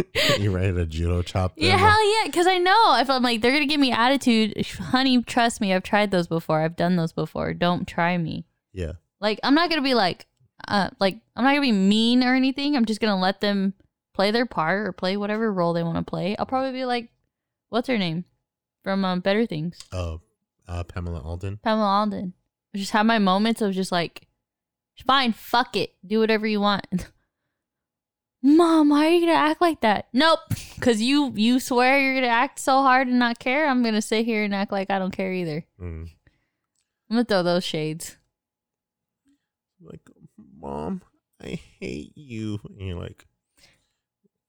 you ready to judo chop them? Yeah, hell yeah. Because I know if I'm like, they're going to give me attitude, honey, trust me, I've tried those before. I've done those before. Don't try me. Yeah. Like, I'm not going to be like, uh, like, I'm not going to be mean or anything. I'm just going to let them play their part or play whatever role they want to play. I'll probably be like, what's her name? From um, Better Things. Oh, uh, Pamela Adlon. Pamela Adlon. I just have my moments of just like, fine, fuck it, do whatever you want. Mom, why are you gonna act like that? Nope, because you you swear you're gonna act so hard and not care. I'm gonna sit here and act like I don't care either. Mm. I'm gonna throw those shades. Like, mom, I hate you. And you're like,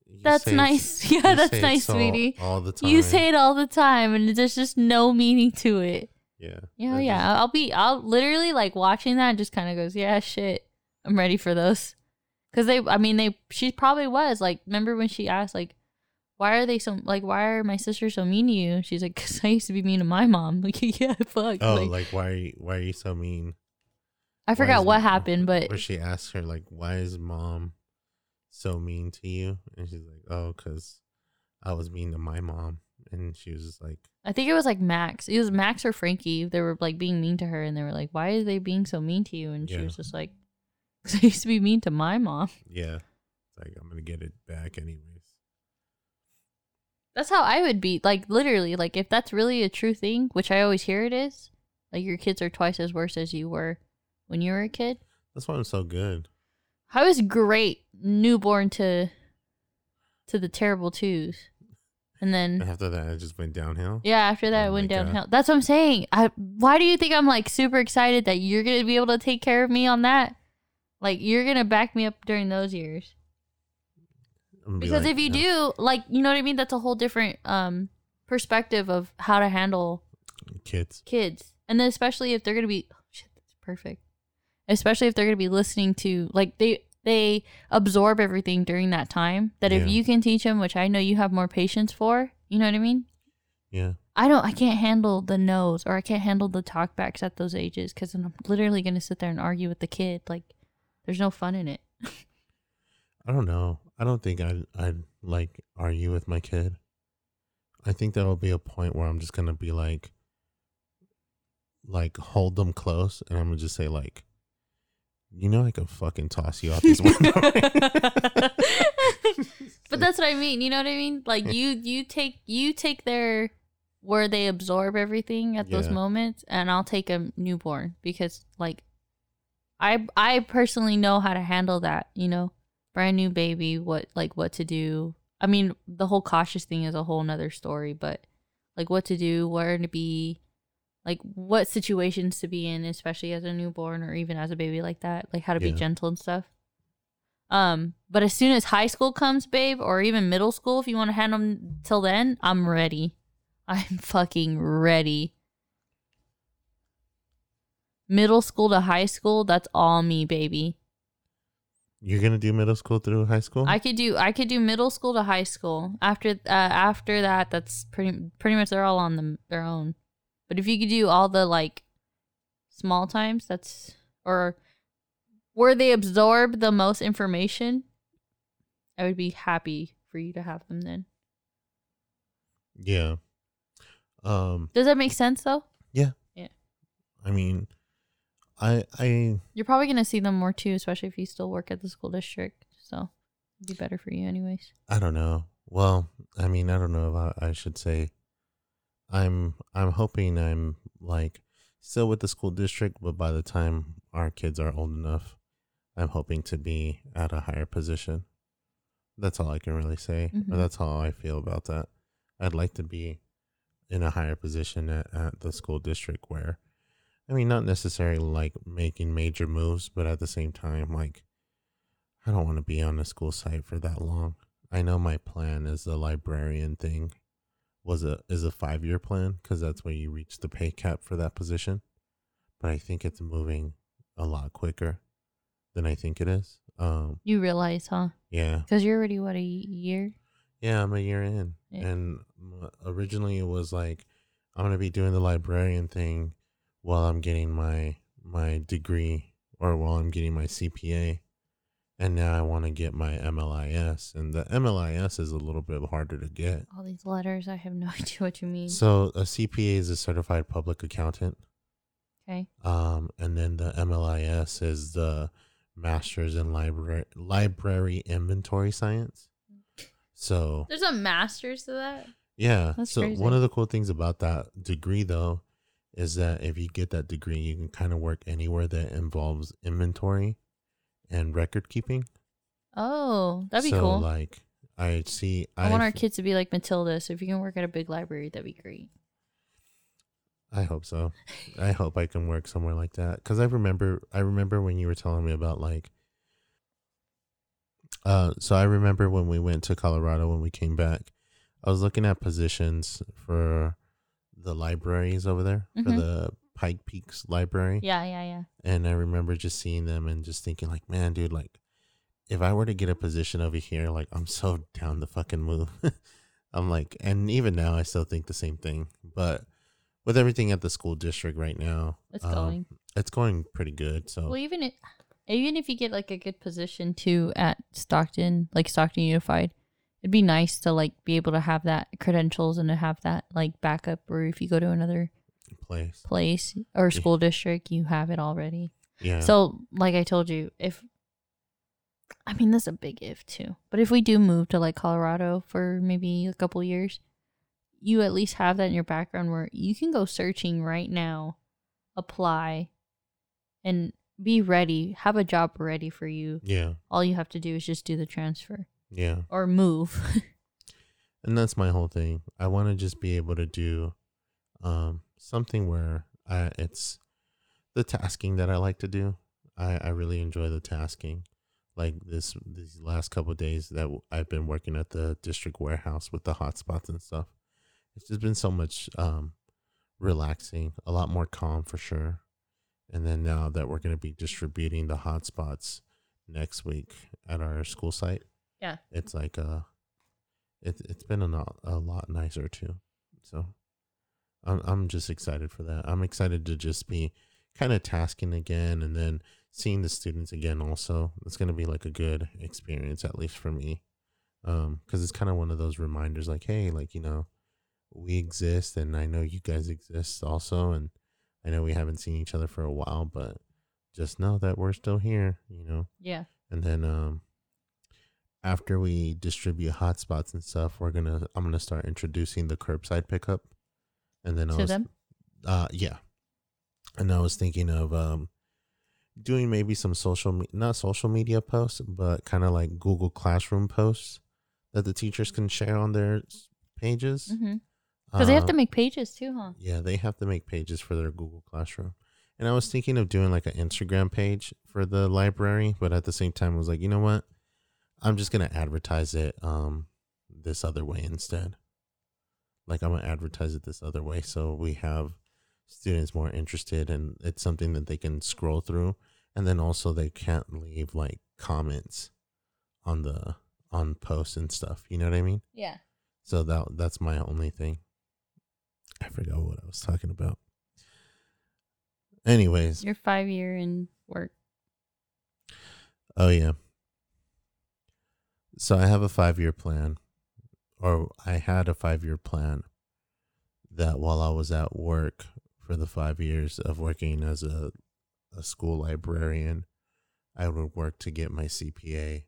you That's nice. Yeah, that's nice, so sweetie. All the time. You say it all the time, and there's just no meaning to it. yeah. Yeah, yeah. is- I'll be, I'll literally like watching that just kind of goes, yeah, shit. I'm ready for those. Cause they, I mean, they, she probably was like, remember when she asked, like, why are they so, like, why are my sisters so mean to you? She's like, cause I used to be mean to my mom. Like, yeah, fuck. Oh, like, like, why? Why are you so mean? I forgot what happened, but where she asked her like, "Why is mom so mean to you?" And she's like, "Oh, cause I was mean to my mom." And she was just like, I think it was like Max. It was Max or Frankie. They were like being mean to her, and they were like, "Why are they being so mean to you?" And she Yeah. was just like, "Cause I used to be mean to my mom." "Yeah, it's like I'm gonna get it back anyways." That's how I would be. Like literally, like if that's really a true thing, which I always hear it is, like your kids are twice as worse as you were when you were a kid. That's why I'm so good. I was great newborn to to the terrible twos. And then After that, it just went downhill. yeah, after that Oh it went my God. downhill. That's what I'm saying. I why do you think I'm like super excited that you're gonna be able to take care of me on that? Like you're gonna back me up during those years. I'm gonna be Because like, if you no, do, like you know what I mean, that's a whole different um perspective of how to handle kids, kids and then especially if they're gonna be oh, shit that's perfect especially if they're gonna be listening to like they they absorb everything during that time that if Yeah. you can teach them which i know you have more patience for you know what i mean yeah, i don't i can't handle the no's or i can't handle the talkbacks at those ages because i'm literally gonna sit there and argue with the kid like there's no fun in it I don't know. I don't think I'd I'd like argue with my kid. I think there will be a point where I'm just gonna be like, like hold them close, and I'm gonna just say like, you know, I could fucking toss you out this window. but that's what I mean. You know what I mean? Like you you take you take their where they absorb everything at those moments and I'll take a newborn because like I I personally know how to handle that, you know. Brand new baby, what like what to do. I mean, the whole cautious thing is a whole nother story, but like what to do, where to be, like what situations to be in, especially as a newborn or even as a baby like that, like how to be gentle and stuff. Um, but as soon as high school comes, babe, or even middle school, if you want to hand them till then, I'm ready. I'm fucking ready. Middle school to high school, that's all me, baby. You're gonna do middle school through high school? I could do I could do middle school to high school. After uh, after that, that's pretty pretty much they're all on them their own. But if you could do all the like small times, that's or where they absorb the most information, I would be happy for you to have them then. yeah. Um. Does that make sense though? Yeah. Yeah. I mean, I I You're probably gonna see them more too, especially if you still work at the school district. So it'd be better for you anyways. I don't know. Well, I mean, I don't know if I, I should say. I'm I'm hoping I'm like still with the school district, but by the time our kids are old enough, I'm hoping to be at a higher position. That's all I can really say. Mhm. that's how I feel about that. I'd like to be in a higher position at, at the school district where, I mean, not necessarily like making major moves, but at the same time, like, I don't want to be on the school site for that long. I know my plan is the librarian thing was a is a five year plan because that's when you reach the pay cap for that position. But I think it's moving a lot quicker than I think it is. Um, You realize, huh? yeah, Because you're already what a year. yeah, I'm a year in, Yeah. and originally it was like I'm gonna be doing the librarian thing while I'm getting my my degree or while I'm getting my CPA, and now I want to get my MLIS, and the MLIS is a little bit harder to get. All these letters, I have no idea what you mean. So a CPA is a certified public accountant, okay. um, and then the MLIS is the Masters in Library Library Inventory Science. So There's a master's to that. Yeah. That's so crazy. one of the cool things about that degree though is that if you get that degree, you can kind of work anywhere that involves inventory and record keeping. Oh, that'd be so, cool. Like I see I want our kids to be like Matilda. So if you can work at a big library, that'd be great. I hope so. I hope I can work somewhere like that cuz I remember I remember when you were telling me about like uh so I remember when we went to Colorado when we came back. I was looking at positions for the libraries over there for Mhm. the Pike Peaks library. Yeah, yeah, yeah. And I remember just seeing them and just thinking like, man, dude, like if I were to get a position over here, like I'm so down to fucking move. I'm like, and even now I still think the same thing. But with everything at the school district right now, It's um, going. It's going pretty good. So Well, even if even if you get like a good position too at Stockton, like Stockton Unified, it'd be nice to like be able to have that credentials and to have that like backup. Or if you go to another place, place or school district, you have it already. yeah. So, like I told you, if I mean, that's a big if too. But if we do move to like Colorado for maybe a couple years, you at least have that in your background where you can go searching right now, apply, and be ready. Have a job ready for you. yeah, All you have to do is just do the transfer yeah. or move. and that's my whole thing. I want to just be able to do um, something where I, it's the tasking that I like to do. I, I really enjoy the tasking. Like this, these last couple of days that I've been working at the district warehouse with the hotspots and stuff. It's just been so much um, relaxing, a lot more calm for sure. And then now that we're going to be distributing the hotspots next week at our school site, Yeah. it's like uh it it's been a lot a lot nicer too. So I'm I'm just excited for that. I'm excited to just be kind of tasking again and then seeing the students again also. It's going to be like a good experience at least for me. Um cuz it's kind of one of those reminders like hey, like you know, we exist and I know you guys exist also and I know we haven't seen each other for a while, but just know that we're still here, you know. yeah. And then um after we distribute hotspots and stuff, we're gonna I'm gonna start introducing the curbside pickup. And then I To was them? uh yeah. And I was thinking of um doing maybe some social me- not social media posts, but kind of like Google Classroom posts that the teachers can share on their pages. Mm-hmm. Because they have to Um, make pages too, huh? yeah, they have to make pages for their Google Classroom. And I was thinking of doing like an Instagram page for the library, but at the same time, I was like, you know what? I'm just gonna advertise it um this other way instead. Like I'm gonna advertise it this other way, so we have students more interested, and it's something that they can scroll through, and then also they can't leave like comments on the on posts and stuff. You know what I mean? Yeah. So that that's my only thing. I forgot what I was talking about. Anyways, Your five year in work. Oh yeah. So I have a five year plan, or I had a five year plan that while I was at work for the five years of working as a, a school librarian, I would work to get my CPA.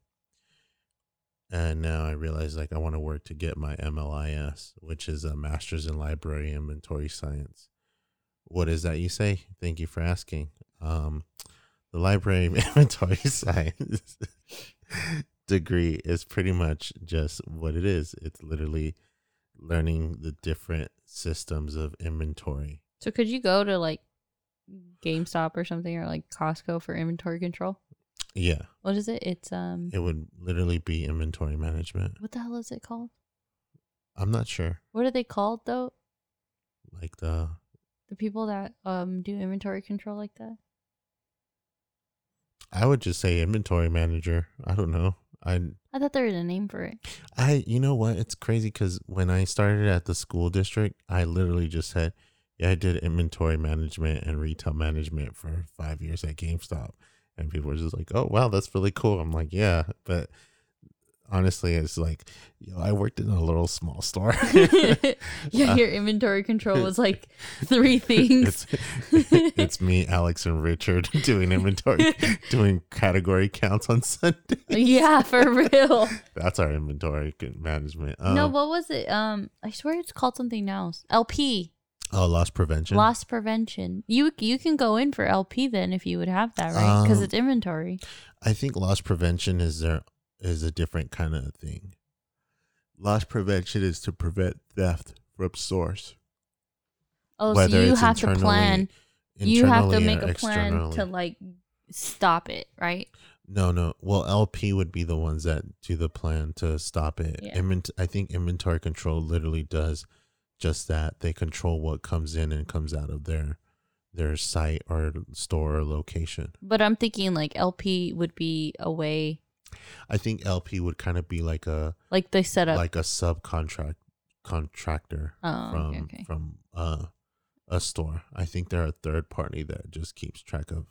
And now I realize like I want to work to get my MLIS, which is a master's in library inventory science. What is that you say? Thank you for asking. Um, the library inventory science degree is pretty much just what it is. It's literally learning the different systems of inventory. So could you go to like GameStop or something or like Costco for inventory control? Yeah, What is it? It's um it would literally be inventory management. what the hell is it called? I'm not sure. What are they called though? Like the The people that um do inventory control like that? I would just say inventory manager. I don't know. I I thought there was a name for it. I you know what? It's crazy cuz when I started at the school district, I literally just said, "Yeah, I did inventory management and retail management for 5 years at GameStop." And people were just like, "Oh, wow, that's really cool." I'm like, "Yeah, but honestly, it's like, yo, I worked in a little small store." yeah, Uh, your inventory control was like three things. it's, it's me, Alex, and Richard doing inventory, doing category counts on Sunday. yeah, for real. That's our inventory management. Um, no, what was it? Um, I swear it's called something else. LP, oh, loss prevention. loss prevention. You you can go in for LP then if you would have that, right? Because Um, it's inventory. I think loss prevention is there is a different kind of thing. Loss prevention is to prevent theft from source. Oh, whether so you have to plan. You have to make a plan to like stop it, right? No, no. Well, LP would be the ones that do the plan to stop it. Yeah. Invent- I think inventory control literally does just that. They control what comes in and comes out of their their site or store or location. But I'm thinking like LP would be a way, I think LP would kind of be like a like they set up. like a subcontract contractor oh, from okay, okay. from uh, a store. I think they're a third party that just keeps track of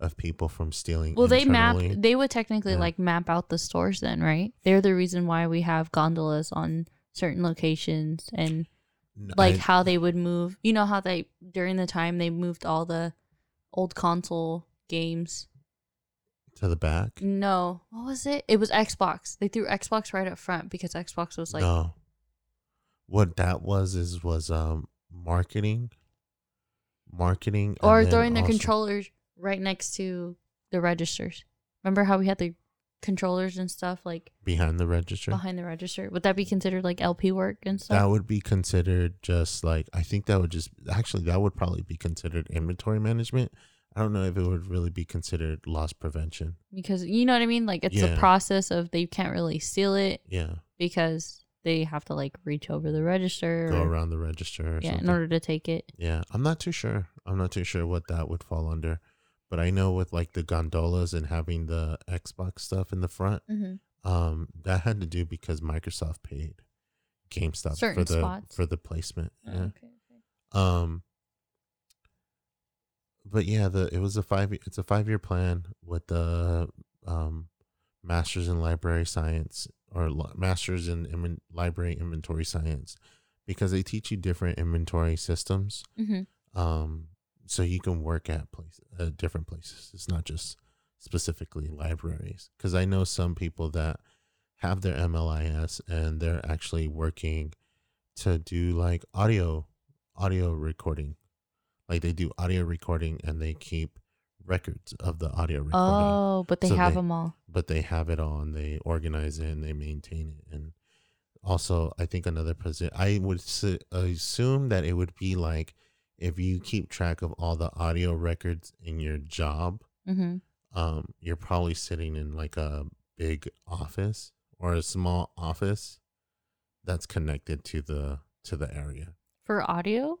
of people from stealing. Well, they map. They would technically Yeah. like map out the stores then, right? They're the reason why we have gondolas on certain locations and like I- how they would move. You know how they during the time they moved all the old console games. To the back. No, what was it? It was Xbox. They threw Xbox right up front because Xbox was like, no, what that was is was um marketing, marketing, or throwing their also- controllers right next to the registers. Remember how we had the controllers and stuff like behind the register. behind the register? Would that be considered like LP work and stuff? That would be considered just like I think that would just actually that would probably be considered inventory management. I don't know if it would really be considered loss prevention. because you know what I mean. Like it's a process of they can't really steal it Yeah, because they have to like reach over the register. go or- around the register. Or yeah, something. in order to take it. Yeah, I'm not too sure. I'm not too sure what that would fall under, but I know with like the gondolas and having the Xbox stuff in the front, Mm-hmm. um, that had to do because Microsoft paid GameStop for the spots. for the placement. Oh, Yeah. okay, okay. Um, but yeah, the it was a five. It's a five year plan with the um, masters in library science or masters in library inventory science, because they teach you different inventory systems. Mhm. Um, so you can work at places, uh, different places. It's not just specifically libraries. Because I know some people that have their MLIS and they're actually working to do like audio audio recording. Like they do audio recording and they keep records of the audio recording. Oh, but they So have they- them all. But they have it all and they organize it and they maintain it. And also, I think another position, I would s- assume that it would be like if you keep track of all the audio records in your job, Mm-hmm. um, you're probably sitting in like a big office or a small office that's connected to the to the area. For audio?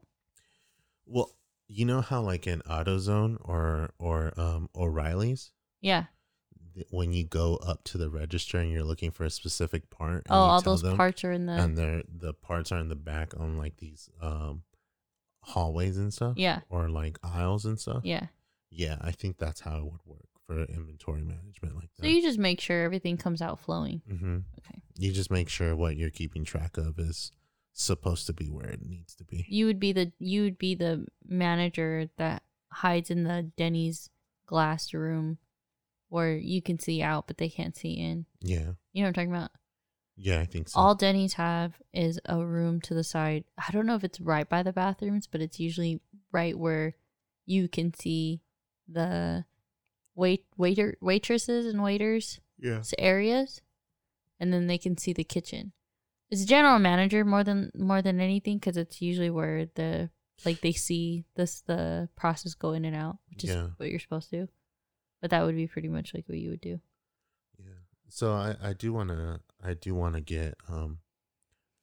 Well, you know how like in AutoZone or or um O'Reilly's, Yeah. when you go up to the register and you're looking for a specific part, and Oh, all those them, parts are in the. and they're the parts are in the back on like these um hallways and stuff, yeah. or like aisles and stuff. Yeah. Yeah, I think that's how it would work for inventory management like So you just make sure everything comes out flowing. Mm-hmm. Okay. You just make sure what you're keeping track of is supposed to be where it needs to be. You would be the you would be the manager that hides in the Denny's glass room where you can see out but they can't see in. Yeah, You know what I'm talking about? yeah, I think so. All Denny's have is a room to the side. I don't know if it's right by the bathrooms, but it's usually right where you can see the wait waiter waitresses and waiters yeah, areas, and then they can see the kitchen. It's general manager more than more than anything because it's usually where the like they see this the process go in and out, which is Yeah. what you're supposed to. But that would be pretty much like what you would do. yeah. So I I do want to I do want to get um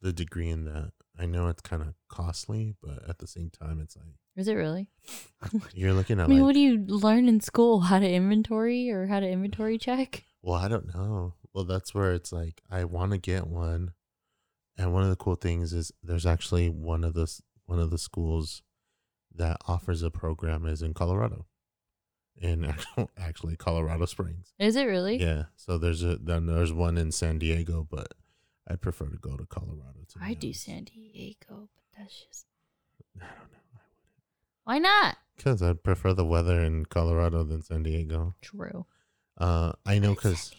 the degree in that. I know it's kind of costly, but at the same time, it's like Is it really? you're looking at. I mean, like what do you learn in school? How to inventory or how to inventory check? Well, I don't know. Well, that's where it's like I want to get one, and one of the cool things is there's actually one of the one of the schools that offers a program is in Colorado, in actually Colorado Springs. Is it really? Yeah. So there's a then there's one in San Diego, but I prefer to go to Colorado. To I do honest. San Diego, but that's just I don't know. I wouldn't. Why not? Because I prefer the weather in Colorado than San Diego. True. Uh, I know because.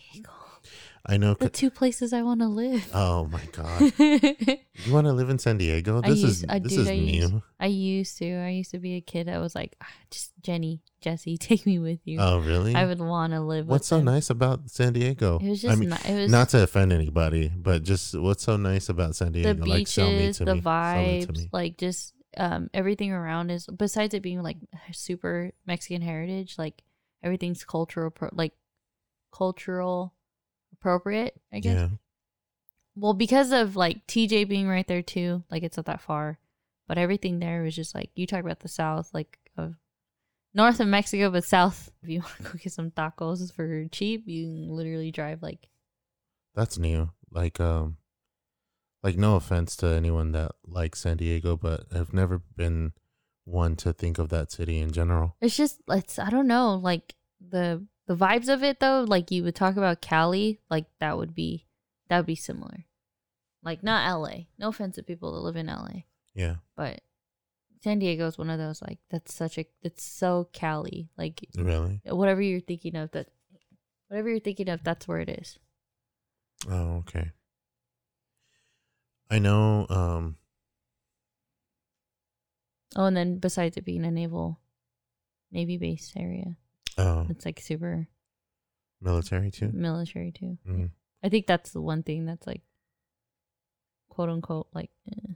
I know. The two places I want to live. oh my god. You want to live in San Diego? I This used- is I this do, is I used- new. I used to. I used to be a kid that was like, "Ah, just Jenny, Jesse, take me with you. Oh really? I would want to live. what's so them. nice about San Diego? It was just. I mean, it was not to offend anybody, but just what's so nice about San the Diego? like me beaches, to the me. Sell it to vibes, like just um everything around is. Besides it being like super Mexican heritage, like everything's cultural, pro- like cultural appropriate. I guess. Yeah. well because of like tj being right there too like it's not that far but everything there was just like you talk about the south like of north of mexico but south if you want to go get some tacos for cheap you can literally drive like That's new. Like um like no offense to anyone that likes San Diego, but I've never been one to think of that city in general. it's just it's i don't know like the the vibes of it though like you would talk about cali like that would be that would be similar like not la no offense to people that live in la Yeah. but san diego is one of those like that's such a that's so cali like Really? whatever you're thinking of that whatever you're thinking of that's where it is Oh, okay. I know um oh and then besides it being a naval navy base area oh it's like super military too. military too Mhm. i think that's the one thing that's like quote unquote like eh.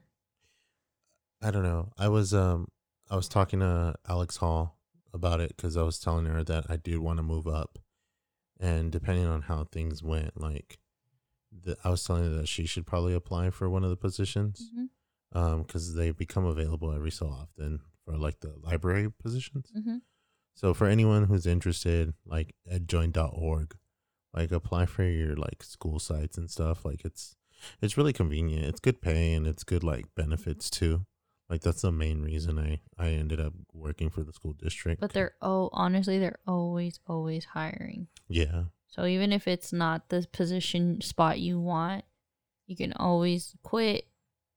I don't know. I was um I was talking to Alex Hall about it because I was telling her that I do want to move up, and depending on how things went, like, the, I was telling her that she should probably apply for one of the positions, Mhm, um, because they become available every so often for like the library positions. mhm. So for anyone who's interested, like at join.org, like apply for your like school sites and stuff. Like it's it's really convenient. It's good pay and it's good like benefits too. Like that's the main reason I I ended up working for the school district. but they're oh honestly they're always always hiring yeah, so even if it's not the position spot you want you can always quit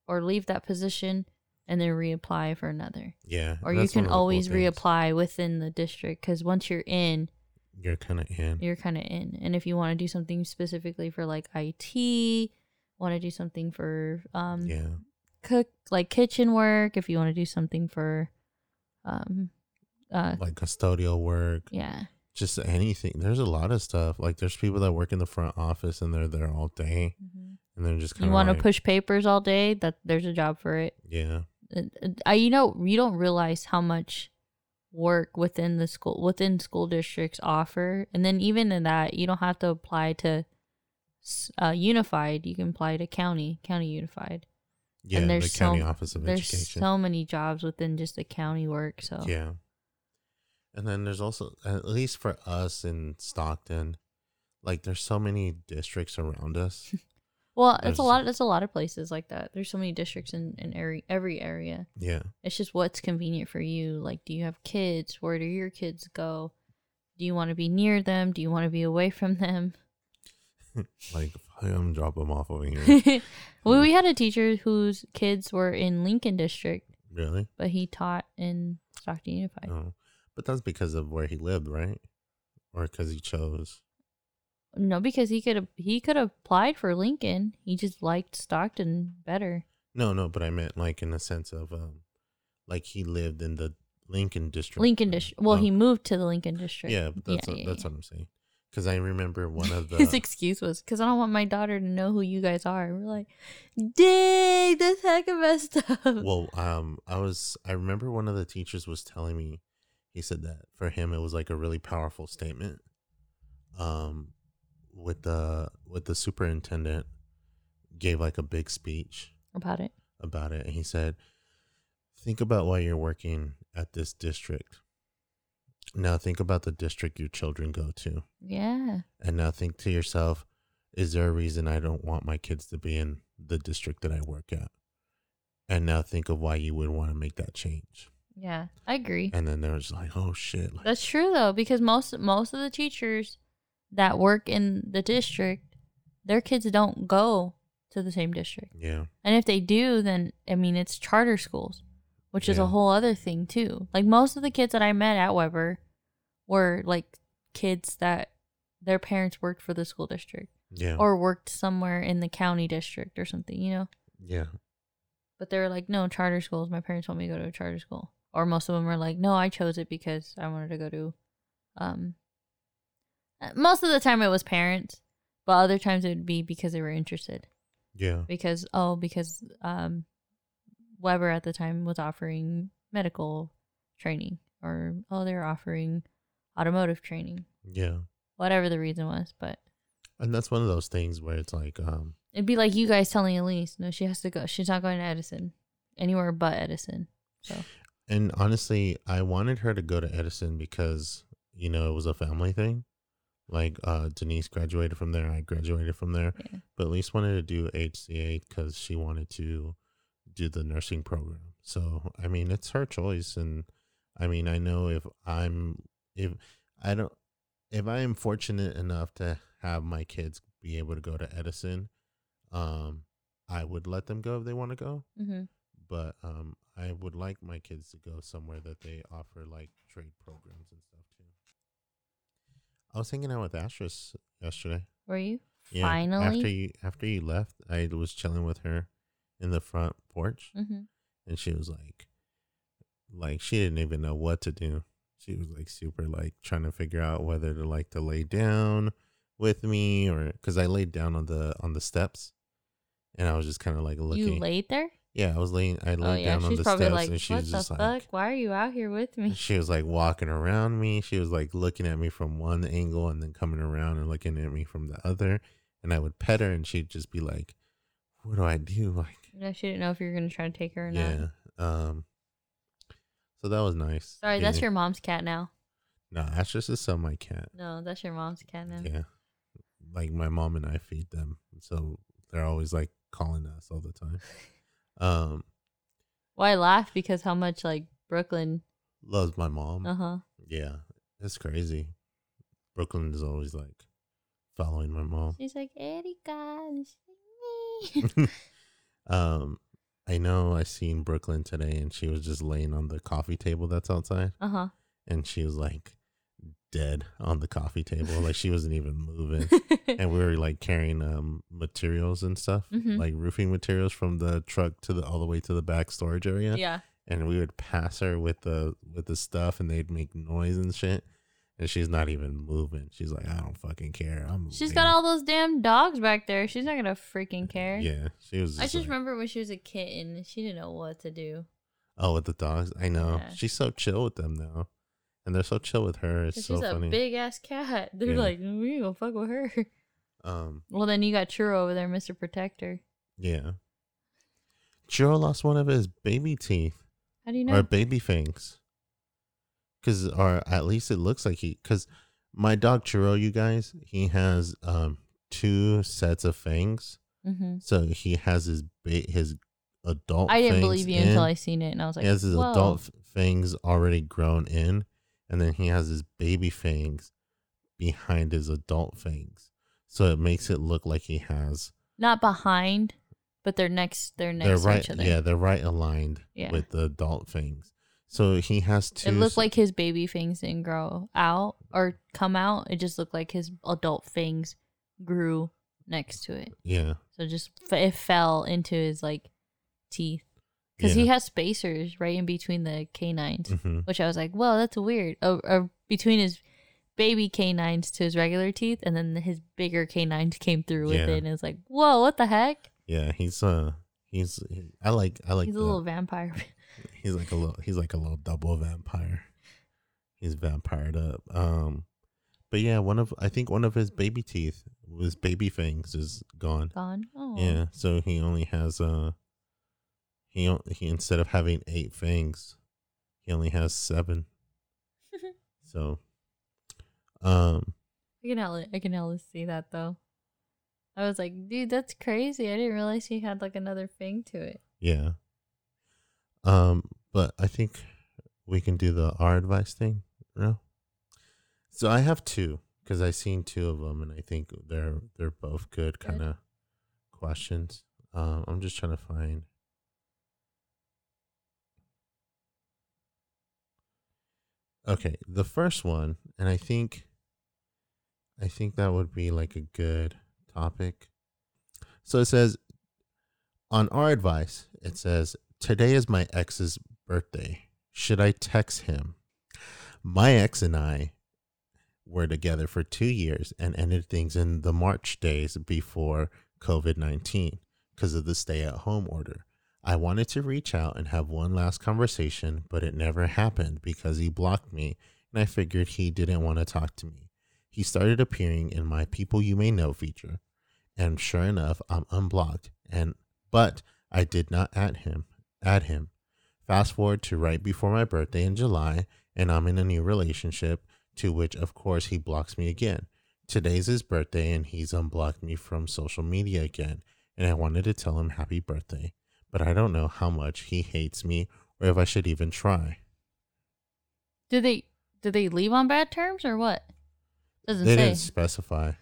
or leave that position and then reapply for another. Yeah. or you can the cool always reapply within the district because once you're in You're kind of in. you're kind of in. And if you want to do something specifically for like it want to do something for um yeah, cook like kitchen work if you want to do something for um uh like custodial work, yeah. Just anything. There's a lot of stuff. Like there's people that work in the front office and they're there all day. And they're just kind you of want like, to push papers all day? That there's a job for it. Yeah, I you know you don't realize how much work within the school within school districts offer and then even in that you don't have to apply to uh, unified, you can apply to county, county unified. Yeah, and the there's county so, office of there's education. so many jobs within just the county work. So Yeah. And then there's also at least for us in Stockton, like there's so many districts around us. well, it's a lot. It's a lot of places like that. There's so many districts in in every every area. yeah. It's just what's convenient for you. Like, do you have kids? Where do your kids go? Do you want to be near them? Do you want to be away from them? Like I'm drop them off over here. well, we hmm. had a teacher whose kids were in Lincoln District, really? but he taught in Stockton Unified. Oh. But that's because of where he lived, right? Or because he chose. No, because he could have he could have applied for Lincoln. He just liked Stockton better. No, no, but I meant like in the sense of um like he lived in the Lincoln district. Lincoln? District. Well, Oh, he moved to the Lincoln District. Yeah, but that's Yeah, what, yeah, that's yeah. what I'm saying. Because I remember one of the His excuse was because I don't want my daughter to know who you guys are. We're like, dang, that's hecka messed up. well, um, I was I remember one of the teachers was telling me, he said that for him it was like a really powerful statement. Um, with the with the superintendent gave like a big speech About it. about it, and he said, "Think about why you're working at this district. Now think about the district your children go to, Yeah. and now think to yourself." Is there a reason I don't want my kids to be in the district that I work at? And now think of why you would want to make that change. Yeah. I agree. And then there was like, oh shit. Like, That's true though, because most most of the teachers that work in the district, their kids don't go to the same district. yeah. And if they do, then I mean it's charter schools, which is a whole other thing too. Like most of the kids that I met at Weber were like kids that their parents worked for the school district Yeah. or worked somewhere in the county district or something, you know. yeah. But they were like, no, charter schools. My parents want me to go to a charter school. Or most of them were like, no, I chose it because I wanted to go to. Um, most of the time it was parents, but other times it would be because they were interested. Yeah. Because oh, because um, Weber at the time was offering medical training, or oh, they're offering automotive training, Yeah. whatever the reason was. But And that's one of those things where it's like, um, it'd be like you guys telling Elise, no, she has to go. She's not going to Edison, anywhere but Edison. So and honestly, I wanted her to go to Edison because, you know, it was a family thing. Like, uh, Denise graduated from there. I graduated from there. Yeah. But at least wanted to do HCA because she wanted to do the nursing program. So, I mean, it's her choice. And I mean, I know if I'm, if I don't, if I am fortunate enough to have my kids be able to go to Edison, um, I would let them go if they want to go. hmm But um, I would like my kids to go somewhere that they offer like trade programs and stuff. I was hanging out with Ashes yesterday. were you Yeah, finally? after you after you left, I was chilling with her in the front porch, hmm and she was like, like she didn't even know what to do. She was like super like trying to figure out whether to like to lay down with me or because I laid down on the on the steps, and I was just kind of like looking. You laid there? Yeah, I was laying. I laid Oh yeah, down on she's the steps, like, and she "What was the just fuck? like, Why are you out here with me?" she was like walking around me. She was like looking at me from one angle and then coming around and looking at me from the other. And I would pet her, and she'd just be like, "What do I do?" Like, No, she didn't know if you were gonna try to take her or yeah. not. Um. So that was nice. Sorry, that's your mom's cat now. No, Ashes is still my cat. No, that's your mom's cat now. Yeah. Like my mom and I feed them, so they're always like calling us all the time. Um, Well, I laugh because how much like Brooklyn. loves my mom. Uh huh. Yeah, it's crazy. Brooklyn is always like following my mom. She's like Erika. this is me." um, I know I seen Brooklyn today, and she was just laying on the coffee table that's outside, uh huh. and she was like dead on the coffee table, like she wasn't even moving. and we were like carrying um materials and stuff, Mhm. like roofing materials from the truck to the all the way to the back storage area. yeah. And we would pass her with the with the stuff, and they'd make noise and shit. And she's not even moving. She's like, I don't fucking care. I'm. She's laying- got all those damn dogs back there. She's not gonna freaking care. Yeah, she was. I just like- remember when she was a kitten, she didn't know what to do. Oh, with the dogs, I know. Yeah. She's so chill with them now, and they're so chill with her. It's so she's funny. a big ass cat. They're Yeah. like, we gonna fuck with her. Um, Well, then you got Churro over there, Mr. Protector. yeah. Churro lost one of his baby teeth How do you know? or baby fangs. Cause, or at least it looks like he. Cause my dog Churro, you guys, he has um two sets of fangs. hmm So he has his ba- his adult. I didn't believe you in. until I seen it, and I was like, he has his Whoa. adult f- fangs already grown in, and then he has his baby fangs behind his adult fangs. So it makes it look like he has. Not behind, but they're next. They're next they're to right. each other. Yeah, they're right aligned Yeah. with the adult fangs. So he has two. It looked like his baby fangs didn't grow out or come out. It just looked like his adult fangs grew next to it. Yeah, So just f- it fell into his like teeth because he has spacers right in between the canines, hmm which I was like, well, that's weird." Oh, or between his baby canines to his regular teeth, and then his bigger canines came through with Yeah. it, and it's like, "Whoa, what the heck?" yeah. He's uh, he's. He, I like. I like. He's a little vampire. He's like a little. He's like a little double vampire. He's vampired up. Um, but yeah, one of I think one of his baby teeth, his baby fangs, is gone. Gone. Oh, Yeah, so he only has uh, he he instead of having eight fangs, he only has seven. so, um, I can I can hella see that though. I was like, dude, that's crazy. I didn't realize he had like another thing to it. yeah. Um, but I think we can do the our advice thing. No. So I have two because I seen two of them, and I think they're they're both good Good. kind of questions. Um, I'm just trying to find. Okay, the first one, and I think, I think that would be like a good topic. So it says, on our advice, it says, Today is my ex's birthday. Should I text him? My ex and I were together for two years and ended things in the March days before COVID 19 because of the stay at home order. I wanted to reach out and have one last conversation, but it never happened because he blocked me and I figured he didn't want to talk to me. He started appearing in my People You May Know feature, and sure enough, I'm unblocked. And but I did not add him. Add him. Fast forward to right before my birthday in July, and I'm in a new relationship, to which of course he blocks me again. Today's his birthday, and he's unblocked me from social media again. And I wanted to tell him happy birthday, but I don't know how much he hates me or if I should even try. Did they did they leave on bad terms or what? Doesn't they say. didn't specify.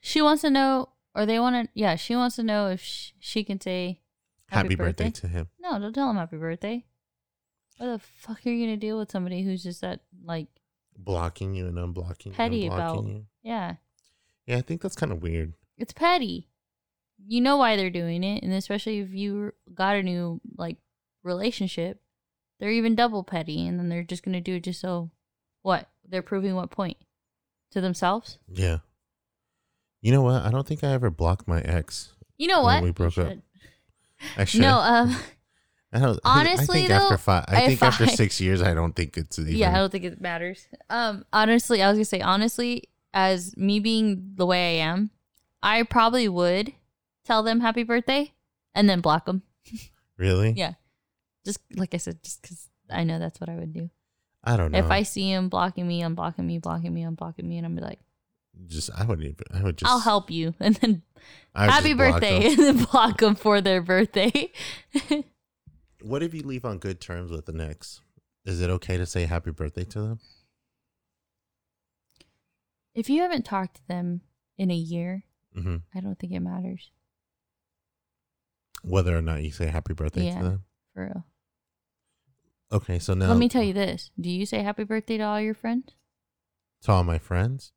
She wants to know, or they want to. Yeah, she wants to know if sh- she can say Happy, birthday. to him. No, don't tell him happy birthday. What the fuck are you gonna deal with somebody who's just that like Blocking you and unblocking you? petty unblocking about? you. Yeah, Yeah, I think that's kind of weird. it's petty. You know why they're doing it, and especially if you got a new like relationship, they're even double petty, and then they're just gonna do it just so. What they're proving what point to themselves? Yeah. You know what? I don't think I ever blocked my ex. You know what? we broke up. should. No, um, I don't. Honestly, I think though, after five, I think after I- six years, I don't think it's even. yeah, I don't think it matters. Um, honestly, I was gonna say honestly, as me being the way I am, I probably would tell them happy birthday and then block them. really. Yeah, just like I said, just because I know that's what I would do. I don't know. If I see him blocking me, unblocking me, blocking me, unblocking me, and I'm like, just, I wouldn't even. I would just. I'll help you, and then happy birthday, and then block them for their birthday. What if you leave on good terms with the ex? Is it okay to say happy birthday to them? if you haven't talked to them in a year, hmm I don't think it matters Whether or not you say happy birthday Yeah. to them. for real. Okay, so now Let me tell you this: Do you say happy birthday to all your friends? to all my friends,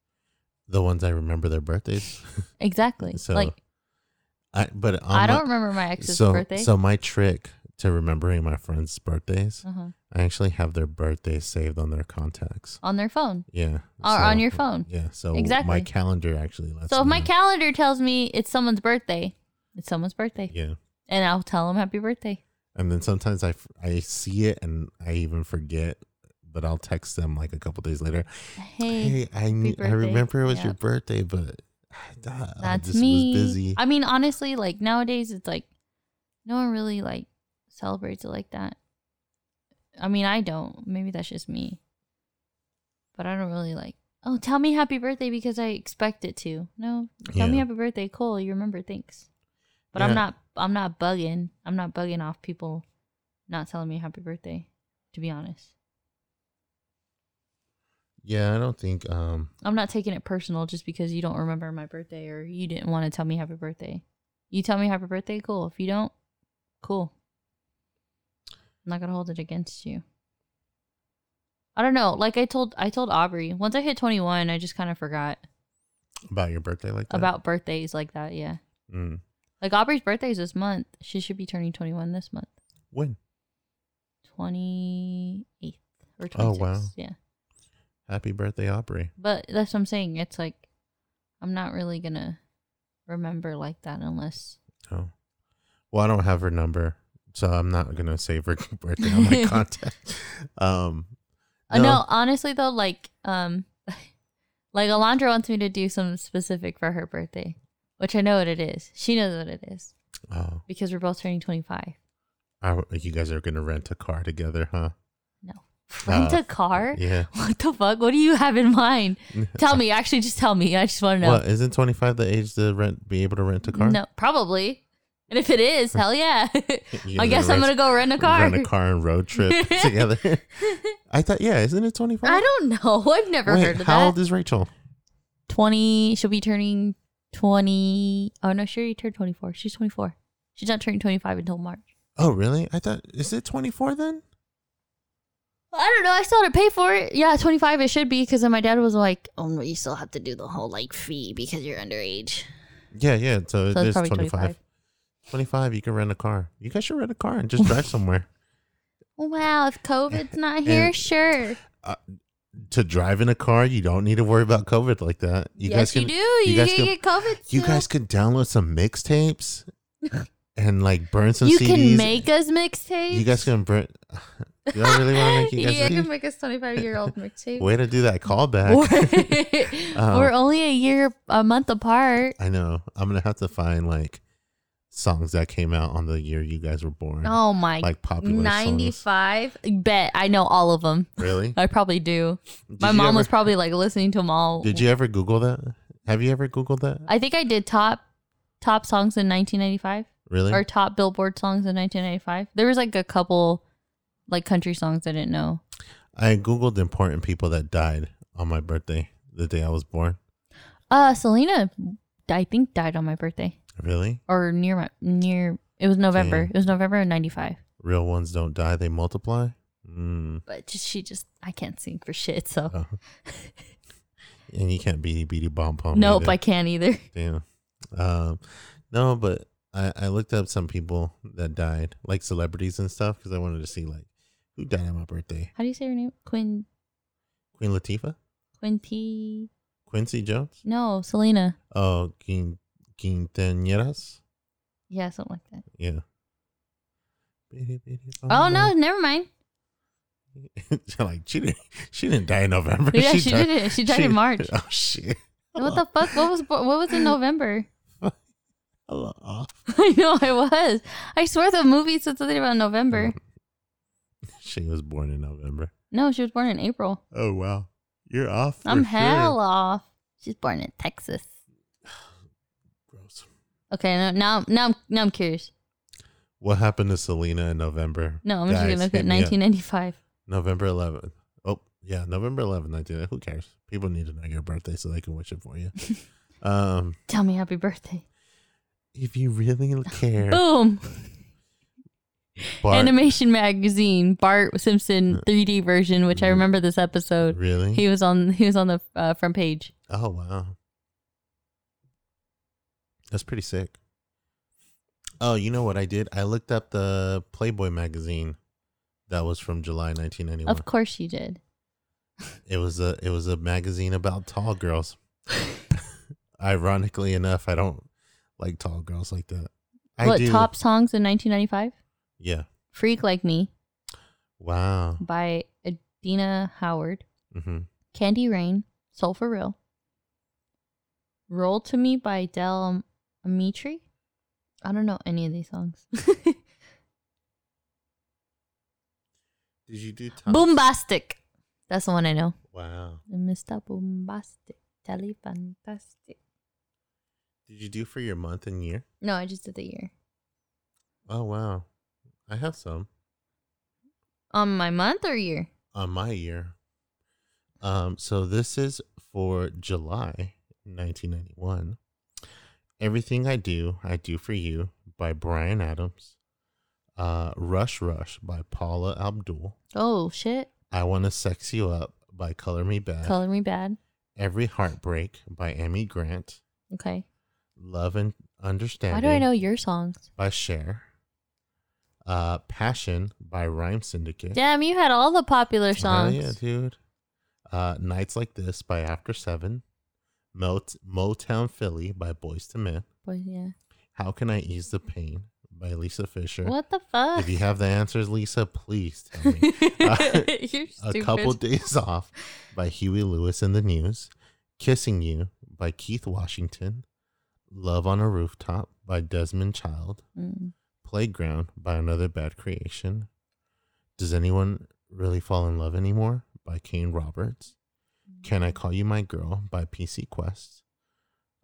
the ones I remember their birthdays. Exactly. So, like I but I don't remember my ex's so, birthday. So my trick to remembering my friends' birthdays, uh-huh. I actually have their birthdays saved on their contacts. on their phone Yeah. or so- on your phone. Yeah. So Exactly. my calendar actually lets So if my know. calendar tells me it's someone's birthday, it's someone's birthday, Yeah. And I'll tell them happy birthday. And then sometimes I, f- I see it and I even forget but I'll text them like a couple days later. Hey, Hey, I knew, I remember it was your birthday, but I, I that's just me. was busy. I mean, honestly, like nowadays, it's like no one really like celebrates it like that. I mean, I don't. Maybe that's just me. But I don't really like. Oh, tell me happy birthday because I expect it to. No, tell me Yeah. happy birthday. Cool, you remember. Thanks. But Yeah. I'm not. I'm not bugging. I'm not bugging off people not telling me happy birthday. To be honest, yeah, I don't think. Um, I'm not taking it personal just because you don't remember my birthday or you didn't want to tell me happy birthday. You tell me happy birthday, cool. If you don't, cool. I'm not gonna hold it against you. I don't know. Like I told I told Aubrey, once I hit 21, I just kind of forgot about your birthday, like that? about birthdays like that. Yeah. Mm. Like Aubrey's birthday is this month. She should be turning 21 this month. when 28th or 26th. Oh, wow. Yeah. happy birthday, Aubrey. But that's what I'm saying. It's like I'm not really gonna remember like that unless Oh, well, I don't have her number, so I'm not gonna save her birthday on my contact. Um, Uh, no, honestly though, like um, like Alondra wants me to do something specific for her birthday, which I know what it is. She knows what it is Oh, because we're both turning twenty five. I, you guys are gonna rent a car together, huh? No, rent Uh, a car. Yeah. What the fuck? What do you have in mind? Tell me. Actually, just tell me. I just want to know. Well, isn't 25 the age to rent, be able to rent a car? No, probably. And if it is, hell yeah. I guess gonna I'm gonna go rent a car. Rent a car and road trip together. I thought, yeah, isn't it 25? I don't know. I've never Wait, heard of how that. old is Rachel? 20 she'll be turning 20 oh no she already turned 24 she's 24 she's not turning 25 until march Oh, really? I thought, is it 24 then? i don't know i still had to pay for it yeah 25 it should be because then my dad was like oh no you still have to do the whole like fee because you're underage Yeah, yeah. So, so it's is 25. 25 25, you can rent a car. You guys should rent a car and just drive somewhere. wow if covid's not here And- sure uh, To drive in a car, you don't need to worry about COVID like that. You yes guys can, you do you, guys can, can- get covid You guys could download some mixtapes and like burn some you CDs. can make us mixtapes You guys can burn. Do I really want to make you guys? yeah, do- can make us 25 year old mixtape Way to do that callback. we're, Um, we're only a year a month apart I know. I'm gonna have to find like songs that came out on the year you guys were born. Oh my like popular songs. 95 bet i know all of them Really? i probably do Did my mom ever- was probably like listening to them all Did you ever Google that? Have you ever Googled that? i think i did top top songs in 1995 really? or top billboard songs in 1995 there was like a couple like country songs i didn't know I Googled important people that died on my birthday, the day I was born. uh selena i think died on my birthday Really? or near my near it was november it was november of 95 Real ones don't die; they multiply. Mm. but just she just i can't sing for shit so Oh. and you can't beady beady bomb pom. nope either. i can't either Damn. Um, no, but I, I looked up some people that died, like celebrities and stuff, because I wanted to see like who died on my birthday. how do you say her name quinn Queen Latifah, quinty Quincy Jones, no selena oh Quin, Quintaneras, yeah something like that yeah. Oh no, never mind. like she didn't, she didn't die in November. Yeah, she died- did it. She died in March. Oh shit! What the fuck? What was what was in November? Hello. I know I was. I swear the movie said something about November. Mm. She was born in November. No, she was born in April. Oh wow, you're off. I'm sure. hell off. She's born in Texas. Okay, now now now I'm, now I'm curious. What happened to Selena in November? No, I'm just Guys, gonna look hit at me up. 1995. November 11th. Oh, yeah, November 11th, 19. Who cares? People need to know your birthday so they can wish it for you. um, Tell me happy birthday. if you really care, Boom. Bart, Animation magazine, Bart Simpson 3D version, which I remember this episode. really? He was on he was on the uh, front page. oh wow, that's pretty sick. Oh, you know what I did? I looked up the Playboy magazine that was from July 1991. Of course you did. It was a it was a magazine about tall girls. Ironically enough, I don't like tall girls like that. I what do. top songs in 1995? Yeah. Freak Like Me Wow. by uh, Dina Howard, Mm-hmm. Candy Rain, Soul for Real, Roll to Me by Del Amitri. I don't know any of these songs. Did you do top? Boombastic. That's the one I know. Wow. Mr. Boombastic. Tele Fantastic. Did you do for your month and year? No, I just did the year. Oh wow. I have some On my month or year? on my year. Um, so this is for July 1991. Everything I do, I do for you by Bryan Adams. Uh, Rush Rush by Paula Abdul. Oh, shit. I Want to Sex You Up by Color Me Badd. Color Me Badd. Every Heartbreak by Amy Grant. Okay. Love and Understanding. Why do I know your songs? By Cher. Uh, Passion by Rythm Syndicate. Damn, you had all the popular songs. yeah, dude. Uh, Nights Like This by After Seven. Mot- Motown Philly by Boyz II Men. Boy, yeah. How Can I Ease the Pain by Lisa Fischer. What the fuck? If you have the answers, Lisa, please tell me. Uh, A. Couple Days Off by Huey Lewis and the News. Kissing You by Keith Washington. Love on a Rooftop by Desmond Child. Mm. Playground by Another Bad Creation. Does Anyone Really Fall in Love Anymore by Kane Roberts. Can I Call You My Girl by PC Quest.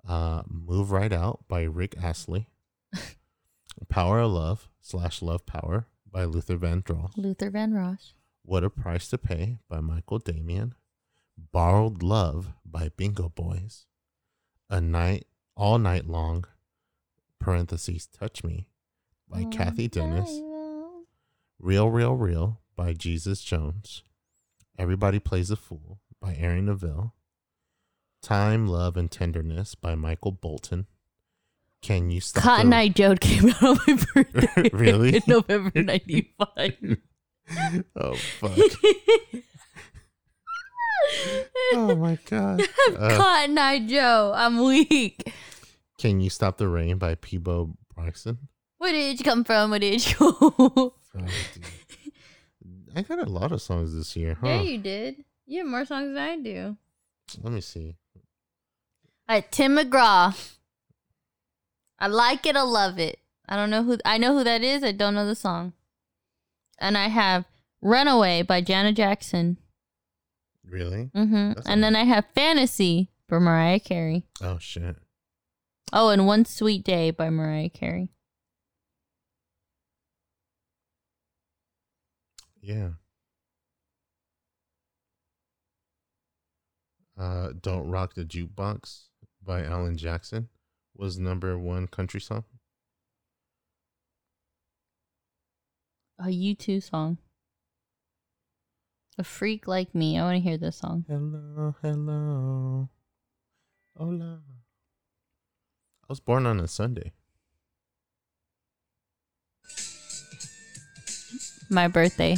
Uh, Move Right Out by Rick Astley. Power of Love slash Love Power by Luther Van Vandross. Luther Van Vandross. What a Price to Pay by Michael Damian. Borrowed Love by Bingo Boys. A Night All Night Long parentheses Touch Me by Cathy Dennis. Real Real Real by Jesus Jones. Everybody Plays a Fool by Aaron Neville. Time, Love, and Tenderness by Michael Bolton. Can You Stop Cotton the- Eye Joe came out on my birthday. Really? In November 95. Oh, fuck. oh, my God. Uh, Cotton Eye Joe. I'm weak. Can You Stop the Rain by Peabo Bryson. Where did you come from? Where did you go? Oh. I got a lot of songs this year, huh? Yeah, you did. You have more songs than I do. Let me see. All right, Tim McGraw. I like it. I love it. I don't know who. I know who that is. I don't know the song. And I have "Runaway" by Janet Jackson. Really? Mm-hmm. That's And then I have "Fantasy" by Mariah Carey. Oh, shit. Oh, and "One Sweet Day" by Mariah Carey. Yeah. Uh, Don't Rock the Jukebox by Alan Jackson was number one country song. A U2 song. A freak like me. I want to hear this song. Hello, hello. Hola. I was born on a Sunday. My birthday.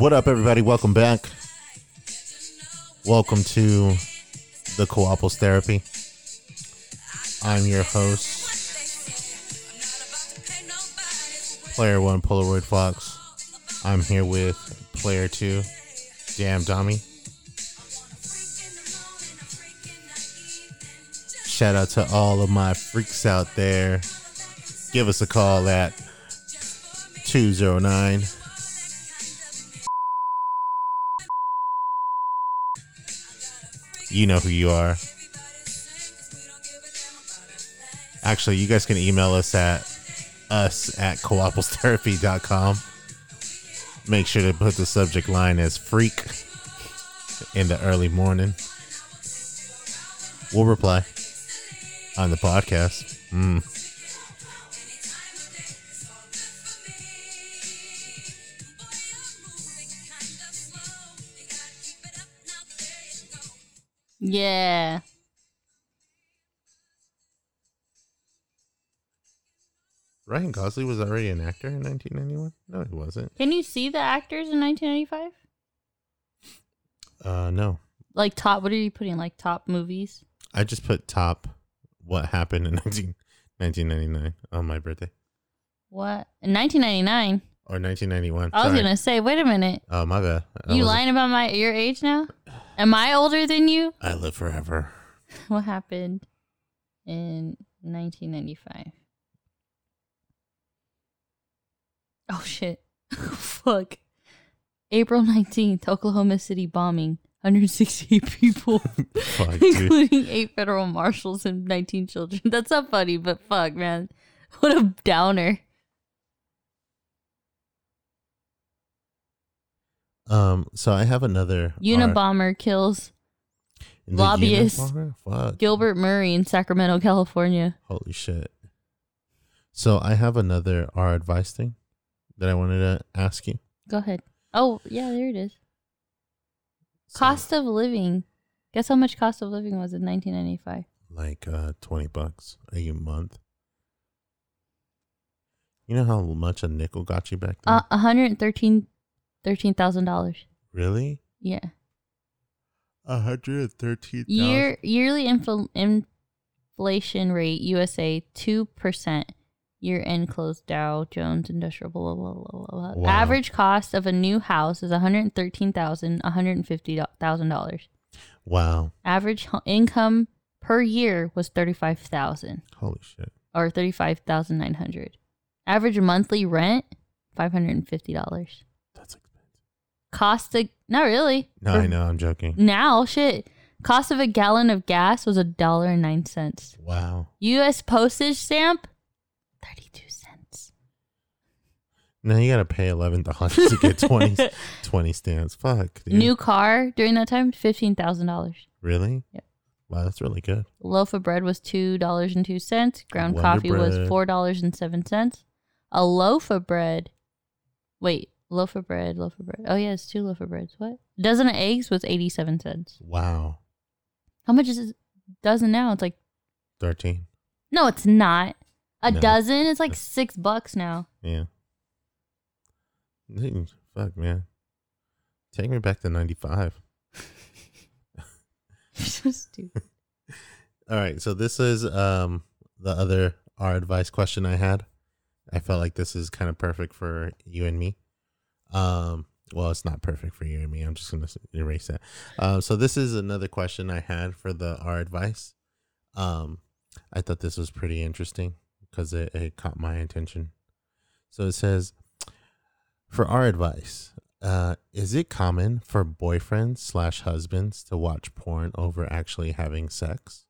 What up, everybody? Welcome back. Welcome to the Coapos Therapy. I'm your host, Player One Polaroid Fox. I'm here with Player Two, Damn Dummy. Shout out to all of my freaks out there. Give us a call at 209 You know who you are. Actually, you guys can email us at us at coopostherapy.com. Make sure to put the subject line as freak in the early morning. We'll reply on the podcast. Mm. Ryan Gosling was already an actor in 1991. No, he wasn't. Can you see the actors in 1995? Uh, no. Like top, what are you putting? Like top movies? I just put top what happened in 19, 1999 on my birthday What? In 1999? or 1991. I was Sorry. gonna say, wait a minute. Oh my bad. I You lying about my your age now? Am I older than you? I live forever. What happened in 1995? Oh shit. Fuck. April 19th, Oklahoma City bombing. 168 people, Fuck, dude. including eight federal marshals and 19 children. That's not funny, but fuck, man. What a downer. Um, so I have another art- Unabomber kills the? Fuck. Gilbert Murray in Sacramento, California. Holy shit. So I have another our advice thing that I wanted to ask you. Go ahead. Oh, yeah, there it is. So, Cost of living. Guess how much cost of living was in 1995? like uh 20 bucks a month. You know how much a nickel got you back then? Uh, 113 $13,000. really? Yeah. A hundred thirteen Year yearly infl- inflation rate USA 2%. Year end close Dow Jones Industrial blah blah blah blah blah. Wow. Average cost of a new house is $113,000, $150,000. Wow. Average ho- income per year was 35,000 Holy shit. or 35,900. Average monthly rent $550. That's expensive. Cost of not really. No, I know, I'm joking. Now, shit. Cost of a gallon of gas was a dollar and nine cents. Wow. U.S. postage stamp, thirty-two cents. Now you gotta pay eleven dollars to get 20, 20 stamps. Fuck. Dude. New car during that time, fifteen thousand dollars. Really? Yep. Wow, that's really good. Loaf of bread was two dollars and two cents. Ground Wonder coffee was Bread. four dollars and seven cents. A loaf of bread. Wait, loaf of bread, loaf of bread. Oh yeah, it's two loaf of breads. What? Dozen of eggs was eighty-seven cents. Wow. How much is a dozen now? It's like Thirteen. no, it's not. A No. dozen is like six bucks now. Yeah. Dude, Fuck man. Take me back to ninety five. You're so stupid. All right, so this is um the other our advice question I had. I felt like this is kind of perfect for you and me. Um, well, it's not perfect for you and me. I'm just gonna erase that. Um, so this is another question I had for the our advice. Um, I thought this was pretty interesting because it, it caught my attention. So it says, for our advice, uh, is it common for boyfriends slash husbands to watch porn over actually having sex?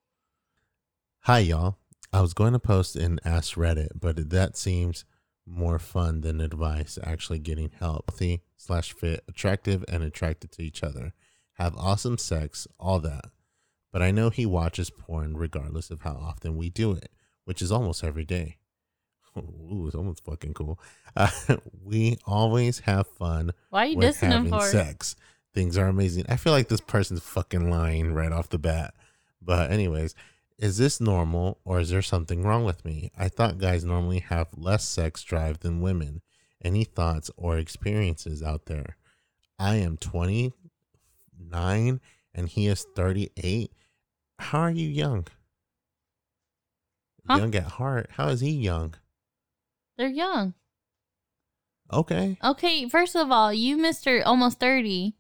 Hi, y'all. I was going to post and ask Reddit, but that seems more fun than advice. Actually, getting healthy slash fit, attractive, and attracted to each other, have awesome sex, all that. But I know he watches porn regardless of how often we do it, which is almost every day. Ooh, it's almost fucking cool. Uh, we always have fun Why are you with dissing him having for? sex. Things are amazing. I feel like this person's fucking lying right off the bat. But anyways, is this normal or is there something wrong with me? I thought guys normally have less sex drive than women. Any thoughts or experiences out there? I am 29 and he is 38. How are you young? Huh? Young at heart. How is he young? They're young. Okay. Okay, first of all, you Mister almost thirty.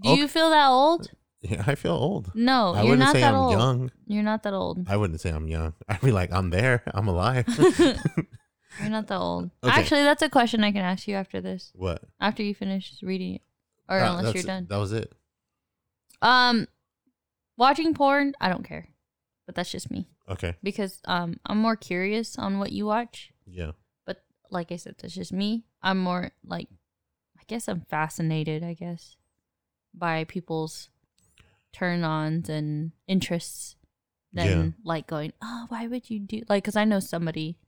Do Okay. you feel that old? Yeah, I feel old. No, I you're wouldn't not say that I'm old. young. You're not that old. I wouldn't say I'm young. I'd be like, I'm there. I'm alive. You're not that old. Okay. Actually, that's a question I can ask you after this. what? After you finish reading it, or Uh, unless you're that's- done. That was it. Um, watching porn, I don't care, but that's just me Okay. because um I'm more curious on what you watch. Yeah. But like I said, that's just me. I'm more like, I guess I'm fascinated. I guess by people's turn-ons and interests than Yeah. like going, oh, why would you do like? Because I know somebody,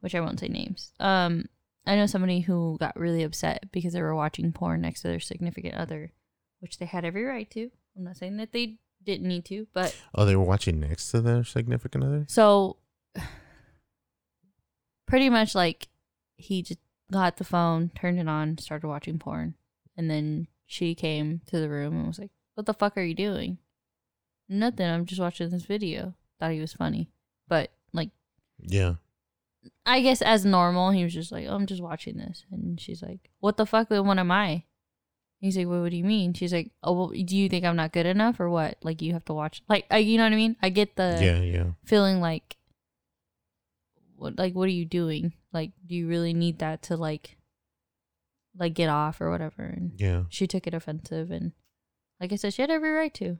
which I won't say names. Um, I know somebody who got really upset because they were watching porn next to their significant other, which they had every right to. I'm not saying that they didn't need to, but Oh, they were watching next to their significant other. so pretty much like he just got the phone, turned it on, started watching porn, and then she came to the room and was like, "What the fuck are you doing?" Nothing. I'm just watching this video. Thought he was funny, but like Yeah. I guess as normal, he was just like, oh, I'm just watching this. And she's like, What the fuck? What am I? He's like, well, What do you mean? She's like, Oh, well, do you think I'm not good enough or what? Like, you have to watch. Like, I, you know what I mean? I get the yeah, yeah. feeling like, what, like, what are you doing? Like, do you really need that to, like, like get off or whatever? And Yeah. she took it offensive. And like I said, she had every right to.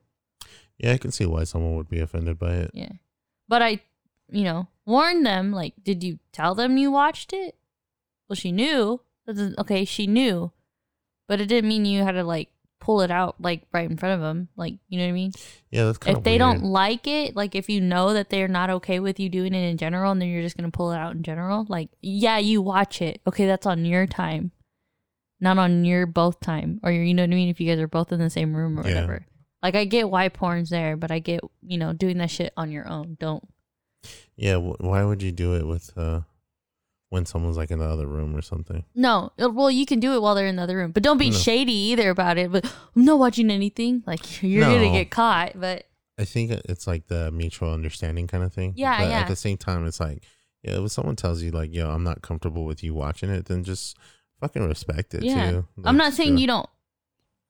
Yeah, I can see why someone would be offended by it. Yeah. But I, you know, warned them. Like, did you tell them you watched it? Well, she knew. Okay, she knew. But it didn't mean you had to, like, pull it out, like, right in front of them. Like, you know what I mean? Yeah, that's kind If they don't like it, like, if you know that they're not okay with you doing it in general and then you're just going to pull it out in general, like, yeah, you watch it. Okay, that's on your time, not on your both time. Or, you know what I mean? If you guys are both in the same room or Yeah. whatever. Like, I get why porn's there, but I get, you know, doing that shit on your own. Don't. Yeah, wh- why would you do it with uh when someone's like in the other room or something? No, uh, well, you can do it while they're in the other room, but don't be No. shady either about it. But I'm not watching anything. Like you're gonna get caught. But I think it's like the mutual understanding kind of thing. Yeah, but yeah. At the same time, it's like, yeah, if someone tells you like, "Yo, I'm not comfortable with you watching it," then just fucking respect it yeah, too. I'm not saying you don't.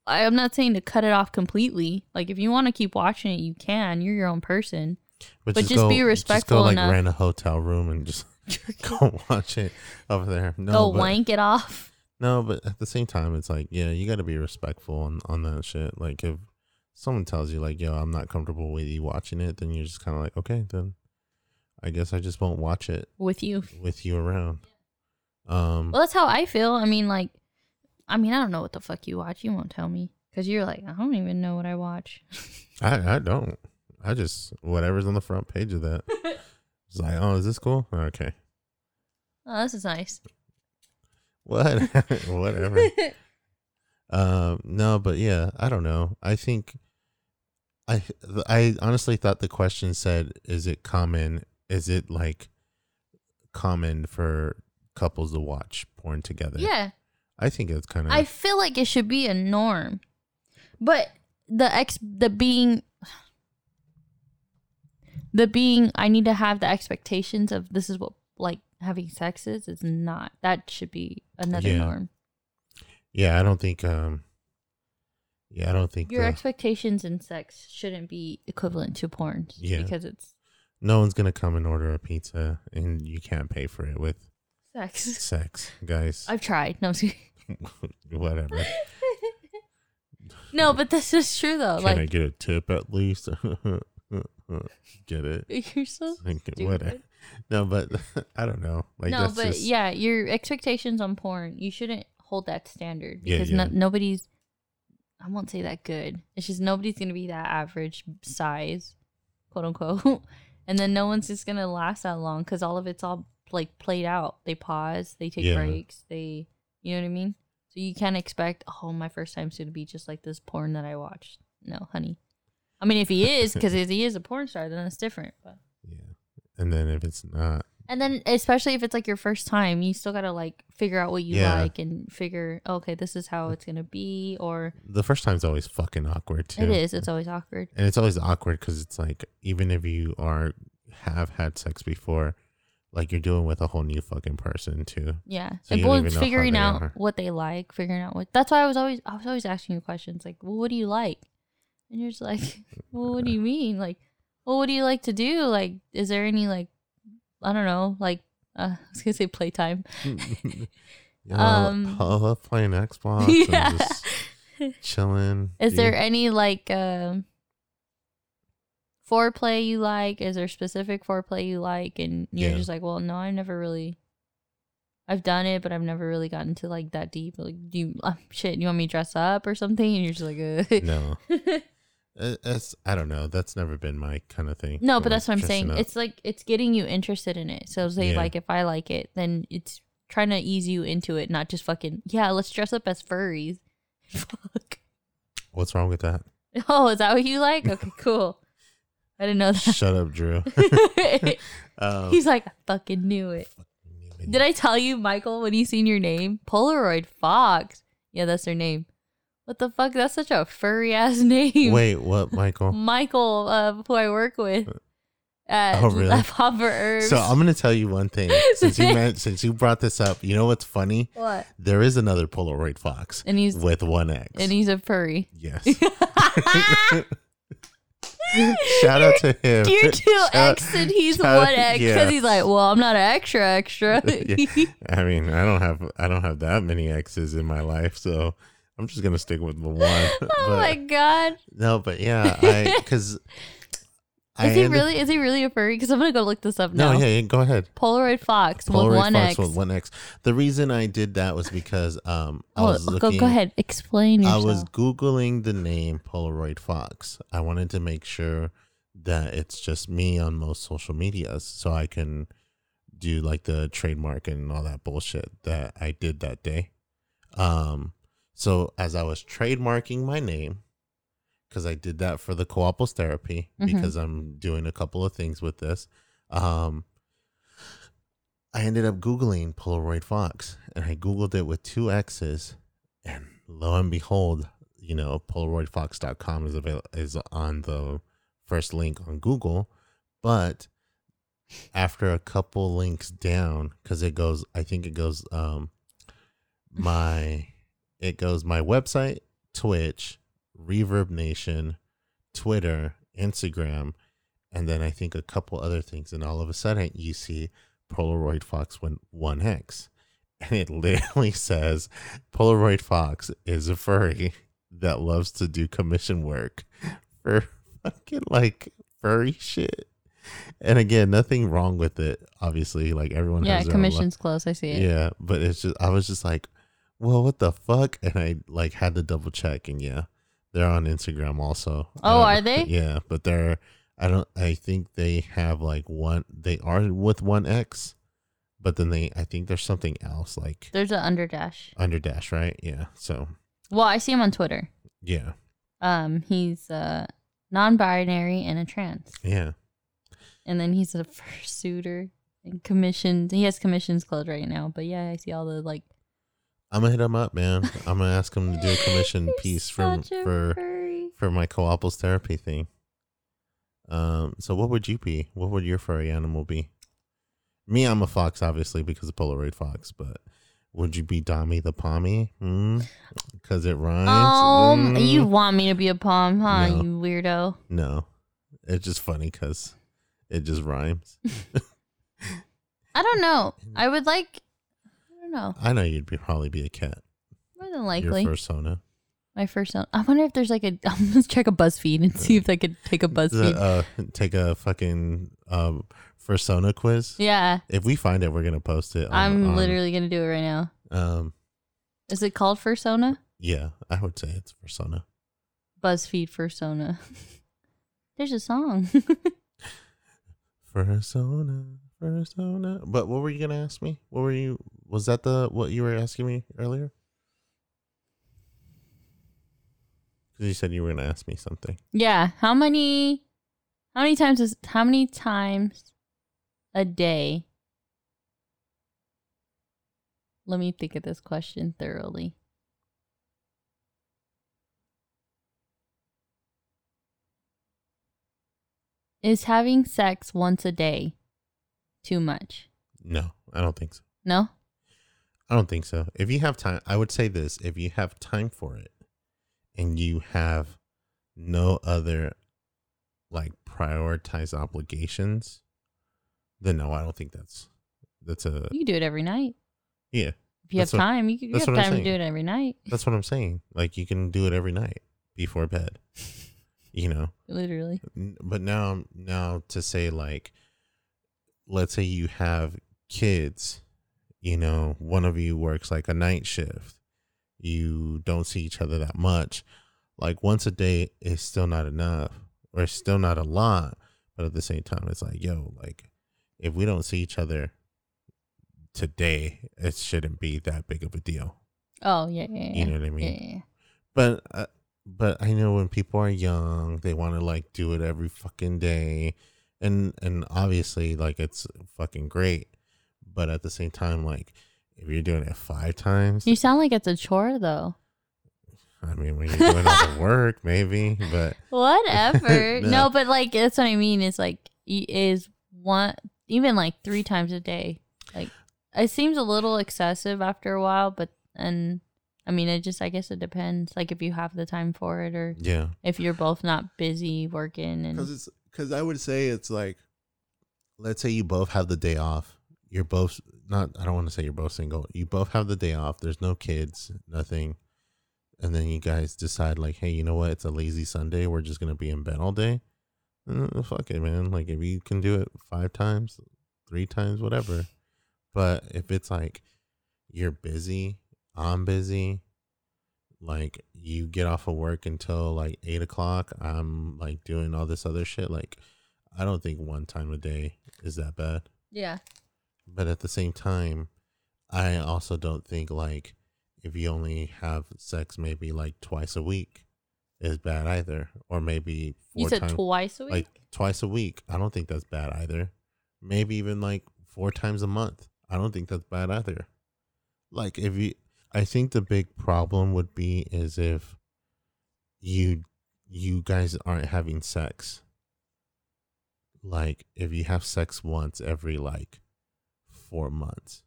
I- I'm not saying to cut it off completely. Like if you want to keep watching it, you can. You're your own person. but just be Just respectful go like enough. rent a hotel room and just go watch it over there. No, Go but, wank it off. No, but at the same time, it's like, yeah, you got to be respectful on on that shit. Like if someone tells you like, "Yo, I'm not comfortable with you watching it," then you're just kind of like, okay, then I guess I just won't watch it with you. with you around. Um, Well, that's how I feel. I mean, like, I mean, I don't know what the fuck you watch. You won't tell me because you're like, I don't even know what I watch. I I don't. I just whatever's on the front page of that. It's like, oh, is this cool? Okay, oh, this is nice. what, whatever. Um, no, but yeah, I don't know. I think I I honestly thought the question said, "Is it common? Is it like common for couples to watch porn together?" yeah. I think it's kind of I feel like it should be a norm. But the ex the being the being I need to have the expectations of this is what like having sex is is not. That should be another Yeah. norm. yeah. I don't think um yeah I don't think Your the- expectations in sex shouldn't be equivalent to porn Yeah. because it's no one's gonna come and order a pizza and you can't pay for it with sex. sex, guys. I've tried. No, I'm just kidding. Whatever. no, but this is true though. Can I like get a tip at least? get it? you're so Like, whatever. No, but I don't know. Like no, but just, yeah, your expectations on porn, you shouldn't hold that standard Yeah, because yeah. No, nobody's. I won't say that good. It's just nobody's gonna be that average size, quote unquote, and then no one's just gonna last that long because all of it's all like played out. They pause, they take Yeah. breaks, they, you know what I mean. So you can't expect, oh, my first time's gonna be just like this porn that I watched. No, honey. I mean, if he is, because if he is a porn star, then it's different. But Yeah. And then if it's not, and then, especially if it's like your first time, you still gotta like figure out what you Yeah. like and figure, oh, okay, this is how it's gonna be, or the first time's always fucking awkward too. it is. It's always awkward. and it's always awkward because it's like even if you are have had sex before, like you're doing with a whole new fucking person too. Yeah, So and you don't well, even it's know how figuring out are. what they like, figuring out what. That's why I was always, I was always asking you questions like, well, what do you like? And you're just like, well, what do you mean? Like, well, what do you like to do? Like, is there any like, I don't know, like, uh, I was gonna say playtime. Yeah, Um, I love playing Xbox yeah. and just chilling. Is there any like um foreplay you like? Is there specific foreplay you like? And you're Yeah. just like, well, no, I've never really. I've done it, but I've never really gotten to like that deep. Like, do you uh, shit? You want me to dress up or something? And you're just like, uh. no? It- It's I don't know. That's never been my kind of thing. no, but that's what I'm saying. up. It's like it's getting you interested in it. So say Yeah. like if I like it, then it's trying to ease you into it, not just fucking yeah. Let's dress up as furries. Fuck. What's wrong with that? Oh, is that what you like? Okay, cool. I didn't know that. Shut up, Drew. Um, He's like, I fucking knew it. fucking knew many. Did I tell you, Michael, when you seen your name? Polaroid Fox. Yeah, that's their name. What the fuck? That's such a furry ass name. Wait, what, Michael? Michael, uh, who I work with at Oh, really? at Papa Herbs. So I'm gonna tell you one thing. Since you meant, since you brought this up, you know what's funny? what? There is another Polaroid Fox And he's with one X. and he's a furry. yes. Shout out to him. You're two X and he's one X because yeah. he's like, well, I'm not an extra extra. Yeah. I mean, I don't have I don't have that many X's in my life, so I'm just gonna stick with the one. oh But- my god. No, but yeah, I because Is he really? Is he really a furry? Because I'm gonna go look this up now. No, yeah, yeah, go ahead. Polaroid Fox with Polaroid one Fox X. with one X. The reason I did that was because um I Oh, was go, looking. go ahead. Explain I yourself. was googling the name Polaroid Fox. I wanted to make sure that it's just me on most social medias, so I can do like the trademark and all that bullshit that I did that day. Um, so as I was trademarking my name, because I did that for the Coapos therapy, Mhm. because I'm doing a couple of things with this. Um, I ended up Googling Polaroid Fox and I Googled it with two X's. And lo and behold, you know, PolaroidFox.com is avail- is on the first link on Google. But after a couple links down, because it goes, I think it goes, um, my, it goes my website, Twitch, ReverbNation, Twitter, Instagram, and then I think a couple other things. And all of a sudden, you see Polaroid Fox went one X, and it literally says Polaroid Fox is a furry that loves to do commission work for fucking like furry shit. And again, nothing wrong with it. Obviously, like everyone yeah, commission's close. I see it. yeah, but it's just I was just like, well, what the fuck? And I like had to double check, and yeah, they're on Instagram also. Oh, don't- are they? Yeah, but they're I don't I think they have like one they are with one X, but then they I think there's something else like There's an underdash. under dash, right? Yeah. So Well, I see him on Twitter. yeah, Um, he's uh non-binary and a trans, yeah. and then he's a fursuiter and commissioned. He has commissions closed right now, but yeah, I see all the like. I'm gonna hit him up, man. I'm gonna ask him to do a commission piece for for furry. for my co-opals therapy thing. Um, so what would you be? What would your furry animal be? Me, I'm a fox, obviously, because of Polaroid Fox. But would you be Dami the Pommy? Because it rhymes. Um, Mm. you want me to be a palm, huh? No. You weirdo. No, it's just funny because it just rhymes. I don't know. I would like. I don't know. I know you'd be, probably be a cat. More than likely, Your persona. my first. One. I wonder if there's like a. I'm gonna check a BuzzFeed and see if I could take a BuzzFeed. Uh, take a fucking um, persona quiz. yeah, If we find it, we're gonna post it. on- I'm on, literally gonna do it right now. Um, Is it called Fursona? yeah, I would say it's persona. BuzzFeed Fursona. There's a song. Persona, But what were you gonna ask me? What were you? Was that the what you were asking me earlier? Because you said you were gonna ask me something. yeah. How many? How many times is? How many times a day? Let me think of this question thoroughly. Is having sex once a day too much? No, I don't think so. No? I don't think so. If you have time, I would say this: if you have time for it, and you have no other like prioritized obligations, then no, I don't think that's that's a You do it every night. yeah. If you have what- time, you, you have time to do it every night. That's what I'm saying. Like you can do it every night before bed. You know, Literally. But now now to say like let's say you have kids you know one of you works like a night shift. You don't see each other that much. Like once a day is still not enough or it's still not a lot but at the same time it's like yo like if we don't see each other today it shouldn't be that big of a deal. Oh, yeah, yeah, yeah. you know what i mean? Yeah, yeah. but uh, but I know when people are young, they want to like do it every fucking day, and and obviously like it's fucking great. but at the same time, like if you're doing it five times, You sound like it's a chore though. I mean, when you're doing all the work, maybe, but Whatever. No. no, but like that's what I mean. Is like is one even like three times a day. Like it seems a little excessive after a while, but and I mean it just I guess it depends. Like if you have the time for it or yeah, if you're both not busy working and because it's because I would say it's like, let's say you both have the day off. You're both not. I don't want to say you're both single. You both have the day off. There's no kids, nothing, and then you guys decide like, hey, you know what? It's a lazy Sunday. We're just gonna be in bed all day. Uh, fuck it, man. Like if you can do it five times, three times, whatever. But if it's like you're busy, I'm busy, like you get off of work until like eight o'clock, I'm like doing all this other shit. Like I don't think one time a day is that bad. yeah. But at the same time, I also don't think like if you only have sex maybe like twice a week is bad either. Or maybe four You said times twice a week. like twice a week. I don't think that's bad either. Maybe even like four times a month. I don't think that's bad either. Like if you I think the big problem would be is if you you guys aren't having sex. Like if you have sex once every like 4 months,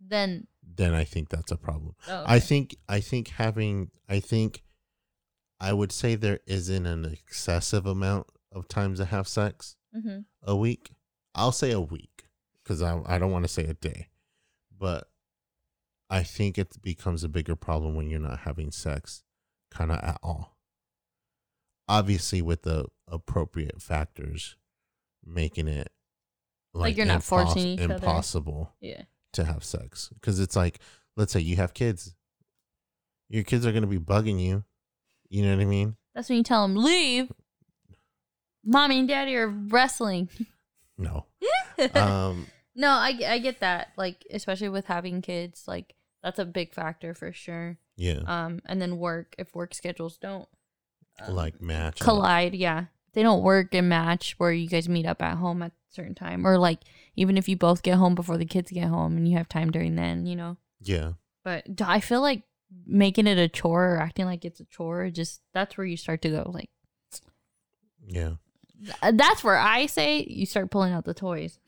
then then I think that's a problem. oh, I think I think having I think I would say there isn't an excessive amount of times to have sex Mhm. a week. I'll say a week because I I don't want to say a day, but I think it becomes a bigger problem when you're not having sex, kind of at all. Obviously, with the appropriate factors, making it Like you're not forcing each other. impossible yeah. to have sex because it's like let's say you have kids your kids are going to be bugging you you know what i mean That's when you tell them leave. Mommy and daddy are wrestling. no um No, I, I get that. Like, especially with having kids, like that's a big factor for sure. yeah Um, and then work if work schedules don't um, like match collide, yeah, they don't work and match where you guys meet up at home at a certain time, or like even if you both get home before the kids get home and you have time during then, you know. yeah But I feel like making it a chore or acting like it's a chore, just that's where you start to go like. yeah th- That's where I say you start pulling out the toys.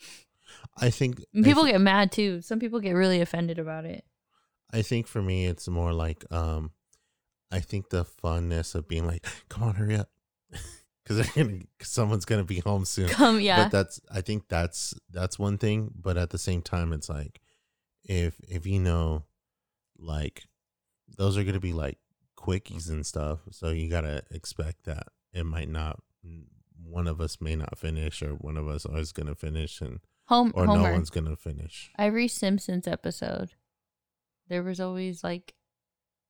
i think And I people get mad too. Some people get really offended about it. I think for me it's more like um i think the funness of being like come on hurry up because someone's going to be home soon Come, yeah. but that's i think that's that's one thing but at the same time it's like if if you know like those are gonna be like quickies and stuff so you gotta expect that it might not one of us may not finish or one of us is gonna finish and Home, or Homer. no one's gonna finish Every Simpsons episode, there was always like,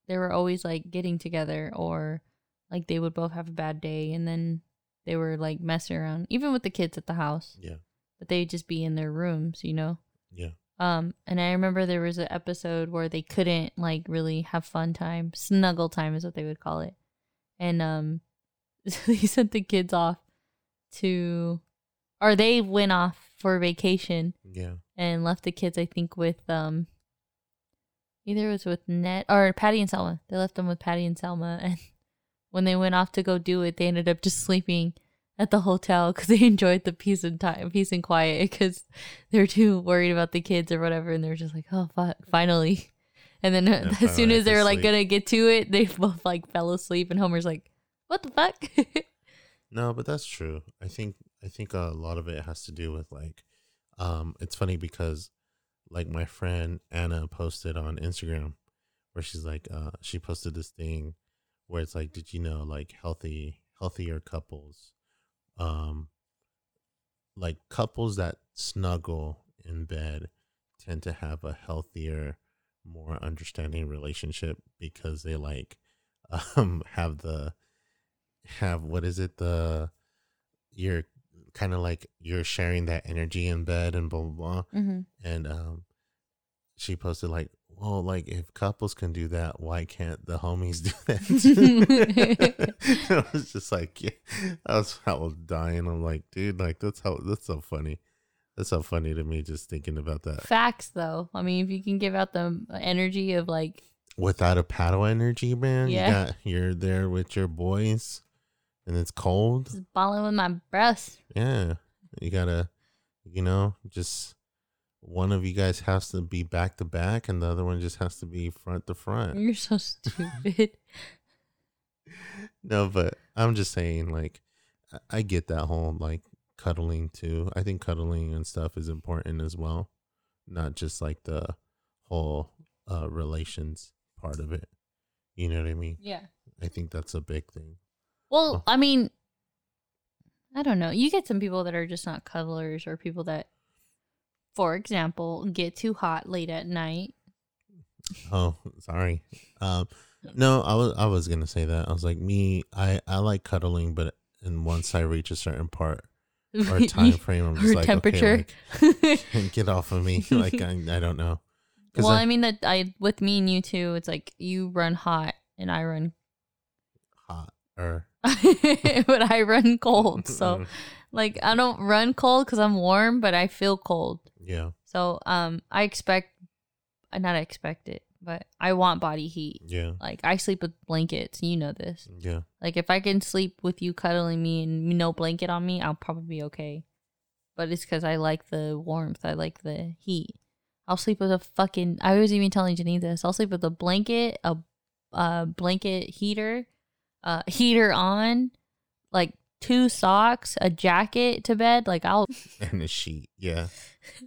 they were always like getting together, or like they would both have a bad day, and then they were like messing around, even with the kids at the house. yeah. But they'd just be in their rooms, you know. yeah. Um, and I remember there was an episode where they couldn't like really have fun time, snuggle time is what they would call it, and um, they sent the kids off to, or they went off for vacation yeah. and left the kids, I think, with um, either it was with Ned or Patty and Selma. They left them with Patty and Selma, and when they went off to go do it, they ended up just sleeping at the hotel because they enjoyed the peace and time, peace and quiet because they were too worried about the kids or whatever, and they were just like, "Oh, fuck, finally!" And then uh, Yeah, as soon as they were like gonna get to it, they both like fell asleep, and Homer's like, "What the fuck?" No, but that's true. I think I think a lot of it has to do with like um it's funny because like my friend Anna posted on Instagram where she's like uh she posted this thing where it's like did you know like healthy healthier couples um like couples that snuggle in bed tend to have a healthier more understanding relationship because they like um have the have what is it the you're kind of like you're sharing that energy in bed and blah blah blah mm-hmm. and um she posted like well like if couples can do that why can't the homies do that i was just like yeah, i was i was dying i'm like dude like that's how that's so funny That's so funny to me just thinking about that. Facts, though. I mean, if you can give out the energy of like, Without a paddle energy, man, Yeah. you got you're there with your boys and it's cold. just balling with my breasts. Yeah. You gotta you know, just one of you guys has to be back to back and the other one just has to be front to front. You're so stupid. No, but I'm just saying, like, I- I get that whole like cuddling too. I think cuddling and stuff is important as well, not just like the whole uh relations part of it. You know what I mean? yeah. I think that's a big thing. Well. I mean, I don't know. You get some people that are just not cuddlers, or people that, for example, get too hot late at night. Oh, sorry. Um, no, I was I was gonna say that. I was like, me, I I like cuddling, but and once I reach a certain part or time frame, I'm just like, temperature. okay, like, get off of me. Like I, I don't know. well, I- I mean that I with me and you too. It's like you run hot and I run, hot or but I run cold. So like I don't run cold because I'm warm, but I feel cold. yeah, So um, I expect, uh, not expect it, but I want body heat. yeah, Like I sleep with blankets. You know this. yeah. Like if I can sleep with you cuddling me and no blanket on me, I'll probably be okay. But it's because I like the warmth. I like the heat. I'll sleep with a fucking. I was even telling Janine this. I'll sleep with a blanket, a, a blanket heater, uh, heater on, like two socks, a jacket to bed. Like I'll. And a sheet. Yeah,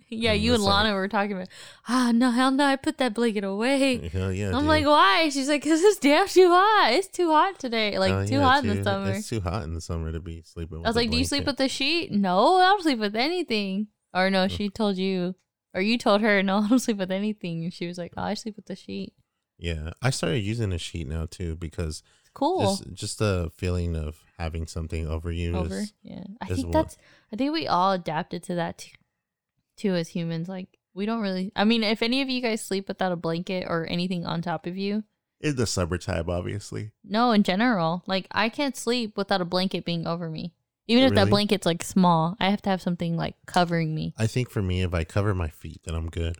Yeah, Mm, you and Lana were talking about. Ah, no, hell no! I put that blanket away. hell yeah. I'm dude. like, why? She's like, cause it's damn too hot. It's too hot today. Like Hell too yeah, hot in the summer. It's too hot in the summer to be sleeping. With I was like, "Do you sleep with the sheet?" No, I don't sleep with anything. Or no, she told you, or you told her, "No, I don't sleep with anything." And she was like, "Oh, I sleep with the sheet." Yeah, I started using a sheet now too because cool. just just the feeling of having something over you Over, is yeah. I think that's. I think we all adapted to that too, too as humans. Like we don't really. I mean, if any of you guys sleep without a blanket or anything on top of you, in the summertime, obviously. no, in general, like I can't sleep without a blanket being over me. Even if that blanket's like small, I have to have something like covering me. I think for me, if I cover my feet, then I'm good.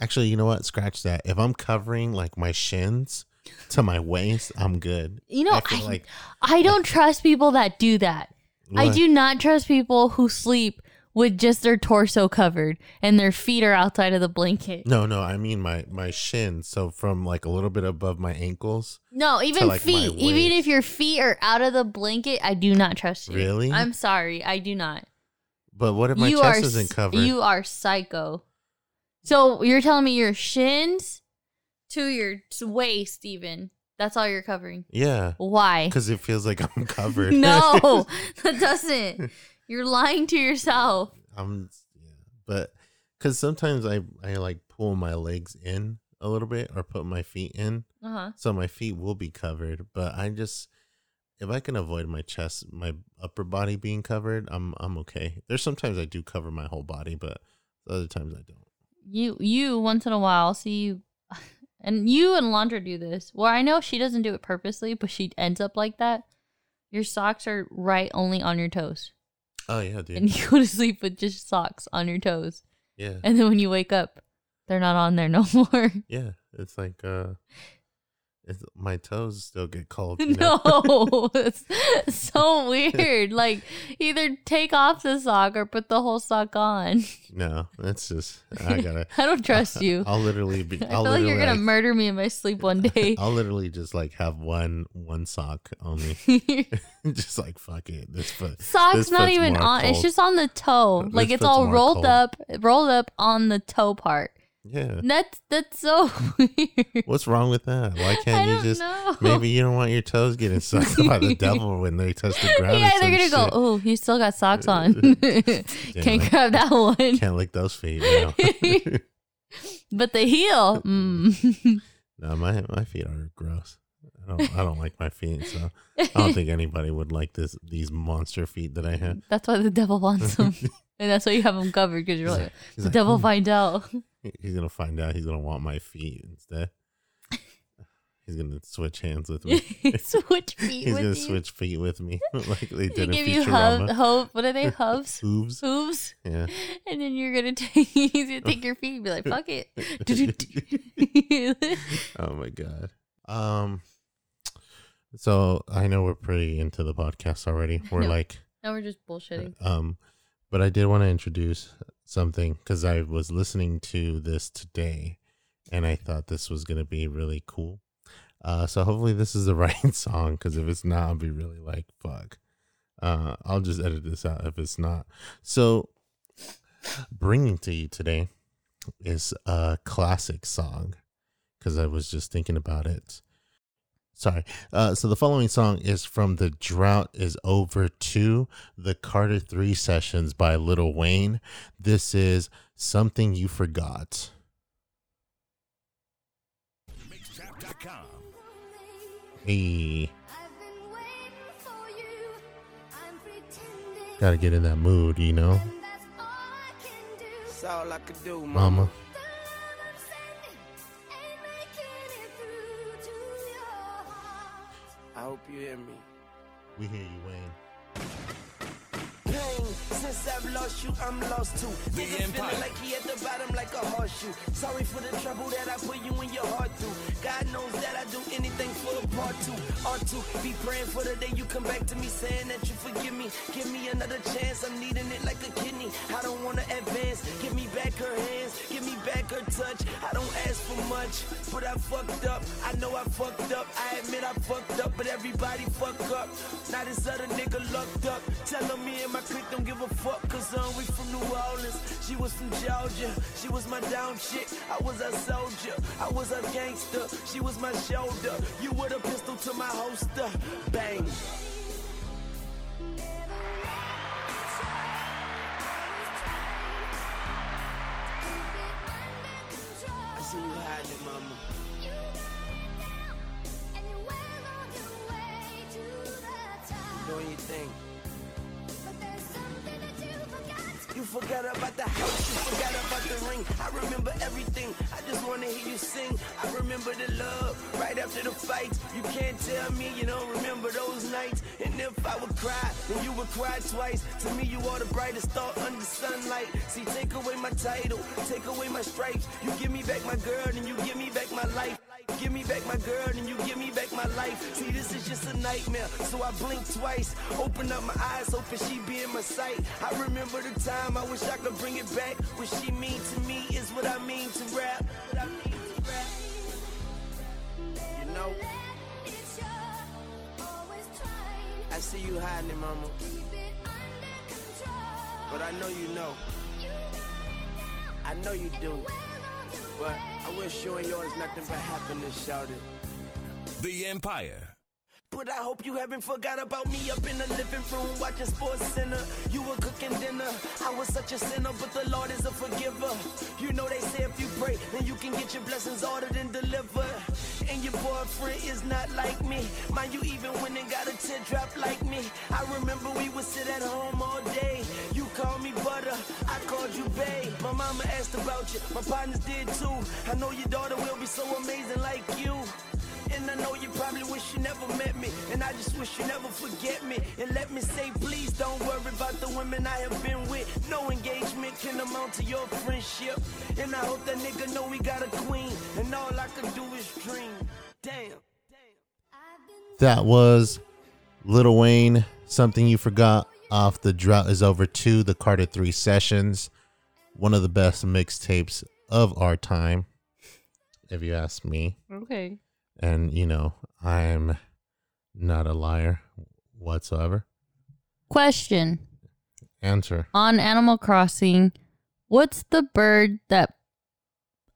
Actually, you know what? Scratch that. If I'm covering like my shins to my waist, I'm good. You know, I I- like I don't trust people that do that. I do not trust people who sleep with just their torso covered and their feet are outside of the blanket. No, no, I mean my my shins. So from like a little bit above my ankles. No, even like, feet. Even if your feet are out of the blanket, I do not trust you. Really? I'm sorry, I do not. But what if my you chest are isn't covered? You are psycho. So you're telling me your shins to your waist, even that's all you're covering. yeah, Why? because it feels like I'm covered. No, that doesn't. You're lying to yourself. I'm yeah, but because sometimes I I like pull my legs in a little bit or put my feet in, Uh huh. so my feet will be covered. But I just if I can avoid my chest, my upper body being covered, I'm I'm okay. There's sometimes I do cover my whole body, but other times I don't. You you once in a while see you, and you and Alondra do this. Well, I know she doesn't do it purposely, but she ends up like that. Your socks are right only on your toes, Oh yeah, dude. and you go to sleep with just socks on your toes, yeah, and then when you wake up, they're not on there no more. yeah. It's like uh, it's my toes still get cold. You know? no, it's so weird. Like either take off the sock or put the whole sock on. no, that's just I gotta. I don't trust you. I'll literally be. I I'll feel like you're gonna like- murder me in my sleep one day. I'll literally just like have one one sock only. just like fuck it. This foot. Sock's this not even on. It's just on the toe. This like it's all rolled cold. up, rolled up on the toe part. Yeah. That's that's so weird. What's wrong with that? Why can't you just know. maybe you don't want your toes getting sucked by the devil when they touch the ground? yeah, they're gonna go. Oh, you still got socks on. Can't grab that one. Can't lick those feet. No, But the heel. Mm. no my my feet are gross. I don't I don't like my feet, so I don't think anybody would like this these monster feet that I have. That's why the devil wants them, and that's why you have them covered because you're He's like, like- the like, devil "Hmm." find out. He's gonna find out. He's gonna want my feet instead. He's gonna switch hands with me. switch feet He's with gonna you. switch feet with me, like they They did in give you hub, hove. What are they? Hooves. Hooves. Hooves. Yeah. And then you're gonna take he's gonna take your feet and be like, fuck it. oh my god. Um. So I know we're pretty into the podcast already. We're No. like, now we're just bullshitting. um, but I did want to introduce something because I was listening to this today, and I thought this was gonna be really cool. Uh, so hopefully this is the right song because if it's not, I'll be really like, fuck. Uh, I'll just edit this out if it's not. So, bringing to you today is a classic song because I was just thinking about it. Sorry. Uh, so the following song is from The Drought is Over 2, the Carter 3 sessions by Lil Wayne. This is Something You Forgot. Mixtap.com. Hey, gotta get in that mood, you know, That's all I could do, Mama. I hope you hear me. We hear you, Wayne. pain. Since I've lost you, I'm lost too. The Nigga Empire. feeling like he at the bottom like a horseshoe. Sorry for the trouble that I put you in your heart through. God knows that I do anything for a part two. Or two. Be praying for the day you come back to me saying that you forgive me. Give me another chance. I'm needing it like a kidney. I don't wanna advance. Give me back her hands. Give me back her touch. I don't ask for much, but I fucked up. I know I fucked up. I admit I fucked up, but everybody fuck up. Now this other nigga lucked up. Telling me and my clique don't give a fuck, cause um, we from New Orleans. She was from Georgia. She was my down chick. I was a soldier. I was a gangster. She was my shoulder. You were the pistol to my holster. Bang. I see you hiding it, mama. Doing your thing. You forgot about the house, you forgot about the ring. I remember everything, wanna hear you sing. I remember the love right after the fight. You can't tell me you don't remember those nights. And if I would cry, then you would cry twice. To me, you are the brightest star under sunlight. See, take away my title, take away my stripes. You give me back my girl, and you give me back my life. Give me back my girl and you give me back my life. See, this is just a nightmare, so I blink twice. Open up my eyes, hoping she be in my sight. I remember the time, I wish I could bring it back. What she mean to me is what I mean to rap. You know, I see you hiding it, mama, but I know you know. I know you do, but Wish you and yours nothing but happiness, shouted. The Empire. But I hope you haven't forgot about me up in the living room watching SportsCenter. You were cooking dinner. I was such a sinner, but the Lord is a forgiver. You know they say if you pray, then you can get your blessings ordered and delivered. And your boyfriend is not like me. Mind you, even when they got a teardrop like me. I remember we would sit at home all day. You called me butter, I called you babe. My mama asked about you, my partners did too. I know your daughter will be so amazing like you. And I know you probably wish you never met me. And I just wish you never forget me. And let me say, please don't worry about the women I have been with. No engagement can amount to your friendship. And I hope that nigga know we got a queen. And all I can do is dream. Damn. That was Lil Wayne, Something You Forgot off The Drought is Over 2, the Carter 3 Sessions. One of the best mixtapes of our time, if you ask me. Okay. And, you know, I'm not a liar whatsoever. Question Answer. on Animal Crossing, what's the bird that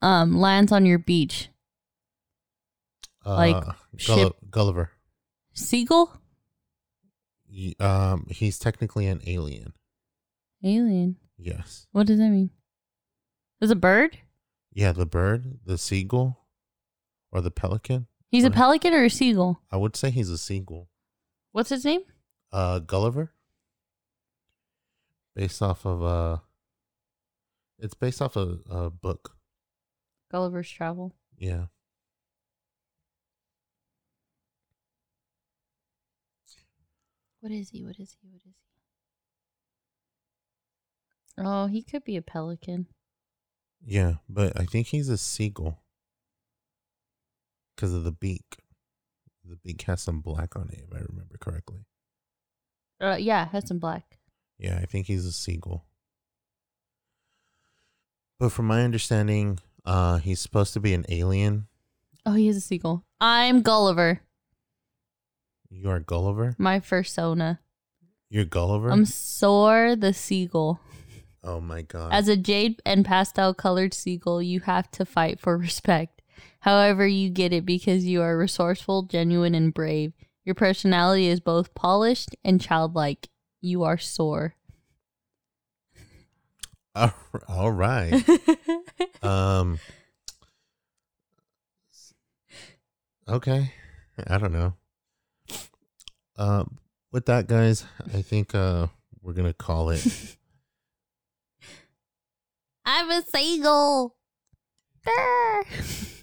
um lands on your beach? Like, Uh, Gulli- Gulliver. Seagull? Um, he's technically an alien. Alien. Yes. What does that mean? Is a bird? Yeah, the bird, the seagull, or the pelican. He's a pelican or a seagull? I would say he's a seagull. What's his name? Uh, Gulliver. Based off of uh, it's based off a, a book. Gulliver's Travel. Yeah. What is he? What is he? What is he? Oh, he could be a pelican. Yeah, but I think he's a seagull because of the beak. The beak has some black on it, if I remember correctly. Uh, yeah, has some black. Yeah, I think he's a seagull. But from my understanding, uh, he's supposed to be an alien. Oh, he is a seagull. I'm Gulliver. You are Gulliver. My persona. You're Gulliver. I'm Soar the seagull. oh my god. As a jade and pastel colored seagull, you have to fight for respect. However, you get it because you are resourceful, genuine, and brave. Your personality is both polished and childlike. You are sore. All- all right. um. Okay. I don't know. Um. With that, guys, I think uh we're gonna call it. I'm a seagull.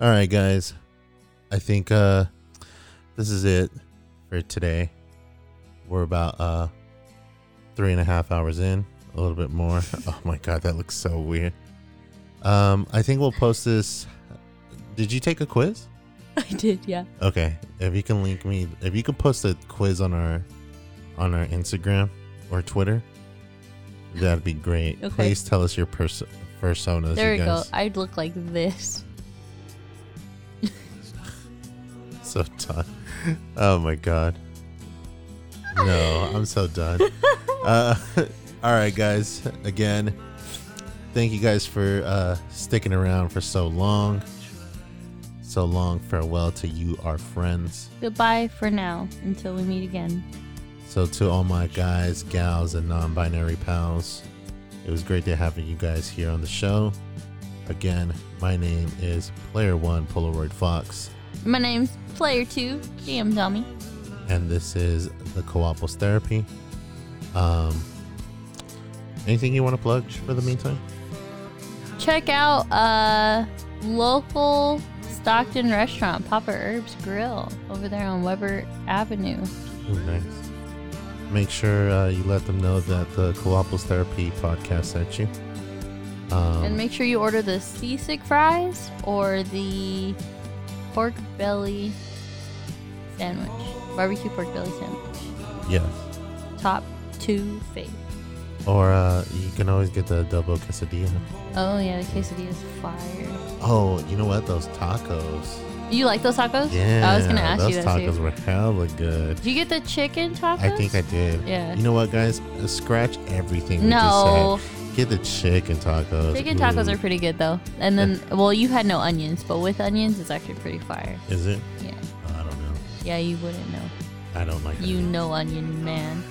All right, guys. I think uh this is it for today. We're about uh three and a half hours in, a little bit more. Oh my god, that looks so weird. Um, I think we'll post this. Did you take a quiz? I did, yeah. Okay, if you can link me, if you can post a quiz on our on our Instagram or Twitter, that'd be great. Okay. Please tell us your pers- personas. There we you go. I'd look like this. so done. Oh my god. No, I'm so done. Uh, all right, guys. Again, thank you guys for uh, sticking around for so long. So long. Farewell to you, our friends. Goodbye for now until we meet again. So to all my guys, gals, and non-binary pals, it was great to having you guys here on the show. Again, my name is Player One Polaroid Fox. My name's Player 2, GM Dummy. and this is the Coopos Therapy. Um, anything you want to plug for the meantime? Check out uh local Stockton restaurant, Papa Herb's Grill, over there on Weber Avenue. Ooh, nice. Make sure uh, you let them know that the Coopos Therapy podcast sent you. Um, and make sure you order the seasick fries or the pork belly sandwich. Barbecue pork belly sandwich. yes. Top two fave. Or uh, you can always get the double quesadilla. Oh yeah, the quesadilla is fire. Oh, you know what? Those tacos. You like those tacos? Yeah. I was gonna ask those you that Those tacos too. were hella good. Did you get the chicken tacos? I think I did. Yeah. You know what, guys? Scratch everything we just said. Get the chicken tacos. Chicken tacos Ooh. are pretty good though. And then, well, you had no onions, but with onions, it's actually pretty fire. Is it? Yeah. I don't know. Yeah, you wouldn't know. I don't like it. You it. know onion man.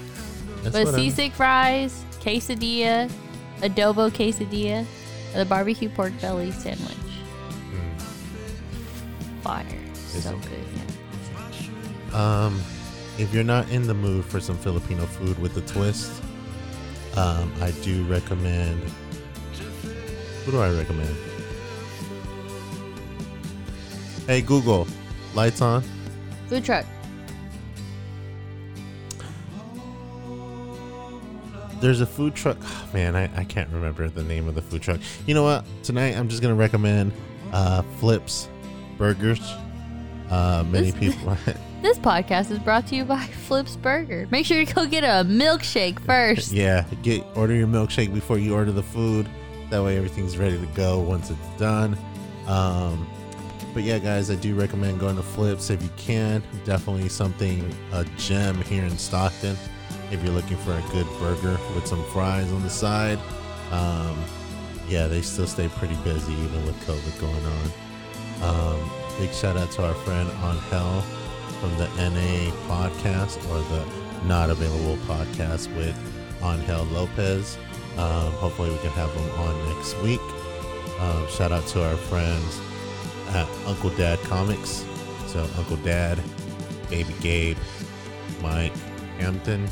That's but what seasick fries, quesadilla, adobo quesadilla, the barbecue pork belly sandwich. Mm. Fire. Is so it? good. Um, if you're not in the mood for some Filipino food with a twist, um, I do recommend. What do I recommend? Hey Google, lights on. Food truck. There's a food truck. Oh, man, I, I can't remember the name of the food truck. You know what? Tonight I'm just gonna recommend uh, Flips Burgers. Uh, many people. This podcast is brought to you by Flips Burger. Make sure you go get a milkshake first. Yeah, get order your milkshake before you order the food. That way everything's ready to go once it's done. Um, but yeah, guys, I do recommend going to Flips if you can. Definitely something a gem here in Stockton. If you're looking for a good burger with some fries on the side, um, yeah, they still stay pretty busy even with COVID going on. Um, big shout out to our friend On Hell from the NA podcast or the Not Available podcast with Angel Lopez. Um, hopefully, we can have him on next week. Um, shout out to our friends at Uncle Dad Comics. So, Uncle Dad, Baby Gabe, Mike Hampton,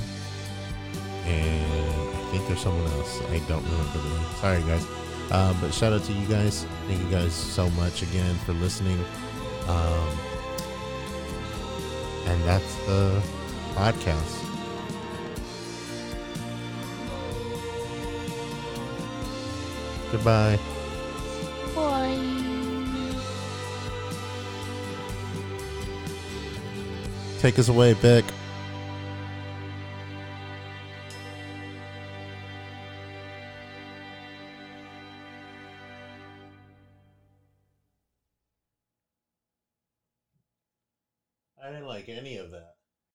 and I think there's someone else. I don't remember the name. Sorry, guys. Uh, but shout out to you guys. Thank you guys so much again for listening. Um, And that's the podcast. Goodbye. Bye. Take us away, Vic.